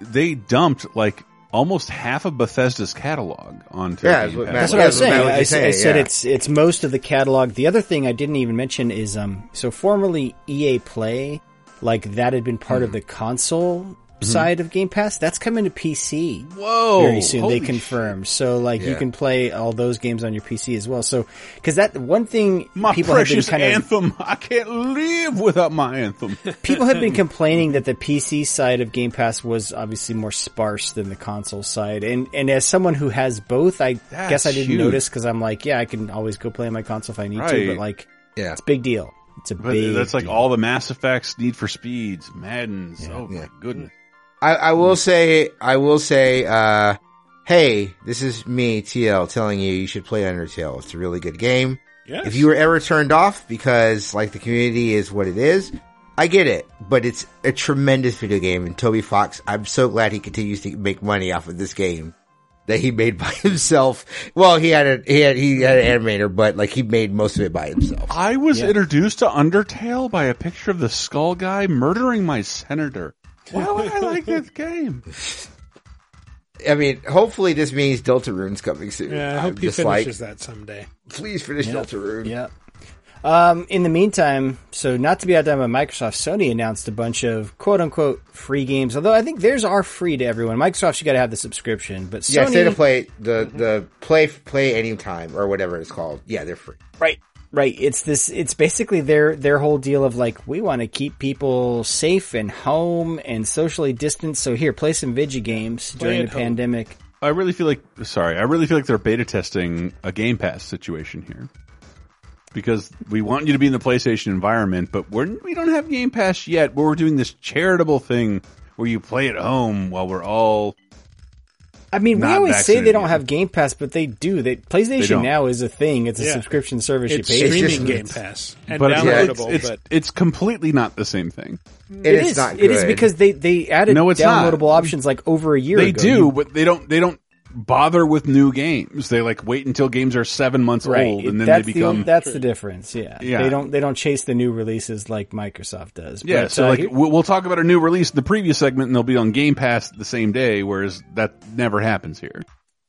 they dumped like almost half of Bethesda's catalog onto Yeah, Game that's what Pass. That's what I was saying. Matt was I, just s- I saying, said yeah. it's it's most of the catalog. The other thing I didn't even mention is um so formerly EA Play, like that had been part of the console Mm-hmm. side of Game Pass. That's coming to PC. Whoa, very soon holy they confirmed. So like you can play all those games on your PC as well. So because that one thing My people have been precious kind of anthem. I can't live without my anthem. <laughs> people have been complaining that the PC side of Game Pass was obviously more sparse than the console side. And and as someone who has both, I That's guess I didn't huge. notice because I'm like, yeah, I can always go play on my console if I need to. But like, Yeah. it's a big deal. It's a But uh, big. that's like deal. all the Mass Effects, Need for Speeds, Maddens. Oh my goodness. I, I will say, I will say, uh, hey, this is me, TL, telling you you should play Undertale. It's a really good game. Yes. If you were ever turned off because, like, the community is what it is, I get it, but it's a tremendous video game. And Toby Fox, I'm so glad he continues to make money off of this game that he made <laughs> by himself. Well, he had a he had he had an animator, but like he made most of it by himself. I was introduced to Undertale by a picture of the skull guy murdering my senator. Why would I like this <laughs> game? I mean, hopefully this means Deltarune's coming soon. Yeah, I I'm hope he just like, finishes that someday. Please finish Yep. Deltarune. Yeah. Um, in the meantime, so not to be outdone by Microsoft, Sony announced a bunch of quote unquote free games. Although I think theirs are free to everyone. Microsoft, you got to have the subscription, but Sony, Yeah, state of play the the play play anytime or whatever it's called. Yeah, they're free. Right. Right. It's this, it's basically their, their whole deal of like, we want to keep people safe and home and socially distanced. So here, play some video games Play during the home. pandemic. I really feel like, sorry, I really feel like they're beta testing a Game Pass situation here. Because we want you to be in the PlayStation environment, but we're, we don't have Game Pass yet. But we're doing this charitable thing where you play at home while we're all. I mean, we always say they don't have Game Pass, but they do. They, PlayStation don't. Now is a thing. It's a Yeah. subscription service It's you pay. streaming for. Game Pass and but it's- downloadable, it's, but it's completely not the same thing. It is. It is because they they added No, it's not. downloadable options like over a year They ago. do, You- but they don't. They don't bother with new games. They like wait until games are seven months right. old, and then that's they the become. that's the difference. Yeah. Yeah. They don't they don't chase the new releases like Microsoft does. yeah, so uh, like here- we'll, we'll talk about a new release in the previous segment, and they'll be on Game Pass the same day, whereas that never happens here.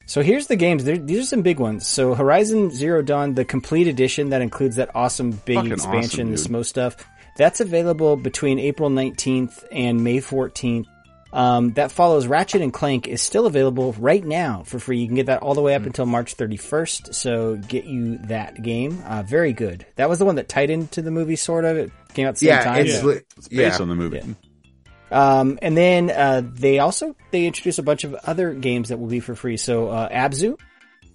So here's the games. There, these are some big ones. So Horizon Zero Dawn, the complete edition that includes that awesome big Fucking expansion, awesome, the. Smo stuff. That's available between April 19th and May 14th. Um, that follows Ratchet and Clank is still available right now for free. You can get that all the way up until March 31st. So get you that game. Uh, very good. That was the one that tied into the movie, sort of. It came out at the same Yeah, time. it's li- It's based yeah. on the movie. Um, and then uh, they also they introduce a bunch of other games that will be for free. So uh, Abzu,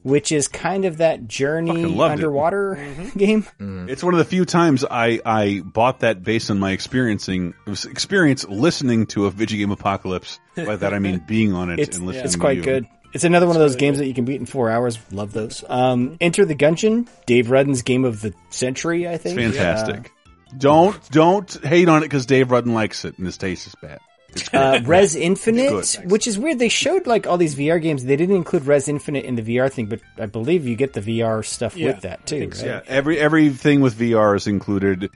which is kind of that journey Fucking loved it. underwater <laughs> game. It's one of the few times I, I bought that based on my experiencing experience listening to a Vidjagame Apocalypse. By that I mean <laughs> being on it It's and listening. it's to quite you. good. It's another one of those games that you can beat in four hours. Love those. Um, Enter the Gungeon, Dave Rudden's game of the century. I It's think fantastic. Don't don't hate on it because Dave Rudden likes it and his taste is bad. It's good. Uh, Rez Infinite, which is weird. They showed like all these VR games. They didn't include Rez Infinite in the VR thing, but I believe you get the VR stuff Yeah, with that too. think so. right? Yeah, every everything with VR is included,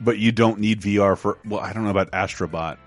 but you don't need VR for. Well, I don't know about Astrobot.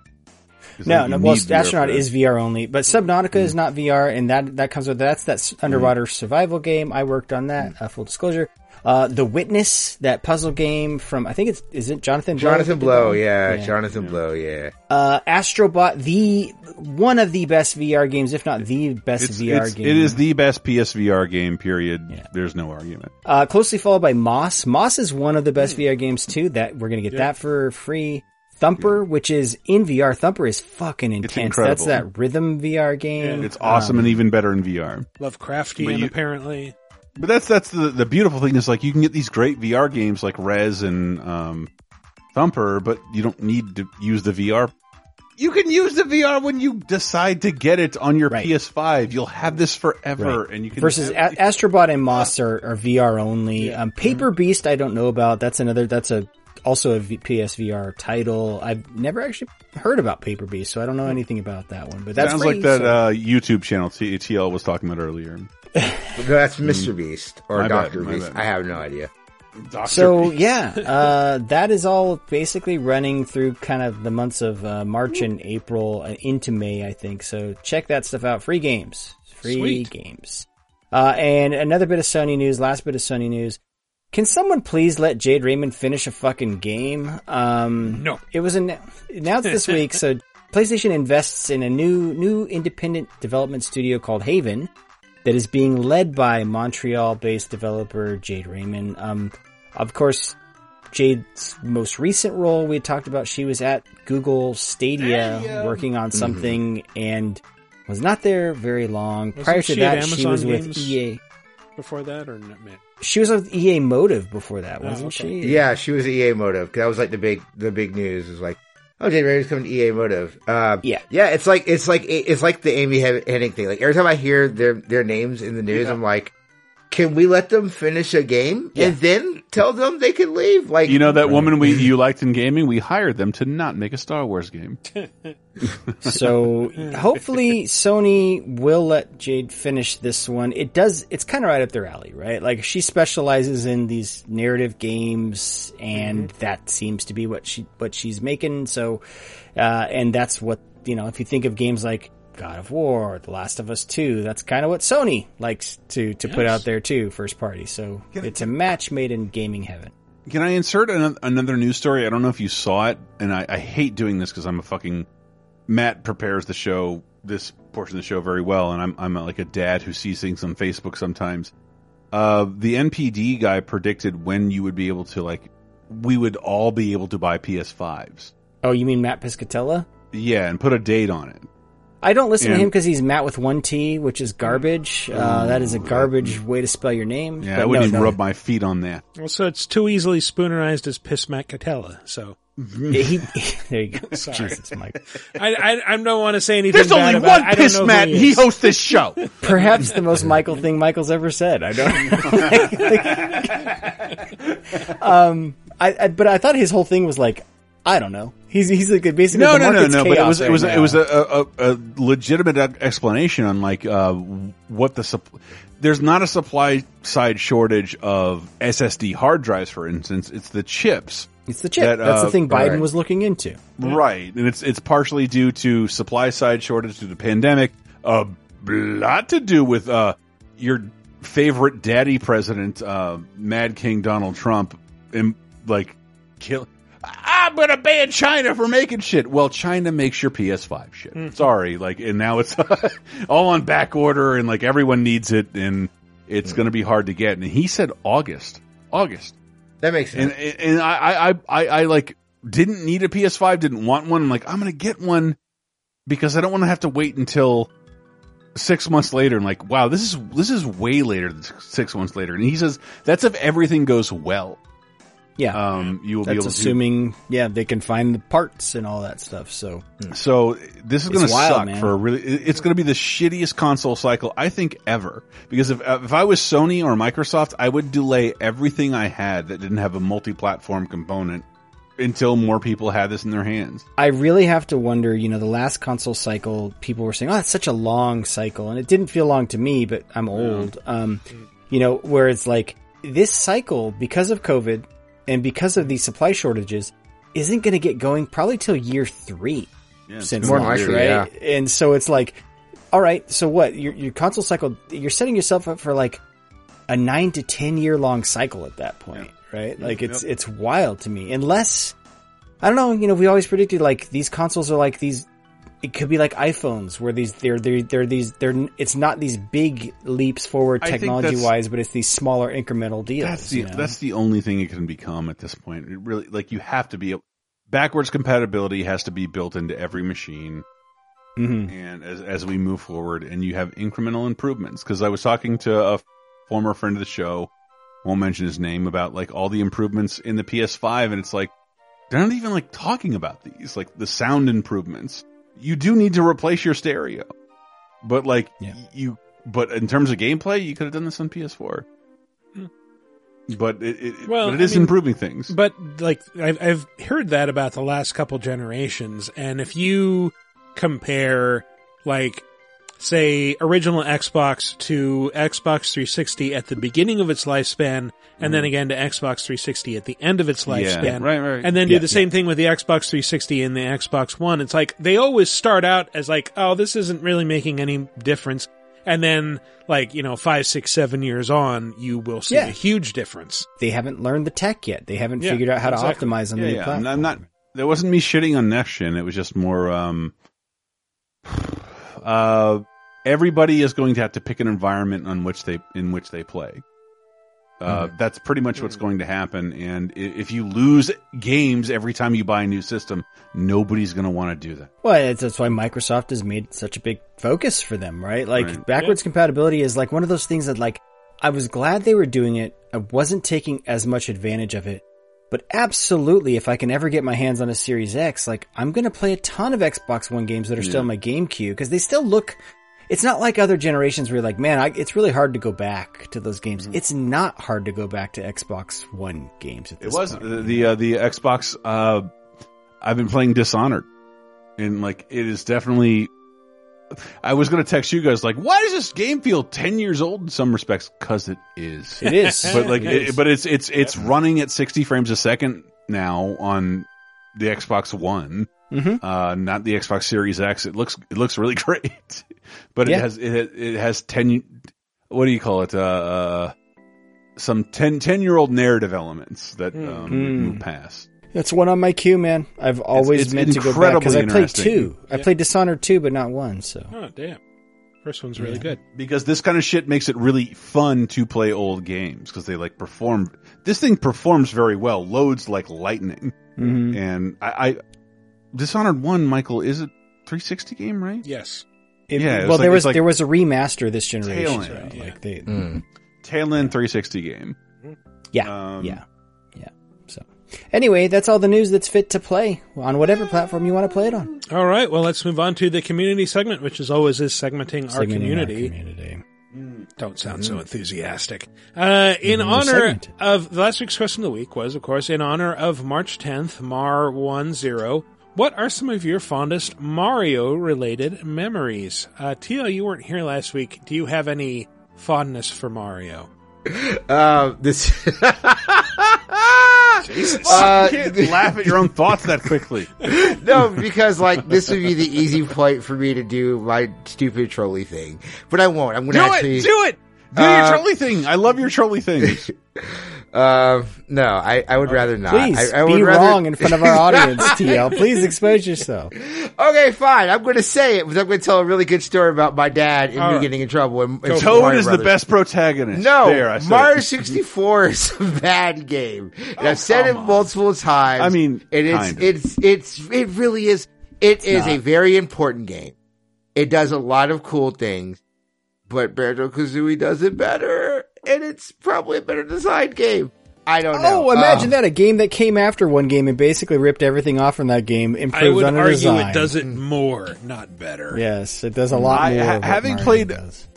No, you no. Well, need VR Astronaut for that. is VR only, but Subnautica is not VR, and that that comes with that's that s- underwater survival game. I worked on that. Uh, full disclosure. Uh, the Witness, that puzzle game from I think it's is it Jonathan Blow Jonathan Blow, that? yeah, Jonathan Blow, yeah. Uh, Astrobot, the one of the best VR games, if not the best It's, VR it's- game. it is the best PSVR game. Period. There's no argument. Uh, closely followed by Moss. Moss is one of the best VR games too. That we're gonna get Yeah. that for free. Thumper, which is in VR. Thumper is fucking intense. That's that rhythm VR game. It's awesome Um, and even better in VR. Lovecraftian But you- apparently. But that's that's the the beautiful thing is like you can get these great VR games like Rez and um, Thumper, but you don't need to use the VR. You can use the VR when you decide to get it on your PS5. You'll have this forever, Right. and you can versus have- A- Astrobot and Moss are, are VR only. Um, Paper Beast, I don't know about. That's another. That's a also a v- PSVR title. I've never actually heard about Paper Beast, so I don't know anything about that one. But that sounds free, like that so- uh, YouTube channel T- TL was talking about earlier. That's Mr. Beast or My bad, Doctor my Beast. bad. I have no idea. Dr. So Peace. yeah, uh, that is all basically running through kind of the months of uh, March and April uh, into May, I think. So check that stuff out. Free games, free Sweet. games. Uh, and another bit of Sony news. Last bit of Sony news. Can someone please let Jade Raymond finish a fucking game? Um, No. It was annou- announced this week. So <laughs> PlayStation invests in a new new independent development studio called Haven that is being led by Montreal-based developer Jade Raymond. Um, of course, Jade's most recent role we had talked about, she was at Google Stadia working on something and was not there very long. Wasn't Prior to she that, she Amazon was with EA. Before that, or not, man? She was with EA Motive before that, Oh, wasn't okay. she? Yeah, she was EA Motive. 'cause That was like the big the big news. Is like, oh, Jade Raymond's coming to EA Motive. Uh, yeah, yeah. It's like it's like it's like the Amy Hennig thing. Like every time I hear their their names in the news, Yeah. I'm like, can we let them finish a game and then tell them they can leave? Like You know that woman we <laughs> you liked in gaming? We hired them to not make a Star Wars game. <laughs> so hopefully Sony will let Jade finish this one. It does. It's kind of right up their alley, right? Like she specializes in these narrative games, and that seems to be what she what she's making. So, uh, and that's what you know. If you think of games like God of War, The Last of Us Two, that's kind of what Sony likes to to put out there too, first party. So it's a match made in gaming heaven. Can I insert an, another news story? I don't know if you saw it, and I, I hate doing this because I'm a fucking Matt prepares the show, this portion of the show very well, and I'm I'm like a dad who sees things on Facebook sometimes. Uh, the NPD guy predicted when you would be able to like, we would all be able to buy PS5s. Oh, you mean Matt Piscatella? Yeah, and put a date on it. I don't listen to him because he's Matt with one T, which is garbage. Uh, that is a garbage way to spell your name. Yeah, But I wouldn't no, even no. rub my feet on that. Also, it's too easily spoonerized as Piss Matt Catella. So Yeah, he, <laughs> there you go. Sorry. Jesus, Mike. I, I I don't want to say anything. There's bad only about one it. I don't Piss know Matt, he and he hosts this show. <laughs> Perhaps the most Michael thing Michael's ever said. I don't. <laughs> um, I, I but I thought his whole thing was like, I don't know. He's he's like basically no, the no, no, no. But it was it was now. it was a, a, a legitimate explanation on like uh, what the sup- there's not a supply side shortage of SSD hard drives, for instance. It's the chips. It's the chip. that, That's the uh, thing Biden right. was looking into. Right, and it's it's partially due to supply side shortage due to the pandemic. A lot to do with uh, your favorite daddy president, uh, Mad King Donald Trump, and like kill. I'm gonna ban China for making shit. Well, China makes your PS5 shit. Hmm. Sorry, like, and now it's <laughs> all on back order, and like everyone needs it, and it's hmm. gonna be hard to get. And he said August, August. That makes sense. And and I I I, I like didn't need a PS5, didn't want one. I'm like, I'm gonna get one because I don't want to have to wait until six months later. And like, wow, this is this is way later than six months later. And he says that's if everything goes well. Yeah, um, you will That's be able assuming, yeah, they can find the parts and all that stuff. So. So this is going to suck man. for a really. It's going to be the shittiest console cycle I think ever. Because if if I was Sony or Microsoft, I would delay everything I had that didn't have a multi-platform component until more people had this in their hands. I really have to wonder, you know, the last console cycle, people were saying, oh, it's such a long cycle. And it didn't feel long to me, but I'm old. Um, you know, where it's like this cycle, because of COVID and because of these supply shortages, isn't going to get going probably till year three Yeah, since more launch, right? yeah. And so it's like, all right, so what? Your, your console cycle, you're setting yourself up for like a nine to 10 year long cycle at that point, right? Like it's, Yep. it's wild to me. Unless, I don't know, you know, we always predicted like these consoles are like these, it could be like iPhones where these, they're, they're, they're these, they're, it's not these big leaps forward technology wise, but it's these smaller incremental deals. That's the you know? that's the only thing it can become at this point. It really like you have to be backwards compatibility has to be built into every machine. Mhm. And as as we move forward, and you have incremental improvements. Because I was talking to a former friend of the show, won't mention his name, about like all the improvements in the PS5, and it's like they're not even like talking about these, like the sound improvements. You do need to replace your stereo, but like you, but in terms of gameplay, you could have done this on PS4. Hmm. But it, it Well, but it I mean, improving things. But like I've I've heard that about the last couple generations, and if you compare like say original Xbox to Xbox 360 at the beginning of its lifespan and then again to Xbox 360 at the end of its Mm-hmm. Yeah, lifespan. right, right. And then do Yeah, the same thing with the Xbox 360 and the Xbox One. It's like they always start out as like, oh, this isn't really making any difference. And then like, you know, five, six, seven years on, you will see Yeah. a huge difference. They haven't learned the tech yet. They haven't Yeah, figured out how exactly. to optimize on yeah, the new yeah. platform. I'm, I'm not. There wasn't me shitting on next gen. It was just more. um uh Everybody is going to have to pick an environment on which they in which they play. Uh, That's pretty much what's going to happen. And if you lose games every time you buy a new system, nobody's going to want to do that. Well, it's, that's why Microsoft has made such a big focus for them, right? Like Right. backwards compatibility is like one of those things that like I was glad they were doing it. I wasn't taking as much advantage of it. But absolutely, if I can ever get my hands on a Series X, like I'm going to play a ton of Xbox One games that are still in my Game GameCube because they still look. It's not like other generations where you're like, man, I, it's really hard to go back to those games. It's not hard to go back to Xbox One games. At It was point. the the, uh, the Xbox. Uh, I've been playing Dishonored, and like it is definitely. I was going to text you guys like, why does this game feel ten years old in some respects? Because it is. It is. but like, It it- is. but it's it's it's running at sixty frames a second now on the Xbox One, Mhm. uh, not the Xbox Series X. It looks it looks really <laughs> great, but Yeah. it has it it has ten. What do you call it? Uh, uh some 10, 10 year old narrative elements that um, Mm. move past. That's one on my queue, man. I've always it's meant to go back because I played interesting. two. I played Dishonored two, but not one. So Oh, damn. First one's really good. because this kind of shit makes it really fun to play old games because they like perform. This thing performs very well, loads like lightning, Mhm. and I, I Dishonored one, Michael, is it 360 game, right? Yes. It- yeah. it well, like- there it's was like there was a remaster this generation. Tail so, end, Like they, tail end 360 game. yeah, Um, yeah, yeah. So anyway, that's all the news that's fit to play on whatever platform you want to play it on. All right. Well, let's move on to the community segment, which is always is segmenting our Segmenting our community. community. Don't sound so enthusiastic. Uh, in Mm, honor segment. of the last week's question of the week was, of course, in honor of March 10th, Mar 10. What are some of your fondest Mario related memories? Uh, Tio, you weren't here last week. Do you have any fondness for Mario? Um, <laughs> this. <laughs> Jesus, Uh, you <laughs> can't laugh at your own thoughts that quickly. <laughs> no, because like this would be the easy point for me to do my stupid trolley thing, but I won't. I'm gonna actually it, do it, do Uh, your trolley thing. I love your trolley things. <laughs> Uh, no, I, I would rather not. Please I, I would be rather... wrong in front of our audience, <laughs> TL. Please expose yourself. Okay, fine. I'm going to say it because I'm going to tell a really good story about my dad and All me right. getting in trouble. And, and Toad Mario is the best protagonist. No, there, I Mario 64 is a bad game. And I've said it come on. multiple times. I mean, and it's kind of. it's it's it really is. It is a not. very important game. It does a lot of cool things, but Banjo Kazooie does it better, and it's probably a better designed game. I don't know. Oh, imagine Uh, that. A game that came after one game and basically ripped everything off from that game, I improved would on the argue design. it does it more, not better. Yes, it does a lot I- more. ha- of having Mario played- does.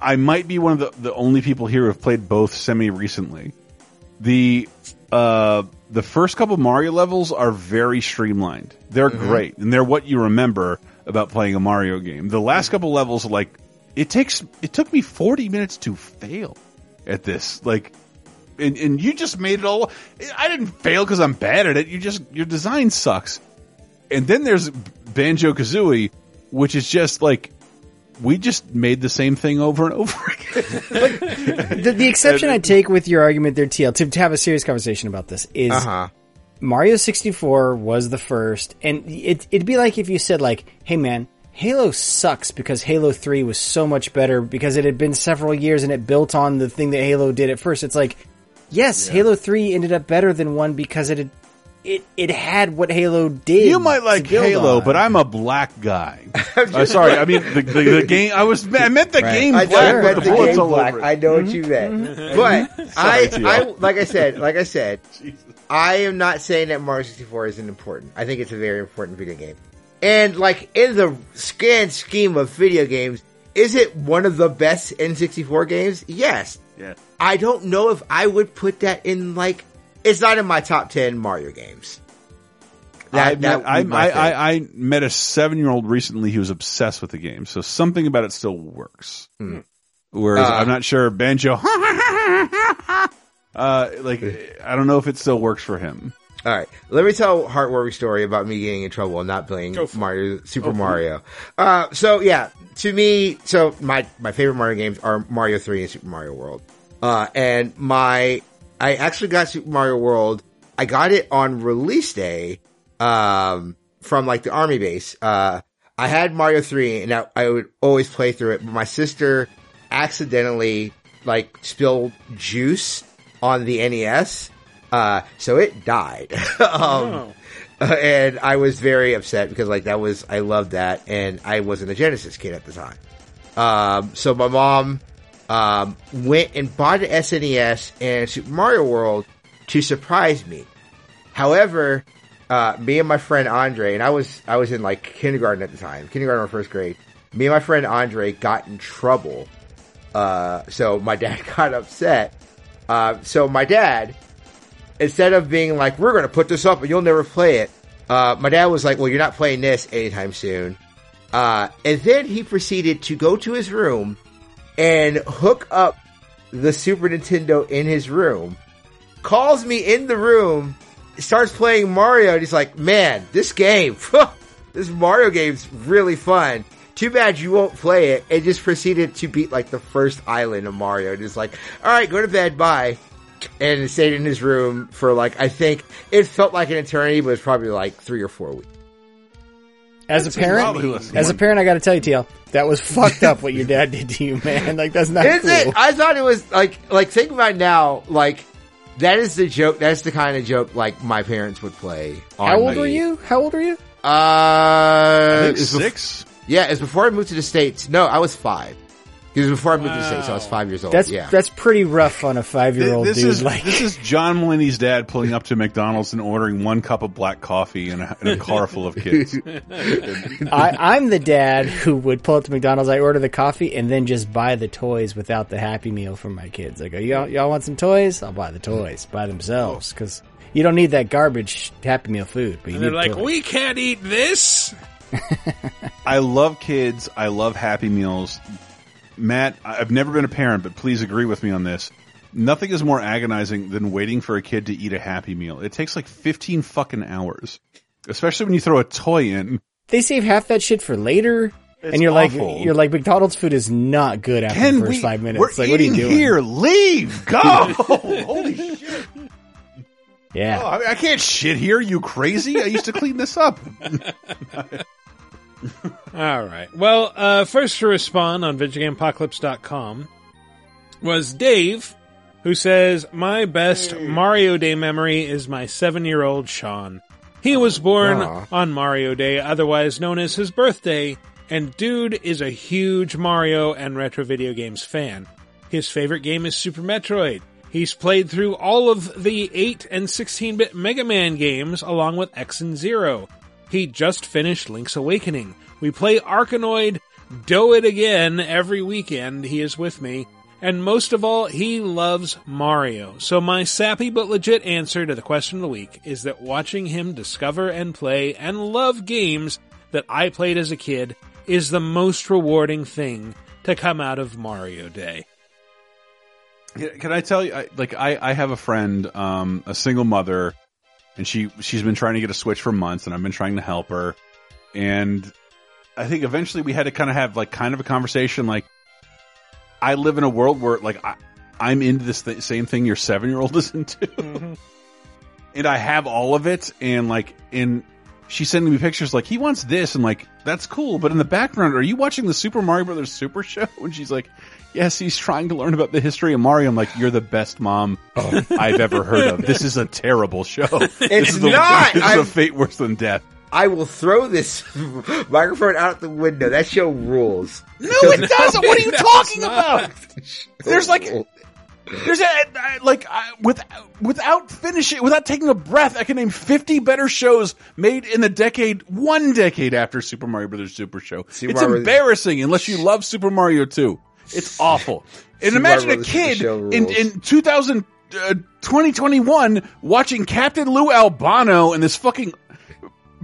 I might be one of the, the only people here who have played both semi recently. The uh the first couple Mario levels are very streamlined. They're Mm-hmm. great and they're what you remember about playing a Mario game. The last couple levels like it takes it took me 40 minutes to fail at this. Like and, and you just made it all I didn't fail cuz I'm bad at it. You just your design sucks. And then there's Banjo Kazooie which is just like we just made the same thing over and over <laughs> again. <laughs> the, the exception I take with your argument there, TL, to, to have a serious conversation about this is Uh-huh. Mario 64 was the first, and it, it'd be like if you said like, hey man, Halo sucks because Halo 3 was so much better because it had been several years and it built on the thing that Halo did at first. It's like, yes, Halo 3 ended up better than 1 because it had, it, it had what Halo did. You might like Halo, on. but I'm a black guy. <laughs> uh, sorry, I mean the, the, the game. I was I meant the Right. game I black know, with but the the bullets game all black. I know what you meant, but I, I, like I said, like I said, <laughs> I am not saying that Mario 64 isn't important. I think it's a very important video game, and like in the grand scheme of video games, is it one of the best N64 games? Yes. Yeah. I don't know if I would put that in like it's not in my top ten Mario games. I, That- met, that I, I, I, I met a seven year old recently who was obsessed with the game, so something about it still works. Whereas Uh, I'm not sure Banjo. <laughs> uh, like I don't know if it still works for him. All right, let me tell a heartwarming story about me getting in trouble and not playing Mario Super it. Mario. Uh, so yeah, to me, so my my favorite Mario games are Mario Three and Super Mario World. Uh, and my I actually got Super Mario World. I got it on release day um, from like the army base. Uh, I had Mario Three, and I, I would always play through it. But my sister accidentally like spilled juice on the NES. Uh, so it died. <laughs> um, uh, and I was very upset because like that was, I loved that and I wasn't a Genesis kid at the time. Um, so my mom, um, went and bought an SNES and Super Mario World to surprise me. However, uh, me and my friend Andre, and I was, I was in like kindergarten at the time, kindergarten or first grade. Me and my friend Andre got in trouble. Uh, so my <laughs> dad got upset. Uh, so my dad, instead of being like, we're going to put this up and you'll never play it, uh, my dad was like, well, you're not playing this anytime soon. Uh, and then he proceeded to go to his room and hook up the Super Nintendo in his room, calls me in the room, starts playing Mario, and he's like, man, this game, <laughs> this Mario game's really fun. Too bad you won't play it. And just proceeded to beat like the first island of Mario. And just like, all right, go to bed, bye and stayed in his room for like I think it felt like an eternity, but it was probably like three or four weeks. As a parent, probably less as a parent, I got to tell you, TL, that was fucked up what your dad did to you, man. Like that's not Is cool. it? I thought it was like like think about it now, like that is the joke. That's the kind of joke like my parents would play. On How old me. were you? How old were you? Uh, think it bef- six? yeah, it's before I moved to the states. No, I was five. Because before I moved to the states, I was five years old. That's yeah. that's pretty rough on a five year old This dude. is like this is John Mulaney's dad pulling up to McDonald's and ordering one cup of black coffee and a, and a car full of kids. <laughs> I, I'm the dad who would pull up to McDonald's. I order the coffee and then just buy the toys without the Happy Meal for my kids. I go, y'all, y'all want some toys? I'll buy the toys by themselves because you don't need that garbage Happy Meal food. But you And they're like, toys. we can't eat this. <laughs> <laughs> I love kids. I love Happy Meals. Matt, I've never been a parent, but please agree with me on this. Nothing is more agonizing than waiting for a kid to eat a Happy Meal. It takes like 15 fucking hours. Especially when you throw a toy in. they save half that shit for later. It's and you're awful. like, you're like, McDonald's food is not good after Ken, the first we- five minutes. we're like, what are you eating doing here. Leave. Go. <laughs> Holy shit. Yeah. Oh, I, I can't shit here. You crazy? I used to clean this up. <laughs> <laughs> All right. Well, uh, first to respond on VidjagameApocalypse.com was Dave, who says, My best Mario Day memory is my seven year old Sean. He was born Aw. on Mario Day, otherwise known as his birthday, and dude is a huge Mario and retro video games fan. His favorite game is Super Metroid. He's played through all of the 8 and 16 bit Mega Man games along with X and Zero. He just finished Link's Awakening. We play Arkanoid, do it again every weekend. He is with me. And most of all, he loves Mario. So my sappy but legit answer to the question of the week is that watching him discover and play and love games that I played as a kid is the most rewarding thing to come out of Mario Day. Can I tell you, like, I, I have a friend, um, a single mother, and she, she's been trying to get a Switch for months, and I've been trying to help her. And I think eventually we had to kind of have, like, kind of a conversation, like, I live in a world where, like, I, I'm into this th same thing your seven year old is into. Mm-hmm. and I have all of it, and, like, in, she's sending me pictures like, he wants this, and, like, that's cool, but in the background, are you watching the Super Mario Brothers Super Show? <laughs> And she's like, yes, he's trying to learn about the history of Mario. I'm like, you're the best mom oh. I've ever heard of. This is a terrible show. <laughs> It's is the, not! This is I'm- a fate worse than death. I will throw this <laughs> microphone out the window. That show rules. No, it doesn't. What are you talking about? There's like, there's a, I- like, I, with, without finishing, without taking a breath, I can name 50 better shows made in the decade, one decade after Super Mario Brothers Super Show. Super it's Mario- embarrassing unless you love Super Mario 2. It's <laughs> awful. And Super imagine Mario a kid in, in 2000, uh, 2021 watching Captain Lou Albano and this fucking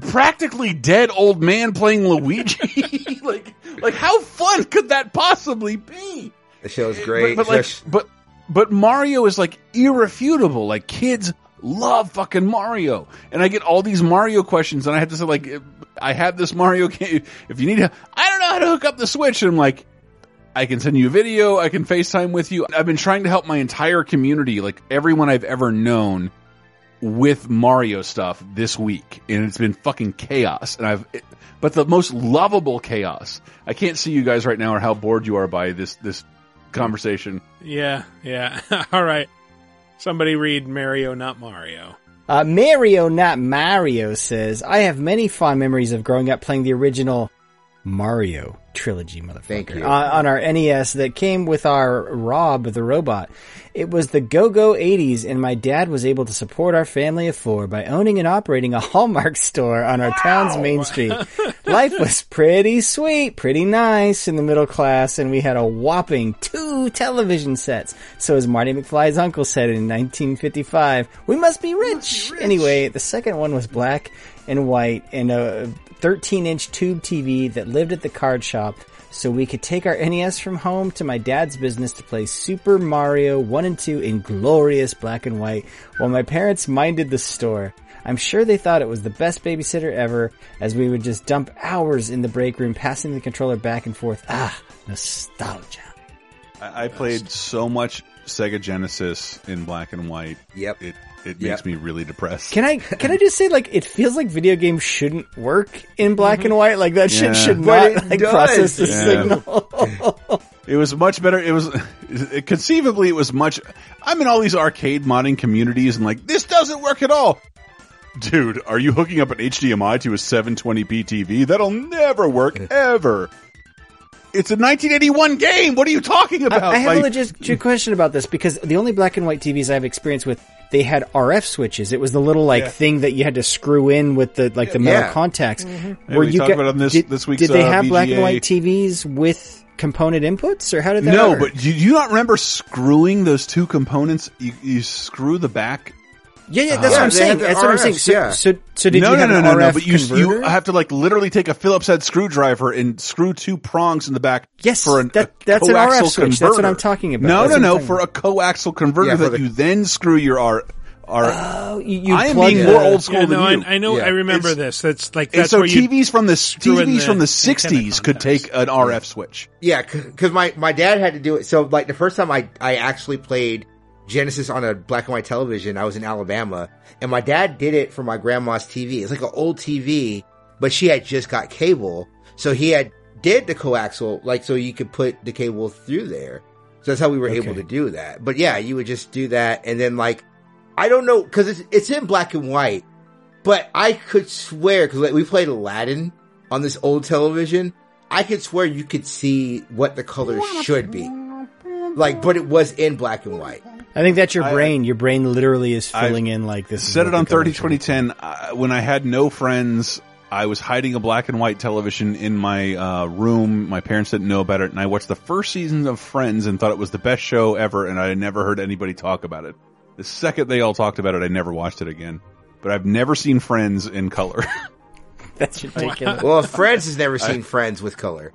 practically dead old man playing Luigi. <laughs> like, like how fun could that possibly be? The show's great. But, but like, but but Mario is like irrefutable. Like kids love fucking Mario, and I get all these Mario questions, and I have to say like, I have this Mario <laughs> game. If you need to, I don't know how to hook up the Switch, and I'm like. I can send you a video. I can FaceTime with you. I've been trying to help my entire community, like everyone I've ever known, with Mario stuff this week, and it's been fucking chaos. And I've, it, but the most lovable chaos. I can't see you guys right now, or how bored you are by this this conversation. Yeah, yeah. <laughs> All right. Somebody read Mario, not Mario. Uh, Mario, not Mario, says, I have many fond memories of growing up playing the original Mario trilogy, motherfucker. Thank you. On, on our NES that came with our Rob the robot. It was the go-go 80s and my dad was able to support our family of four by owning and operating a Hallmark store on our town's main street. Life was pretty sweet, pretty nice in the middle class and we had a whopping two television sets. So as Marty McFly's uncle said in 1955, we must be rich. Anyway, the second one was black and white and a 13 inch tube TV that lived at the card shop so we could take our NES from home to my dad's business to play Super Mario 1 and 2 in glorious black and white while my parents minded the store. I'm sure they thought it was the best babysitter ever as we would just dump hours in the break room passing the controller back and forth. Ah, nostalgia. I, I played so much Sega Genesis in black and white. Yep. It it Yep. makes me really depressed. Can I can I just say like it feels like video games shouldn't work in mm-hmm. black and white like that shit Yeah. should not it like does. process the Yeah. signal. <laughs> It was much better. It was <laughs> conceivably it was much. I'm in all these arcade modding communities and like this doesn't work at all. Dude, are you hooking up an HDMI to a 720p TV? That'll never work ever. It's a 1981 game. What are you talking about? I, I have Like- a legit legit question about this because the only black and white TVs I've experienced with they had RF switches. It was the little like Yeah. thing that you had to screw in with the like the metal Yeah. contacts. Yeah, we you talked about on this- did, this week's, Did they uh, have black and white TVs with component inputs, or how did that no, work? but do you not remember screwing those two components? You, you screw the back. Yeah, yeah, that's Uh, what I'm saying. That's what I'm saying. So, so, so did no, you no, have no, an no, RF no. But you converter? you have to like literally take a Phillips head screwdriver and screw two prongs in the back. Yes, for an, that- that's an RF switch. That's what. I'm talking about. No, That's no, no. talking For a coaxial converter Yeah, that the- you then screw your R. R Oh, you, you I am being the- more old school Yeah, than no, you. I, I know. Yeah. I remember It's- this. That's like and that's so where TVs from the TVs the from the '60s could take an RF switch. Yeah, because my, my dad had to do it. So, like, the first time I, I actually played Genesis on a black and white television, I was in Alabama, and my dad did it for my grandma's TV. It's like an old TV, but she had just got cable, so he had did the coaxial, like, so you could put the cable through there. So that's how we were able to do that. But yeah, you would just do that, and then like, I don't know, because it's it's in black and white, but I could swear because like, we played Aladdin on this old television. I could swear you could see what the colors should be. Like, but it was in black and white. I think that's your I- brain. Your brain literally is I filling in like this. is Said it on the 30 2010 uh, when I had no friends. I was hiding a black and white television in my uh, room. My parents didn't know about it, and I watched the first season of Friends and thought it was the best show ever. And I had never heard anybody talk about it. The second they all talked about it, I never watched it again. But I've never seen Friends in color. <laughs> That's ridiculous. Well, Friends has never seen Friends with color.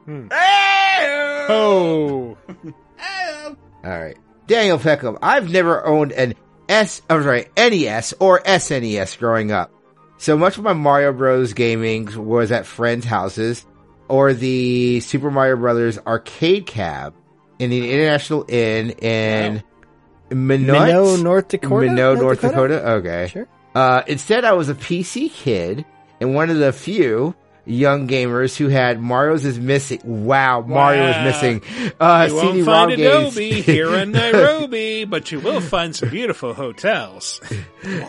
Oh, All right. Daniel Peckham. I've never owned an S, I'm sorry, NES or SNES growing up. So much of my Mario Bros. gaming was at friends' houses or the Super Mario Brothers arcade cab in the International Inn in Minot, Minot, North Dakota? Minot, North North Dakota? Dakota? Okay. Sure. Uh, instead, I was a PC kid and one of the few young gamers who had Mario's is missing. Wow, Mario is missing. Uh, you won't CD-ROM find games. Adobe here in Nairobi, <laughs> but you will find some beautiful hotels.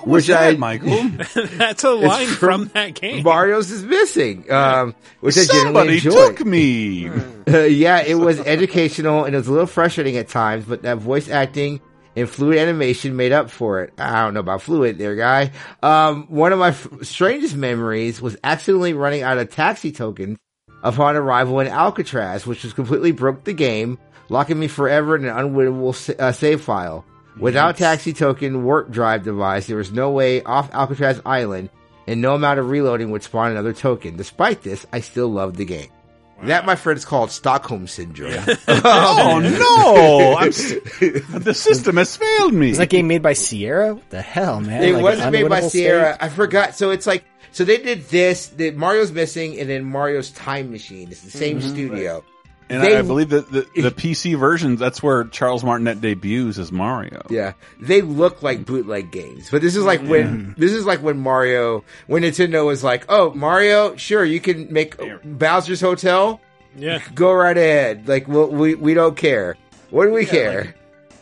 which I Michael? <laughs> That's a line from, that game. Mario's is missing, um, which I Somebody generally enjoyed. took me. Uh, <laughs> yeah, it was educational and it was a little frustrating at times, but that voice acting and fluid animation made up for it. I don't know about fluid there, guy. Um, one of my f- strangest memories was accidentally running out of taxi tokens upon arrival in Alcatraz, which was completely broke the game, locking me forever in an unwinnable sa- uh, save file. Without taxi token warp drive device, there was no way off Alcatraz Island, and no amount of reloading would spawn another token. Despite this, I still loved the game. That, my friend, is called Stockholm Syndrome. <laughs> <laughs> oh no! <laughs> I'm, the system has failed me. Is that game made by Sierra? What the hell, man? It Like, wasn't made by unwinnable Sierra. state? I forgot. So it's like so they did this. The Mario's missing, and then Mario's Time Machine. It's the same Mhm. studio. And They- I, I believe that the, the <laughs> PC versions, that's where Charles Martinet debuts as Mario. Yeah, they look like bootleg games, but this is like when mm-hmm. this is like when Mario, when Nintendo was like, "Oh, Mario, sure, you can make Bowser's Hotel. Yeah, go right ahead. Like, we'll, we we don't care. What do we care?"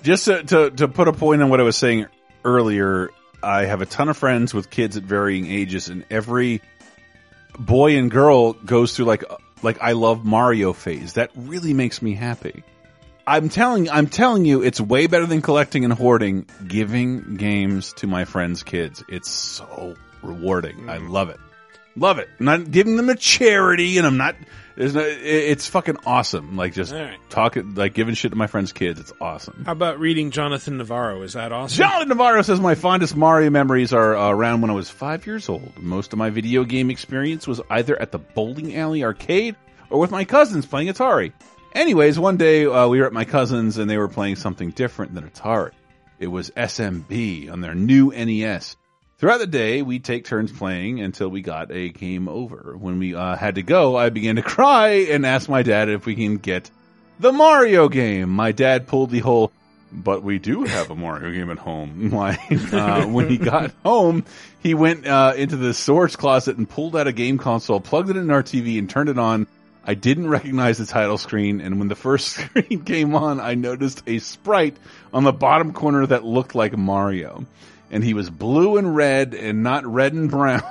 Just to, to to put a point on what I was saying earlier, I have a ton of friends with kids at varying ages, and every boy and girl goes through like like I love Mario phase. That really makes me happy. I'm telling I'm telling you, it's way better than collecting and hoarding. Giving games to my friends' kids, it's so rewarding. I mm. love it, love it. I'm not giving them a charity, and I'm not. There's no. It's fucking awesome. Like just All right. talking, like giving shit to my friends' kids. It's awesome. How about reading Jonathan Navarro? Is that awesome? Jonathan Navarro says my fondest Mario memories are uh, around when I was five years old. Most of my video game experience was either at the bowling alley arcade or with my cousins playing Atari. Anyways, one day uh, we were at my cousins and they were playing something different than Atari. It was SMB on their new NES. Throughout the day, we'd take turns playing until we got a game over. When we uh, had to go, I began to <laughs> cry and asked my dad if we can get the Mario game. My dad pulled the whole, but we do have a Mario game at home. <laughs> Why? Uh, when he got <laughs> home, he went uh, into the storage closet and pulled out a game console, plugged it in our TV, and turned it on. I didn't recognize the title screen, and when the first screen came on, I noticed a sprite on the bottom corner that looked like Mario. And he was blue and red and not red and brown.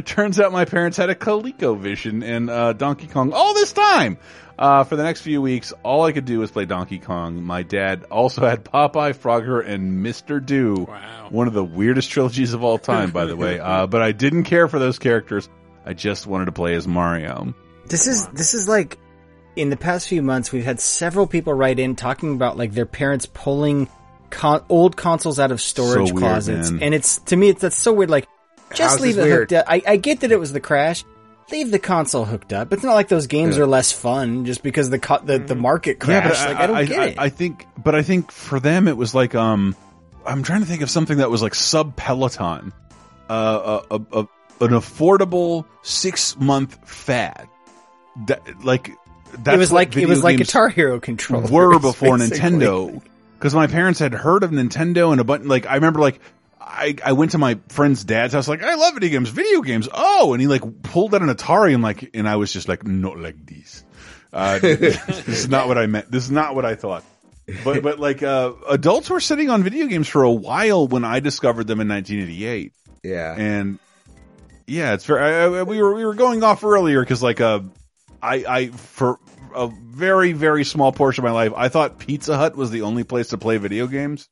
<laughs> Turns out my parents had a ColecoVision and uh, Donkey Kong all this time. Uh, for the next few weeks, all I could do was play Donkey Kong. My dad also had Popeye, Frogger, and Mr. Do. Wow. One of the weirdest trilogies of all time, by the way. <laughs> Uh, but I didn't care for those characters. I just wanted to play as Mario. This is this is like in the past few months we've had several people write in talking about like their parents pulling con- old consoles out of storage So weird, closets, man. and it's to me it's that's so weird. Like just How's leave it weird? hooked up. I, I get that it was the crash. Leave the console hooked up. It's not like those games Yeah. are less fun just because the co- the, the market crashed. like I, don't get I, it. I think, but I think for them it was like, um, I'm trying to think of something that was like sub Peloton, uh, a, a, a, an affordable six month fad. That, like, that's it was like it was like games Guitar Hero controllers. were before <laughs> basically. Nintendo. Because my parents had heard of Nintendo and a bunch, like, I remember like, I, I went to my friend's dad's house, like, I love video games, video games. Oh, and he like pulled out an Atari and like, and I was just like, not like this. Uh, this is not what I meant. This is not what I thought. But, but like, uh, adults were sitting on video games for a while when I discovered them in 1988. Yeah. And yeah, it's very, I, I, we were, we were going off earlier because like, uh, I, I, for a very, very small portion of my life, I thought Pizza Hut was the only place to play video games.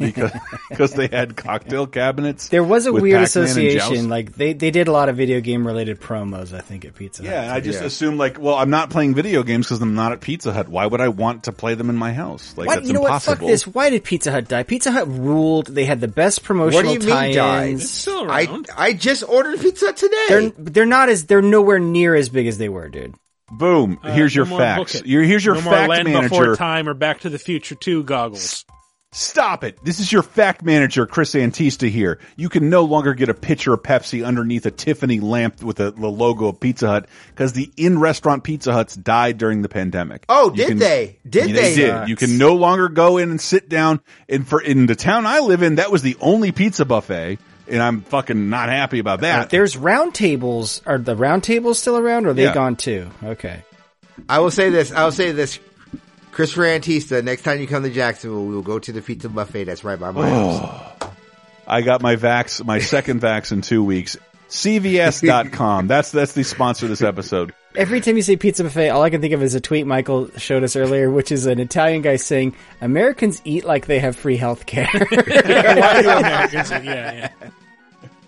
because <laughs> because they had cocktail cabinets. There was a weird Pac-Man association. Like they, they did a lot of video game related promos. I think at Pizza Hut. Yeah, and I just Yeah. assumed like, well, I'm not playing video games because I'm not at Pizza Hut. Why would I want to play them in my house? Like Why- that's you know impossible. what? Fuck this. Why did Pizza Hut die? Pizza Hut ruled. They had the best What promotional do you mean died? tie-ins. I I just ordered pizza today. They're they're not as they're nowhere near as big as they were, dude. Boom. Uh, Here's your no more facts. Book It. Your, here's your no more fact Land manager. Before Time or Back to the Future 2 goggles. Stop it. This is your fact manager, Chris Antista here. You can no longer get a pitcher of Pepsi underneath a Tiffany lamp with a, the logo of Pizza Hut because the in-restaurant Pizza Huts died during the pandemic. Oh, You did can- they? Did Yeah, they? did. You can no longer go in and sit down. And for in the town I live in, that was the only pizza buffet, and I'm fucking not happy about uh, that. There's round tables. Are the round tables still around? or Are they Yeah. gone too? Okay. I will say this. I will say this. Christopher Antista, next time you come to Jacksonville, we will go to the pizza buffet that's right by my oh. house. I got my vax, my second vax in two weeks. CVS.com. That's that's the sponsor of this episode. Every time you say pizza buffet, all I can think of is a tweet Michael showed us earlier, which is an Italian guy saying, "Americans eat like they have free health care." <laughs> Why do Americans? Yeah, yeah.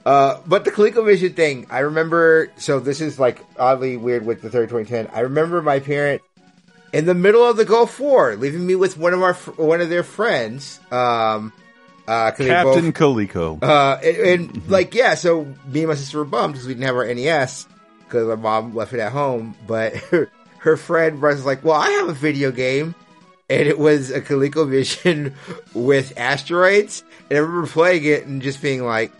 Uh, but the ColecoVision thing, I remember. So this is like oddly weird with the third 2010. I remember my parent in the middle of the Gulf War, leaving me with one of our one of their friends. Um, Uh, 'cause they Captain both- Coleco. Uh, and, and like, yeah, so me and my sister were bummed because we didn't have our NES because my mom left it at home. But <laughs> her, her friend was like, well, I have a video game. And it was a ColecoVision <laughs> with asteroids. And I remember playing it and just being like,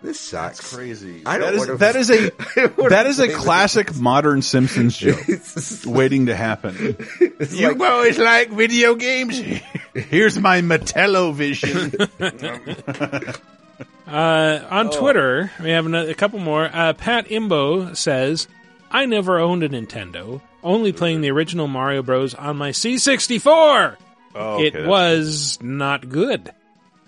this sucks. That's crazy. I don't That is, wanna- that is a <laughs> I that is a play this. classic modern Simpsons joke waiting to happen. you like- always like video games. Here's my Metello vision. Uh, on Oh. Twitter, we have another, a couple more. Uh, Pat Imbo says, "I never owned a Nintendo, only playing the original Mario Bros. on my C64. Oh, okay, it was not good.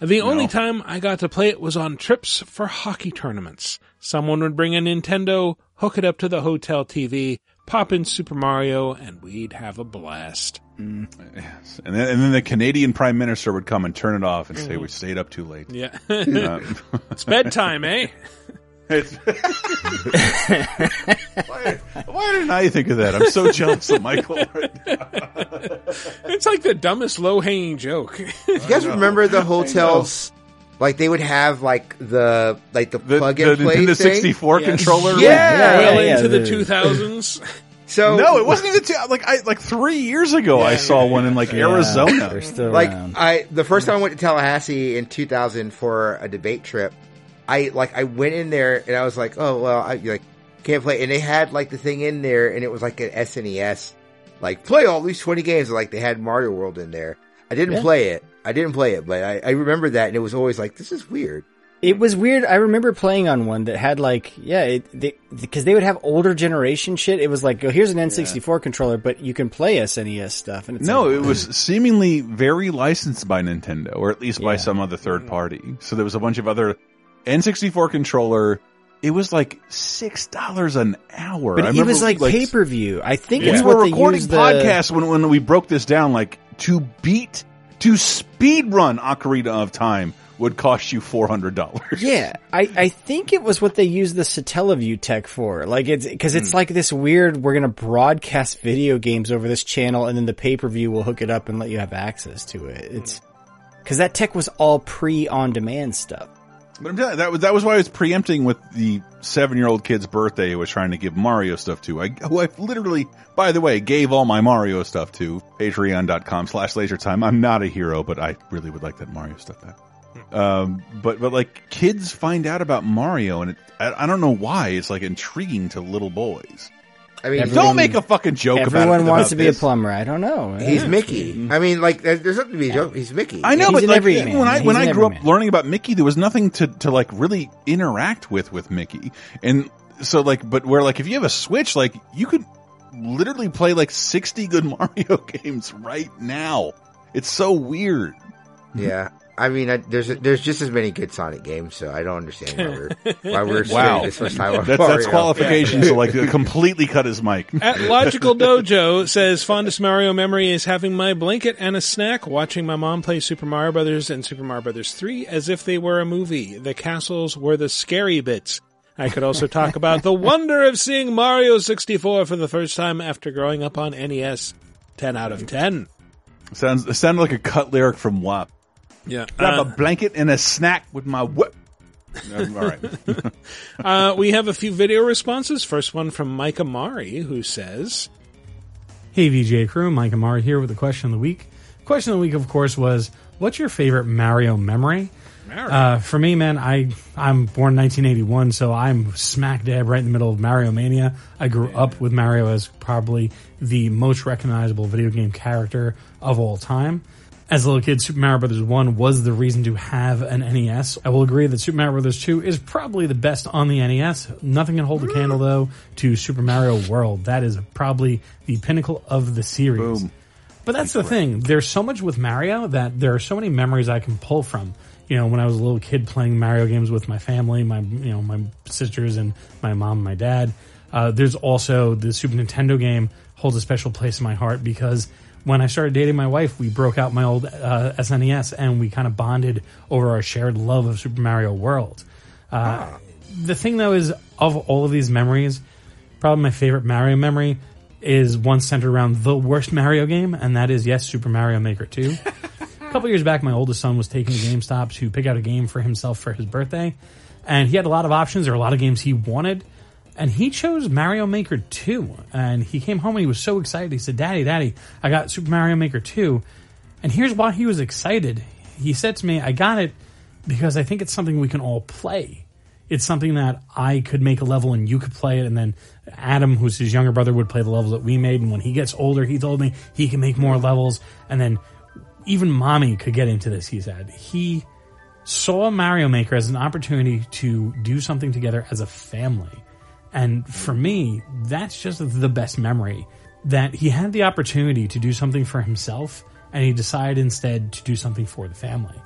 The only time I got to play it was on trips for hockey tournaments. Someone would bring a Nintendo, hook it up to the hotel TV, pop in Super Mario, and we'd have a blast." And then, and then the Canadian Prime Minister would come and turn it off and say we stayed up too late. Yeah. Uh, <laughs> <laughs> it's bedtime, eh? It's- <laughs> why, why didn't I think of that? I'm so jealous of Michael. It's like the dumbest low hanging joke. You guys remember the hotels? Like they would have like the like the, plug and the play Nintendo thing? 64 controller? Yeah, well yeah, into the the- two thousands. <laughs> So no, it wasn't even two, like I like three years ago. I saw one in like Arizona. like I the first time I went to Tallahassee in 2000 for a debate trip, I like I went in there and I was like, oh well, I like can't play, and they had like the thing in there, and it was like an SNES, like play all these 20 games, like they had Mario World in there. I didn't Yeah. play it, I didn't play it, but I, I remember that, and it was always like this is weird. It was weird. I remember playing on one that had like, yeah, it, they, because they would have older generation shit. It was like, oh, here's an N64 controller, but you can play SNES stuff. And it's No, like, it was seemingly very licensed by Nintendo, or at least by some other third party. So there was a bunch of other N64 controller. It was like six dollars an hour. But I it was like, pay per view. I think we it's were what they recording used the- podcasts when when we broke this down. Like to beat to speed run Ocarina of Time would cost you four hundred dollars. Yeah, I, I think it was what they used the Satellaview tech for. Like it's because it's hmm. like this weird. We're gonna broadcast video games over this channel, and then the pay per view will hook it up and let you have access to it. It's because that tech was all pre on demand stuff. But I'm telling you, that was that was why I was preempting with the seven year old kid's birthday. I was trying to give Mario stuff to. I who I literally, by the way, gave all my Mario stuff to. Patreon.com slash laser time. I'm not a hero, but I really would like that Mario stuff back. Um, but but like kids find out about Mario, and it, I, I don't know why it's like intriguing to little boys. I mean, don't make a fucking joke about Everyone wants about to be this. a plumber. I don't know. He's Yeah. Mickey. I mean, like there's nothing to be a joke. He's Mickey. I know, He's but like everyman. when I He's when an I grew up everyman. learning about Mickey, there was nothing to to like really interact with with Mickey, and so like, but where like if you have a Switch, like you could literally play like sixty good <laughs> Mario games right now. It's so weird. Yeah. I mean, I, there's there's just as many good Sonic games, so I don't understand why we're why we're <laughs> Wow, spending this much time on that's that's qualifications to like <laughs> completely cut his mic. At Logical Dojo says fondest Mario memory is having my blanket and a snack, watching my mom play Super Mario Brothers and Super Mario Brothers 3 as if they were a movie. The castles were the scary bits. I could also talk about the <laughs> wonder of seeing Mario 64 for the first time after growing up on NES. 10 out of 10. Sounds sounded like a cut lyric from WAP. Yeah. Grab Uh, a blanket and a snack with my whip. Um, <laughs> All right. <laughs> uh, we have a few video responses. First one from Mike Amari, who says, Hey VJ crew, Mike Amari here with the question of the week. Question of the week, of course, was what's your favorite Mario memory? Mario. Uh, for me, man, I I'm born 1981, so I'm smack dab right in the middle of Mario mania. I grew up with Mario as probably the most recognizable video game character of all time. As a little kid, Super Mario Brothers 1 was the reason to have an NES. I will agree that Super Mario Brothers 2 is probably the best on the NES. Nothing can hold a candle, though, to Super Mario World. That is probably the pinnacle of the series. But that's the thing. There's so much with Mario that there are so many memories I can pull from. You know, when I was a little kid playing Mario games with my family, my you know my sisters and my mom and my dad. Uh, there's also the Super Nintendo game holds a special place in my heart because when I started dating my wife, we broke out my old uh, SNES and we kind of bonded over our shared love of Super Mario World. Uh, The thing though is, of all of these memories, probably my favorite Mario memory is one centered around the worst Mario game, and that is yes, Super Mario Maker 2. <laughs> A couple years back, my oldest son was taken to GameStop to pick out a game for himself for his birthday, and he had a lot of options. There were a lot of games he wanted, and he chose Mario Maker 2. And he came home and he was so excited. He said, Daddy, Daddy, I got Super Mario Maker 2. And here's why he was excited. He said to me, I got it because I think it's something we can all play. It's something that I could make a level and you could play it, and then Adam, who's his younger brother, would play the levels that we made. And when he gets older, he told me he can make more levels, and then even mommy could get into this. He said he saw Mario Maker as an opportunity to do something together as a family. And for me, that's just the best memory that he had the opportunity to do something for himself and he decided instead to do something for the family.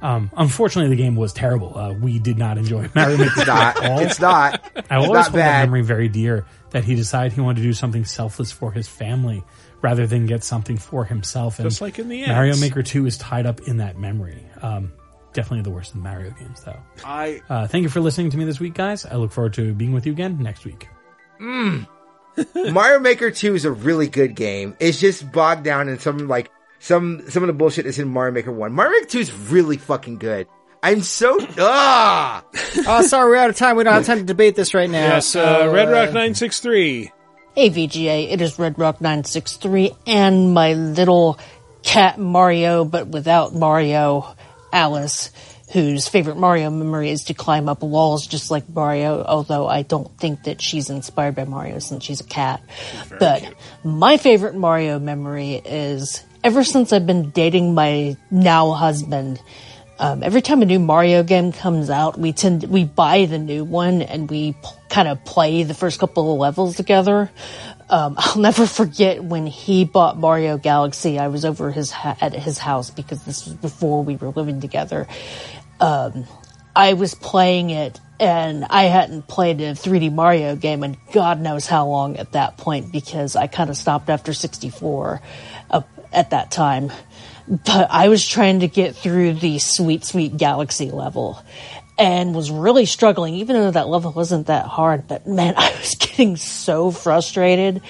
Um, unfortunately, the game was terrible. Uh, we did not enjoy <laughs> Mario Maker It's not. at all. It's not. I always not hold that memory very dear that he decided he wanted to do something selfless for his family rather than get something for himself. Just like in the Mario. Maker 2 is tied up in that memory. Um, definitely the worst of the Mario games, though. I Uh, thank you for listening to me this week, guys. I look forward to being with you again next week. Mm. <laughs> Mario Maker 2 is a really good game. It's just bogged down in some like some some of the bullshit that's in Mario Maker 1. Mario Maker 2 is really fucking good. I'm so <laughs> ah. oh, sorry, we're out of time. We don't have time to debate this right now. Yes, so, uh, Red Rock uh, 963. Hey VGA, it is Red Rock 963 and my little cat Mario, but without Mario, Alice, whose favorite Mario memory is to climb up walls just like Mario, although I don't think that she's inspired by Mario since she's a cat. But my favorite Mario memory is ever since I've been dating my now husband, um, every time a new Mario game comes out, we tend we buy the new one and we p- kind of play the first couple of levels together. Um, <laughs> I'll never forget when he bought Mario Galaxy. I was over his ha- at his house because this was before we were living together. Um, I was playing it and I hadn't played a 3D Mario game in God knows how long at that point because I kind of stopped after 64 uh, at that time. But I was trying to get through the Sweet Sweet Galaxy level and was really struggling, even though that level wasn't that hard. But man, <laughs> I was getting so frustrated.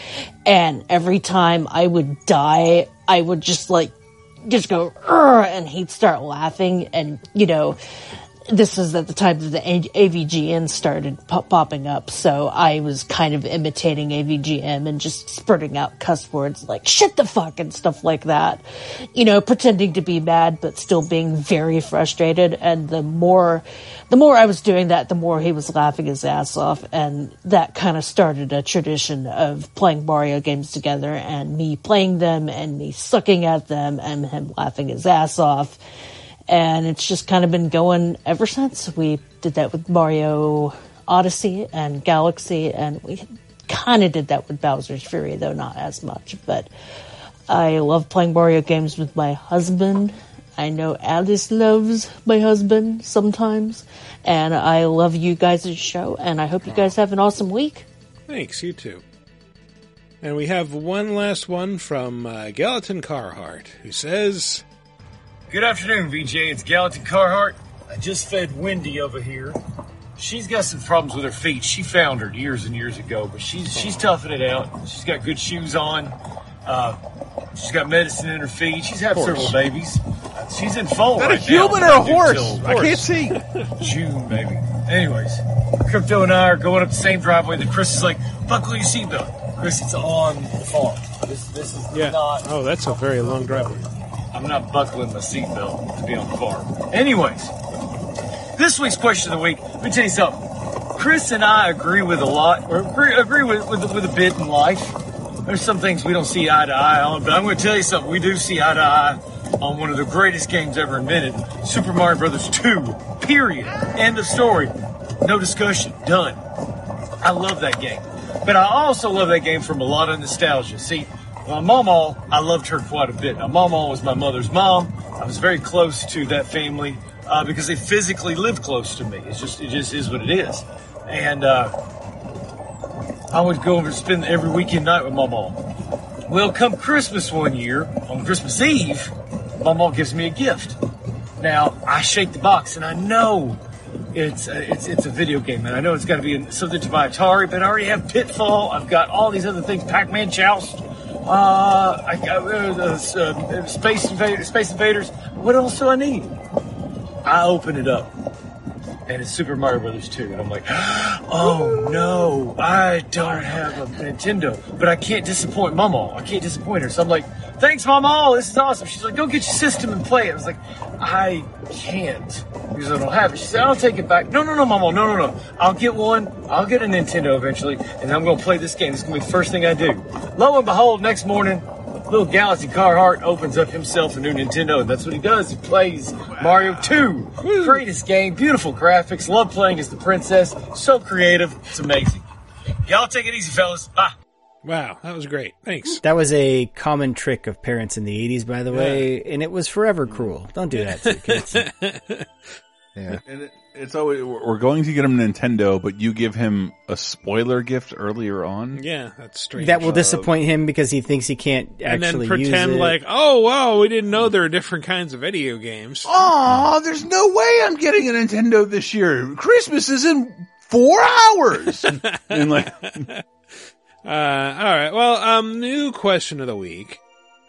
And every time I would die, I would just like, just go, and he'd start laughing. And, you know, this is at the time that the AVGN started pop- popping up, so I was kind of imitating AVGN and just spurting out cuss words like shit the fuck and stuff like that. You know, pretending to be mad but still being very frustrated. And the more, the more I was doing that, the more he was laughing his ass off. And that kind of started a tradition of playing Mario games together and me playing them and me sucking at them and him laughing his ass off and it's just kind of been going ever since. We did that with Mario Odyssey and Galaxy, and we kind of did that with Bowser's Fury, though not as much. But I love playing Mario games with my husband. I know Alice loves my husband sometimes, and I love you guys' show, and I hope you guys have an awesome week. Thanks, you too. And we have one last one from uh, Gallatin Carhart, who says, Good afternoon, VJ. It's Gallatin Carhart. I just fed Wendy over here. She's got some problems with her feet. She found her years and years ago, but she's she's toughing it out. She's got good shoes on. Uh, she's got medicine in her feet. She's had several babies. She's in fall That a human now. or a horse? I can't see. June, baby. Anyways, Crypto and I are going up the same driveway that Chris is like, buckle your seatbelt. Chris, it's on the farm. This, this is Yeah. not Oh, that's a very long driveway. I'm not buckling my seatbelt to be on the farm. Anyways, this week's question of the week. Let me tell you something. Chris and I agree with a lot, or agree, with, with with a bit in life. There's some things we don't see eye to eye on, but I'm going to tell you something. We do see eye to eye on one of the greatest games ever invented, Super Mario Brothers 2. Period. End of story. No discussion. Done. I love that game. But I also love that game from a lot of nostalgia. See, my mama, I loved her quite a bit. My mama was my mother's mom. I was very close to that family uh, because they physically live close to me. It's just, it just is what it is. And uh, I would go over and spend every weekend night with my mom. Well, come Christmas one year, on Christmas Eve, my mom gives me a gift. Now, I shake the box and I know it's a, it's it's a video game, and I know it's got to be something to my Atari, but I already have Pitfall. I've got all these other things, Pac-Man Joust, Uh, I got uh, uh, Space Invaders. Space Invaders. What else do I need? I open it up, and it's Super Mario Brothers 2, and I'm like, <gasps> oh no, I don't have a Nintendo, but I can't disappoint Mama. I can't disappoint her. So I'm like, thanks, Mama. This is awesome. She's like, go get your system and play it. I was like, I can't because I don't have it. She said, I'll take it back. No, no, no, Mama. No, no, no. I'll get one. I'll get a Nintendo eventually, and I'm going to play this game. This is going to be the first thing I do. Lo and behold, next morning, little Gallatin Carhart opens up himself a new Nintendo, and that's what he does. He plays Mario 2. Greatest game, beautiful graphics, love playing as the princess, so creative, it's amazing. Y'all take it easy, fellas. Bye. Wow, that was great. Thanks. That was a common trick of parents in the 80s, by the way, and it was forever cruel. Don't do that to kids. <laughs> Yeah. And it, it's always, we're going to get him a Nintendo, but you give him a spoiler gift earlier on. Yeah, that's strange. that will uh, disappoint him because he thinks he can't actually and then pretend like, oh wow, we didn't know there are different kinds of video games. Oh, there's no way I'm getting a Nintendo this year. Christmas is in four hours. <laughs> and like, Uh, all right. Well, um, new question of the week.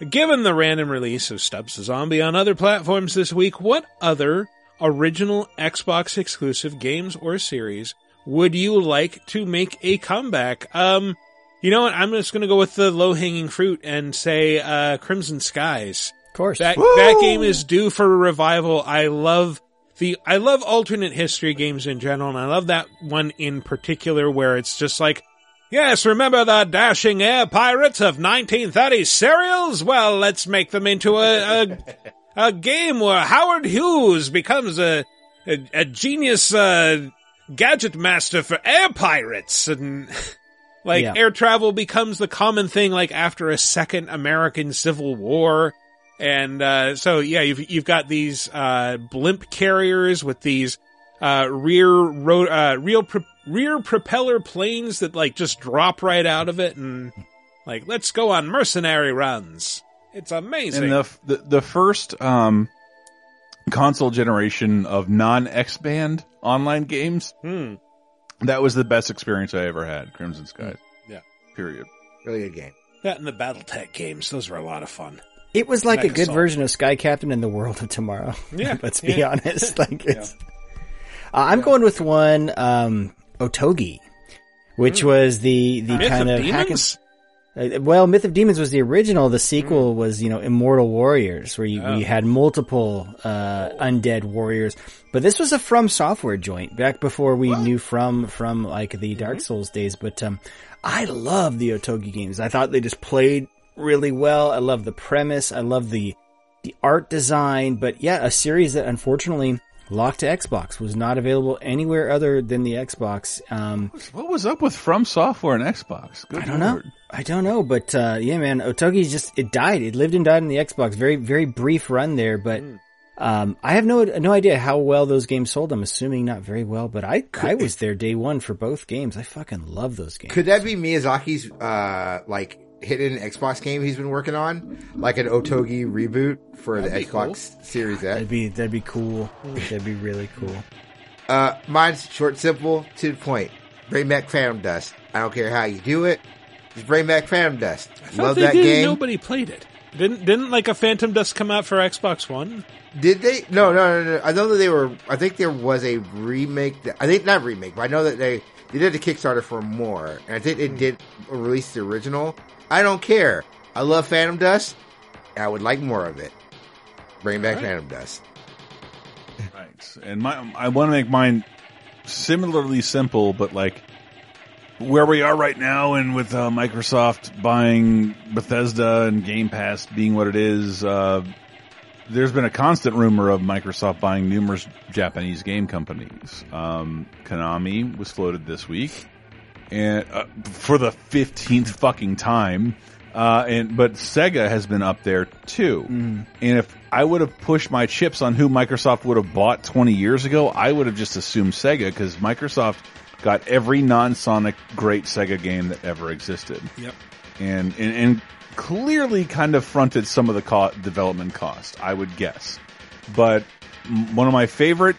Given the random release of Stubbs the Zombie on other platforms this week, what other original Xbox exclusive games or series would you like to make a comeback? Um, you know what? I'm just going to go with the low hanging fruit and say uh, Crimson Skies. Of course, that that game is due for a revival. I love the I love alternate history games in general, and I love that one in particular where it's just like. Yes, remember the dashing air pirates of 1930 serials? Well, let's make them into a, a, a game where Howard Hughes becomes a, a, a genius, uh, gadget master for air pirates and <laughs> like Yeah. air travel becomes the common thing like after a second American Civil War. And, uh, so yeah, you've, you've got these, uh, blimp carriers with these, uh, rear ro- uh, real pro- rear propeller planes that like just drop right out of it and like, let's go on mercenary runs. It's amazing. and the, the the first um console generation of non XBAND online games. Hmm. That was the best experience I ever had. Crimson Skies. Yeah. Period. Really good game. That and the BattleTech games, those were a lot of fun. It was like a good Assault. version of Sky Captain in the World of Tomorrow. <laughs> Yeah, let's be yeah. honest. <laughs> Like it's. Uh, I'm going with one, um, Otogi, which was the the. Myth kind of of hack and- Uh, well, Myth of Demons was the original. The sequel was, you know, Immortal Warriors, where you. Oh. you had multiple uh, undead warriors. But this was a From Software joint back before we knew From from like the Mm-hmm. Dark Souls days. But um, I love the Otogi games. I thought they just played really well. I love the premise. I love the the art design. But yeah, a series that unfortunately locked to Xbox was not available anywhere other than the Xbox. Um, What was up with From Software and Xbox? Good I don't know. I don't know, but uh, yeah, man, Otogi just it died. It lived and died in the Xbox. Very very brief run there, but um, I have no no idea how well those games sold. I'm assuming not very well, but I I was there day one for both games. I fucking love those games. Could that be Miyazaki's uh like hidden Xbox game he's been working on, like an Otogi reboot for the That'd be Xbox Series X? That'd be that'd be cool. That'd be really cool. Uh, mine's short, simple, to the point. Bring back Phantom Dust. I don't care how you do it. Just bring back Phantom Dust. I Love that did. game. Nobody played it. Didn't didn't like a Phantom Dust come out for Xbox One? Did they? No, no, no, no. I know that they were. I think there was a remake. That, I think not remake, but I know that they they did a Kickstarter for more, and I think they did release the original. I don't care. I love Phantom Dust. I would like more of it. Bring back Phantom Dust. Right. And my, I want to make mine similarly simple, but like where we are right now, and with uh, Microsoft buying Bethesda and Game Pass being what it is, uh, there's been a constant rumor of Microsoft buying numerous Japanese game companies. Um, Konami was floated this week, and uh, for the fifteenth fucking time. Uh, and but Sega has been up there too. And if I would have pushed my chips on who Microsoft would have bought 20 years ago, I would have just assumed Sega because Microsoft got every non-Sonic great Sega game that ever existed. Yep. And and, and clearly kind of fronted some of the co- development cost, I would guess. But one of my favorite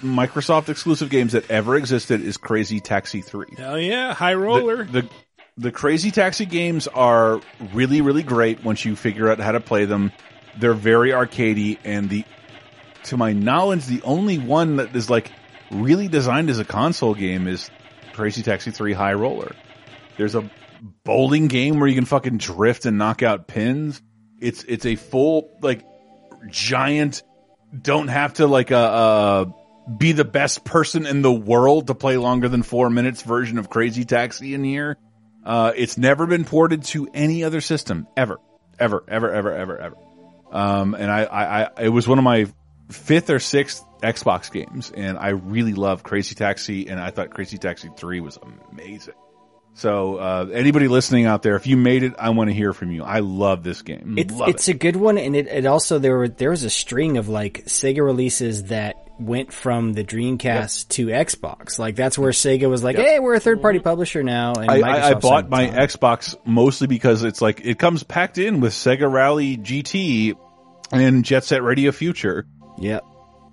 Microsoft exclusive games that ever existed is Crazy Taxi 3 Hell yeah, High Roller. the the Crazy Taxi games are really, really great once you figure out how to play them. They're very arcadey, and the, to my knowledge, the only one that is like really designed as a console game is Crazy Taxi 3 High Roller. There's a bowling game where you can fucking drift and knock out pins. It's it's a full like giant. Don't have to like uh, uh be the best person in the world to play longer than four minutes version of Crazy Taxi in here. Uh, it's never been ported to any other system ever, ever, ever, ever, ever, ever. Um, and I, I, I, it was one of my fifth or sixth Xbox games, and I really love Crazy Taxi, and I thought Crazy Taxi Three was amazing. So, uh, anybody listening out there, if you made it, I want to hear from you. I love this game. It's love it's a good one, and it, it also there were there was a string of like Sega releases that went from the Dreamcast to Xbox. Like that's where Sega was like, Yep. "Hey, we're a third party mm-hmm. publisher now." And I, I, I bought said, my Xbox mostly because it's like it comes packed in with Sega Rally GT and Jet Set Radio Future. Yep.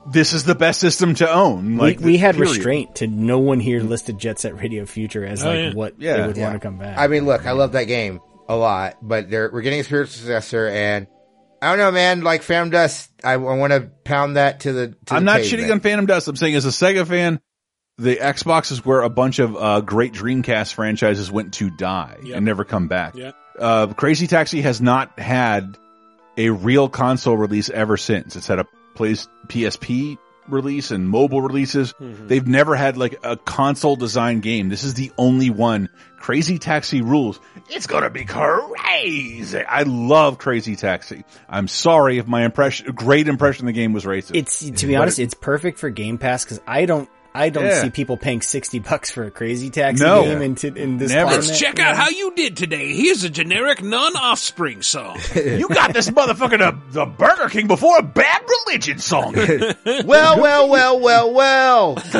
This is the best system to own. Like we, we had period. restraint to no one here mm-hmm. listed Jet Set Radio Future as Oh, like yeah. what Yeah. they would Yeah. want to come back. I mean, look, I love that game a lot, but they're, we're getting a spiritual successor, and I don't know, man. Like Phantom Dust, I, want to pound that to the. To I'm the not pavement. shitting on Phantom Dust. I'm saying as a Sega fan, the Xbox is where a bunch of uh, great Dreamcast franchises went to die Yep. and never come back. Yep. Uh, Crazy Taxi has not had a real console release ever since. It's had a place PSP release and mobile releases. Mm-hmm. They've never had like a console design game. This is the only one. Crazy Taxi rules. It's gonna be crazy. I love Crazy Taxi. I'm sorry if my impression, great impression of the game was racist. It's to be But honest, it- it's perfect for Game Pass because I don't. I don't Yeah. see people paying sixty bucks for a Crazy Taxi No. game in, t- in this Never. climate. Let's check out how you did today. Here's a generic non-offspring song. <laughs> you got this motherfucker to the Burger King before a bad religion song. <laughs> well, well, well, well, well. <laughs>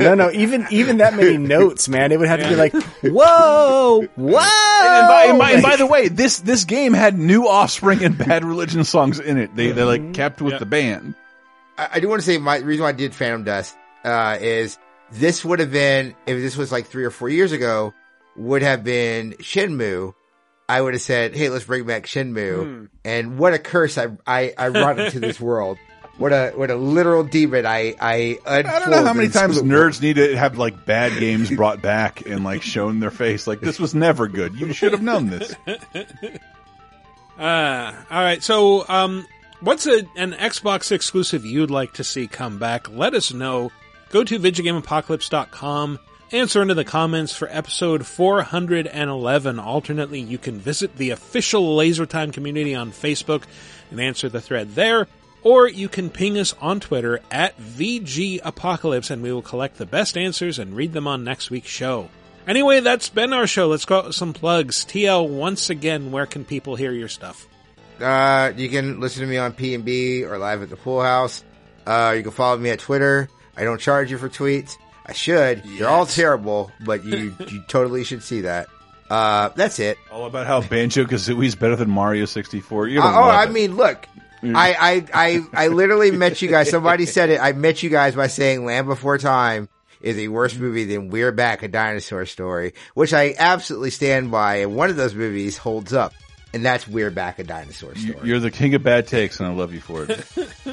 no, no, even even that many notes, man, it would have to be like, whoa, whoa. And by, and, by, and by the way, this this game had new Offspring and Bad Religion songs in it. They they like kept with the band. I, I do want to say my the reason why I did Phantom Dust uh, is this would have been if this was like three or four years ago would have been Shenmue. I would have said, "Hey, let's bring back Shenmue." Hmm. And what a curse I I, I brought into this <laughs> world. What a what a literal demon I I I don't know how many times nerds need to have like bad games brought back and like shown their face. Like this was never good. You should have known this. <laughs> Uh, all right. So, um, what's a, an Xbox exclusive you'd like to see come back? Let us know. Go to VidjagameApocalypse.com. Answer into the comments for episode 411. Alternately, you can visit the official LaserTime community on Facebook and answer the thread there. Or you can ping us on Twitter at VG Apocalypse and we will collect the best answers and read them on next week's show. Anyway, that's been our show. Let's go out with some plugs. TL, once again, where can people hear your stuff? Uh, you can listen to me on PNB or live at the Pool House. Uh, you can follow me at Twitter. I don't charge you for tweets. I should. They're all terrible, but you <laughs> you totally should see that. Uh, that's it. All about how Banjo Kazooie is better than Mario 64. You Uh, don't oh, I it. mean, look, I, I, I, I literally met you guys. Somebody <laughs> said it. I met you guys by saying Land Before Time is a worse movie than We're Back, a dinosaur story, which I absolutely stand by. And one of those movies holds up, and that's We're Back, a dinosaur story. You're the king of bad takes, and I love you for it. <laughs>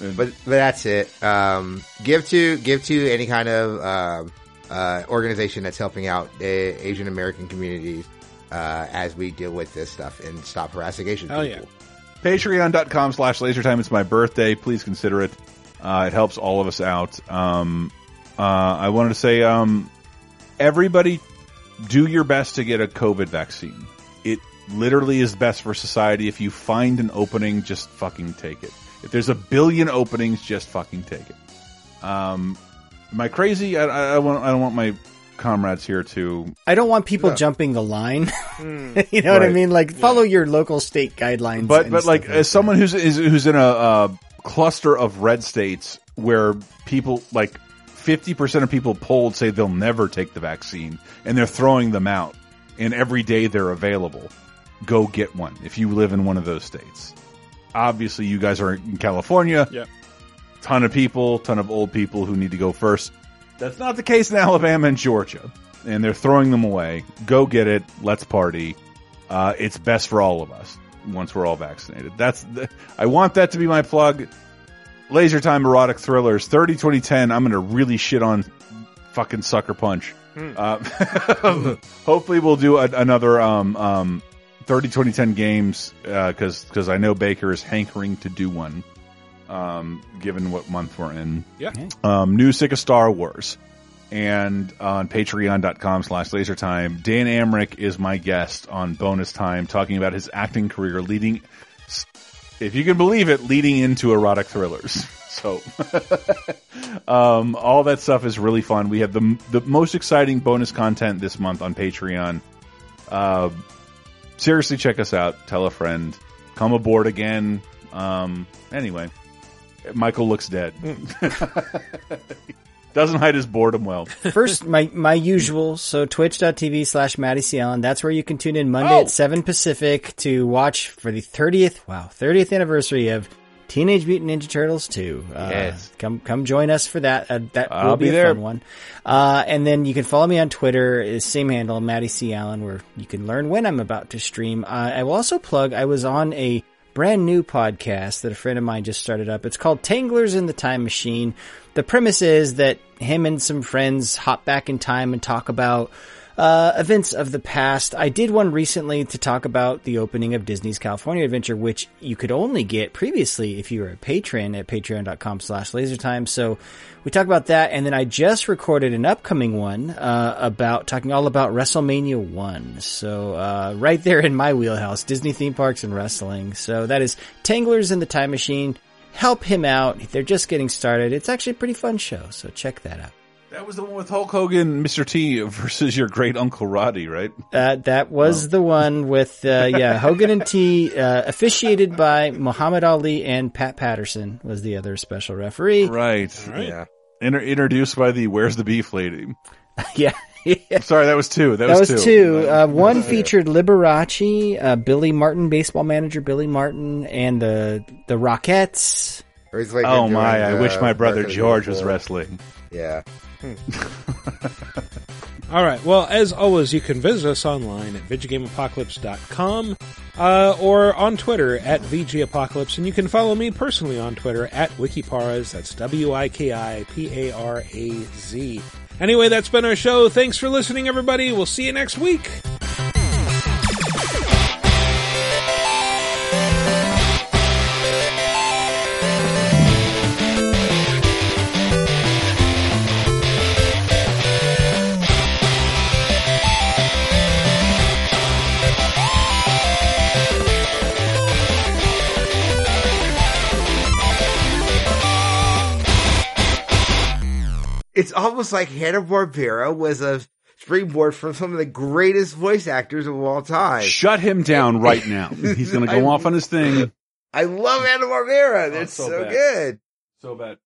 but but that's it. Um, give to give to any kind of um uh, organization that's helping out uh, Asian American communities uh, as we deal with this stuff and stop harassing Asian Hell people. Patreon.com slash lasertime. It's my birthday. Please consider it. Uh, it helps all of us out. Um, uh, I wanted to say, um, everybody do your best to get a COVID vaccine. It literally is best for society. If you find an opening, just fucking take it. If there's a billion openings, just fucking take it. Um, am I crazy? I, I, I want, I don't want my comrades here to. I don't want people No. jumping the line. <laughs> you know what I mean? Like follow your local state guidelines. But but like stuff as someone who's is, who's in a, uh cluster of red states where people like fifty percent of people polled say they'll never take the vaccine and they're throwing them out, and every day they're available. Go get one if you live in one of those states. Obviously, you guys are in California. Yep. Ton of people, ton of old people who need to go first. That's not the case in Alabama and Georgia. and they're throwing them away. Go get it. Let's party. Uh, it's best for all of us once we're all vaccinated. That's the, I want that to be my plug. Laser Time Erotic Thrillers 30 2010. I'm going to really shit on fucking Sucker Punch. Hmm. Uh, <laughs> hopefully we'll do a, another um, um, 30 2010 games because because I know Baker is hankering to do one. Um, given what month we're in, Yeah. um, new sick of Star Wars. And on patreon.com slash lasertime, Dan Amrich is my guest on bonus time talking about his acting career leading, if you can believe it, leading into erotic thrillers. <laughs> So, <laughs> um, all that stuff is really fun. We have the, the most exciting bonus content this month on Patreon. Uh, seriously, check us out. Tell a friend. Come aboard again. Um, anyway, Michael looks dead. <laughs> Doesn't hide his boredom well. First, my, my usual, so twitch.tv slash Matty C. Allen. That's where you can tune in Monday Oh. at 7 Pacific to watch for the 30th, wow, 30th anniversary of Teenage Mutant Ninja Turtles 2. Uh, Yes. Come, come join us for that. Uh, that I'll will be, be a fun one. Uh, and then you can follow me on Twitter, same handle, Matty C. Allen, where you can learn when I'm about to stream. Uh, I will also plug, I was on a brand new podcast that a friend of mine just started up. It's called Tanglers in the Time Machine. The premise is that him and some friends hop back in time and talk about uh, events of the past. I did one recently to talk about the opening of Disney's California Adventure, which you could only get previously if you were a patron at patreon.com slash lasertime. So we talk about that. And then I just recorded an upcoming one, uh, about talking all about WrestleMania 1. So, uh, right there in my wheelhouse, Disney theme parks and wrestling. So that is Tanglers in the Time Machine. Help him out. They're just getting started. It's actually a pretty fun show. So check that out. That was the one with Hulk Hogan, Mr. T versus your great uncle Roddy, right? Uh, that was the one with, uh, yeah, <laughs> Hogan and T, uh, officiated by Muhammad Ali and Pat Patterson was the other special referee. Right. Yeah. Inter- introduced by the Where's the Beef lady. <laughs> yeah. <laughs> Sorry, that was two. That, That, was, was, two. two. Uh, one featured Liberace, uh, Billy Martin, baseball manager Billy Martin, and the the Rockettes. oh my! I wish my brother George was wrestling. Yeah. <laughs> All right. Well, as always, you can visit us online at VidjagameApocalypse.com uh, or on Twitter at VGApocalypse. And you can follow me personally on Twitter at Wikiparaz. That's W I K I P A R A Z. Anyway, that's been our show. Thanks for listening, everybody. We'll see you next week. It's almost like Hanna Barbera was a springboard from some of the greatest voice actors of all time. Shut him down <laughs> right now. He's going to go I- off on his thing. I love Hanna Barbera. They're oh, so so, good. So bad.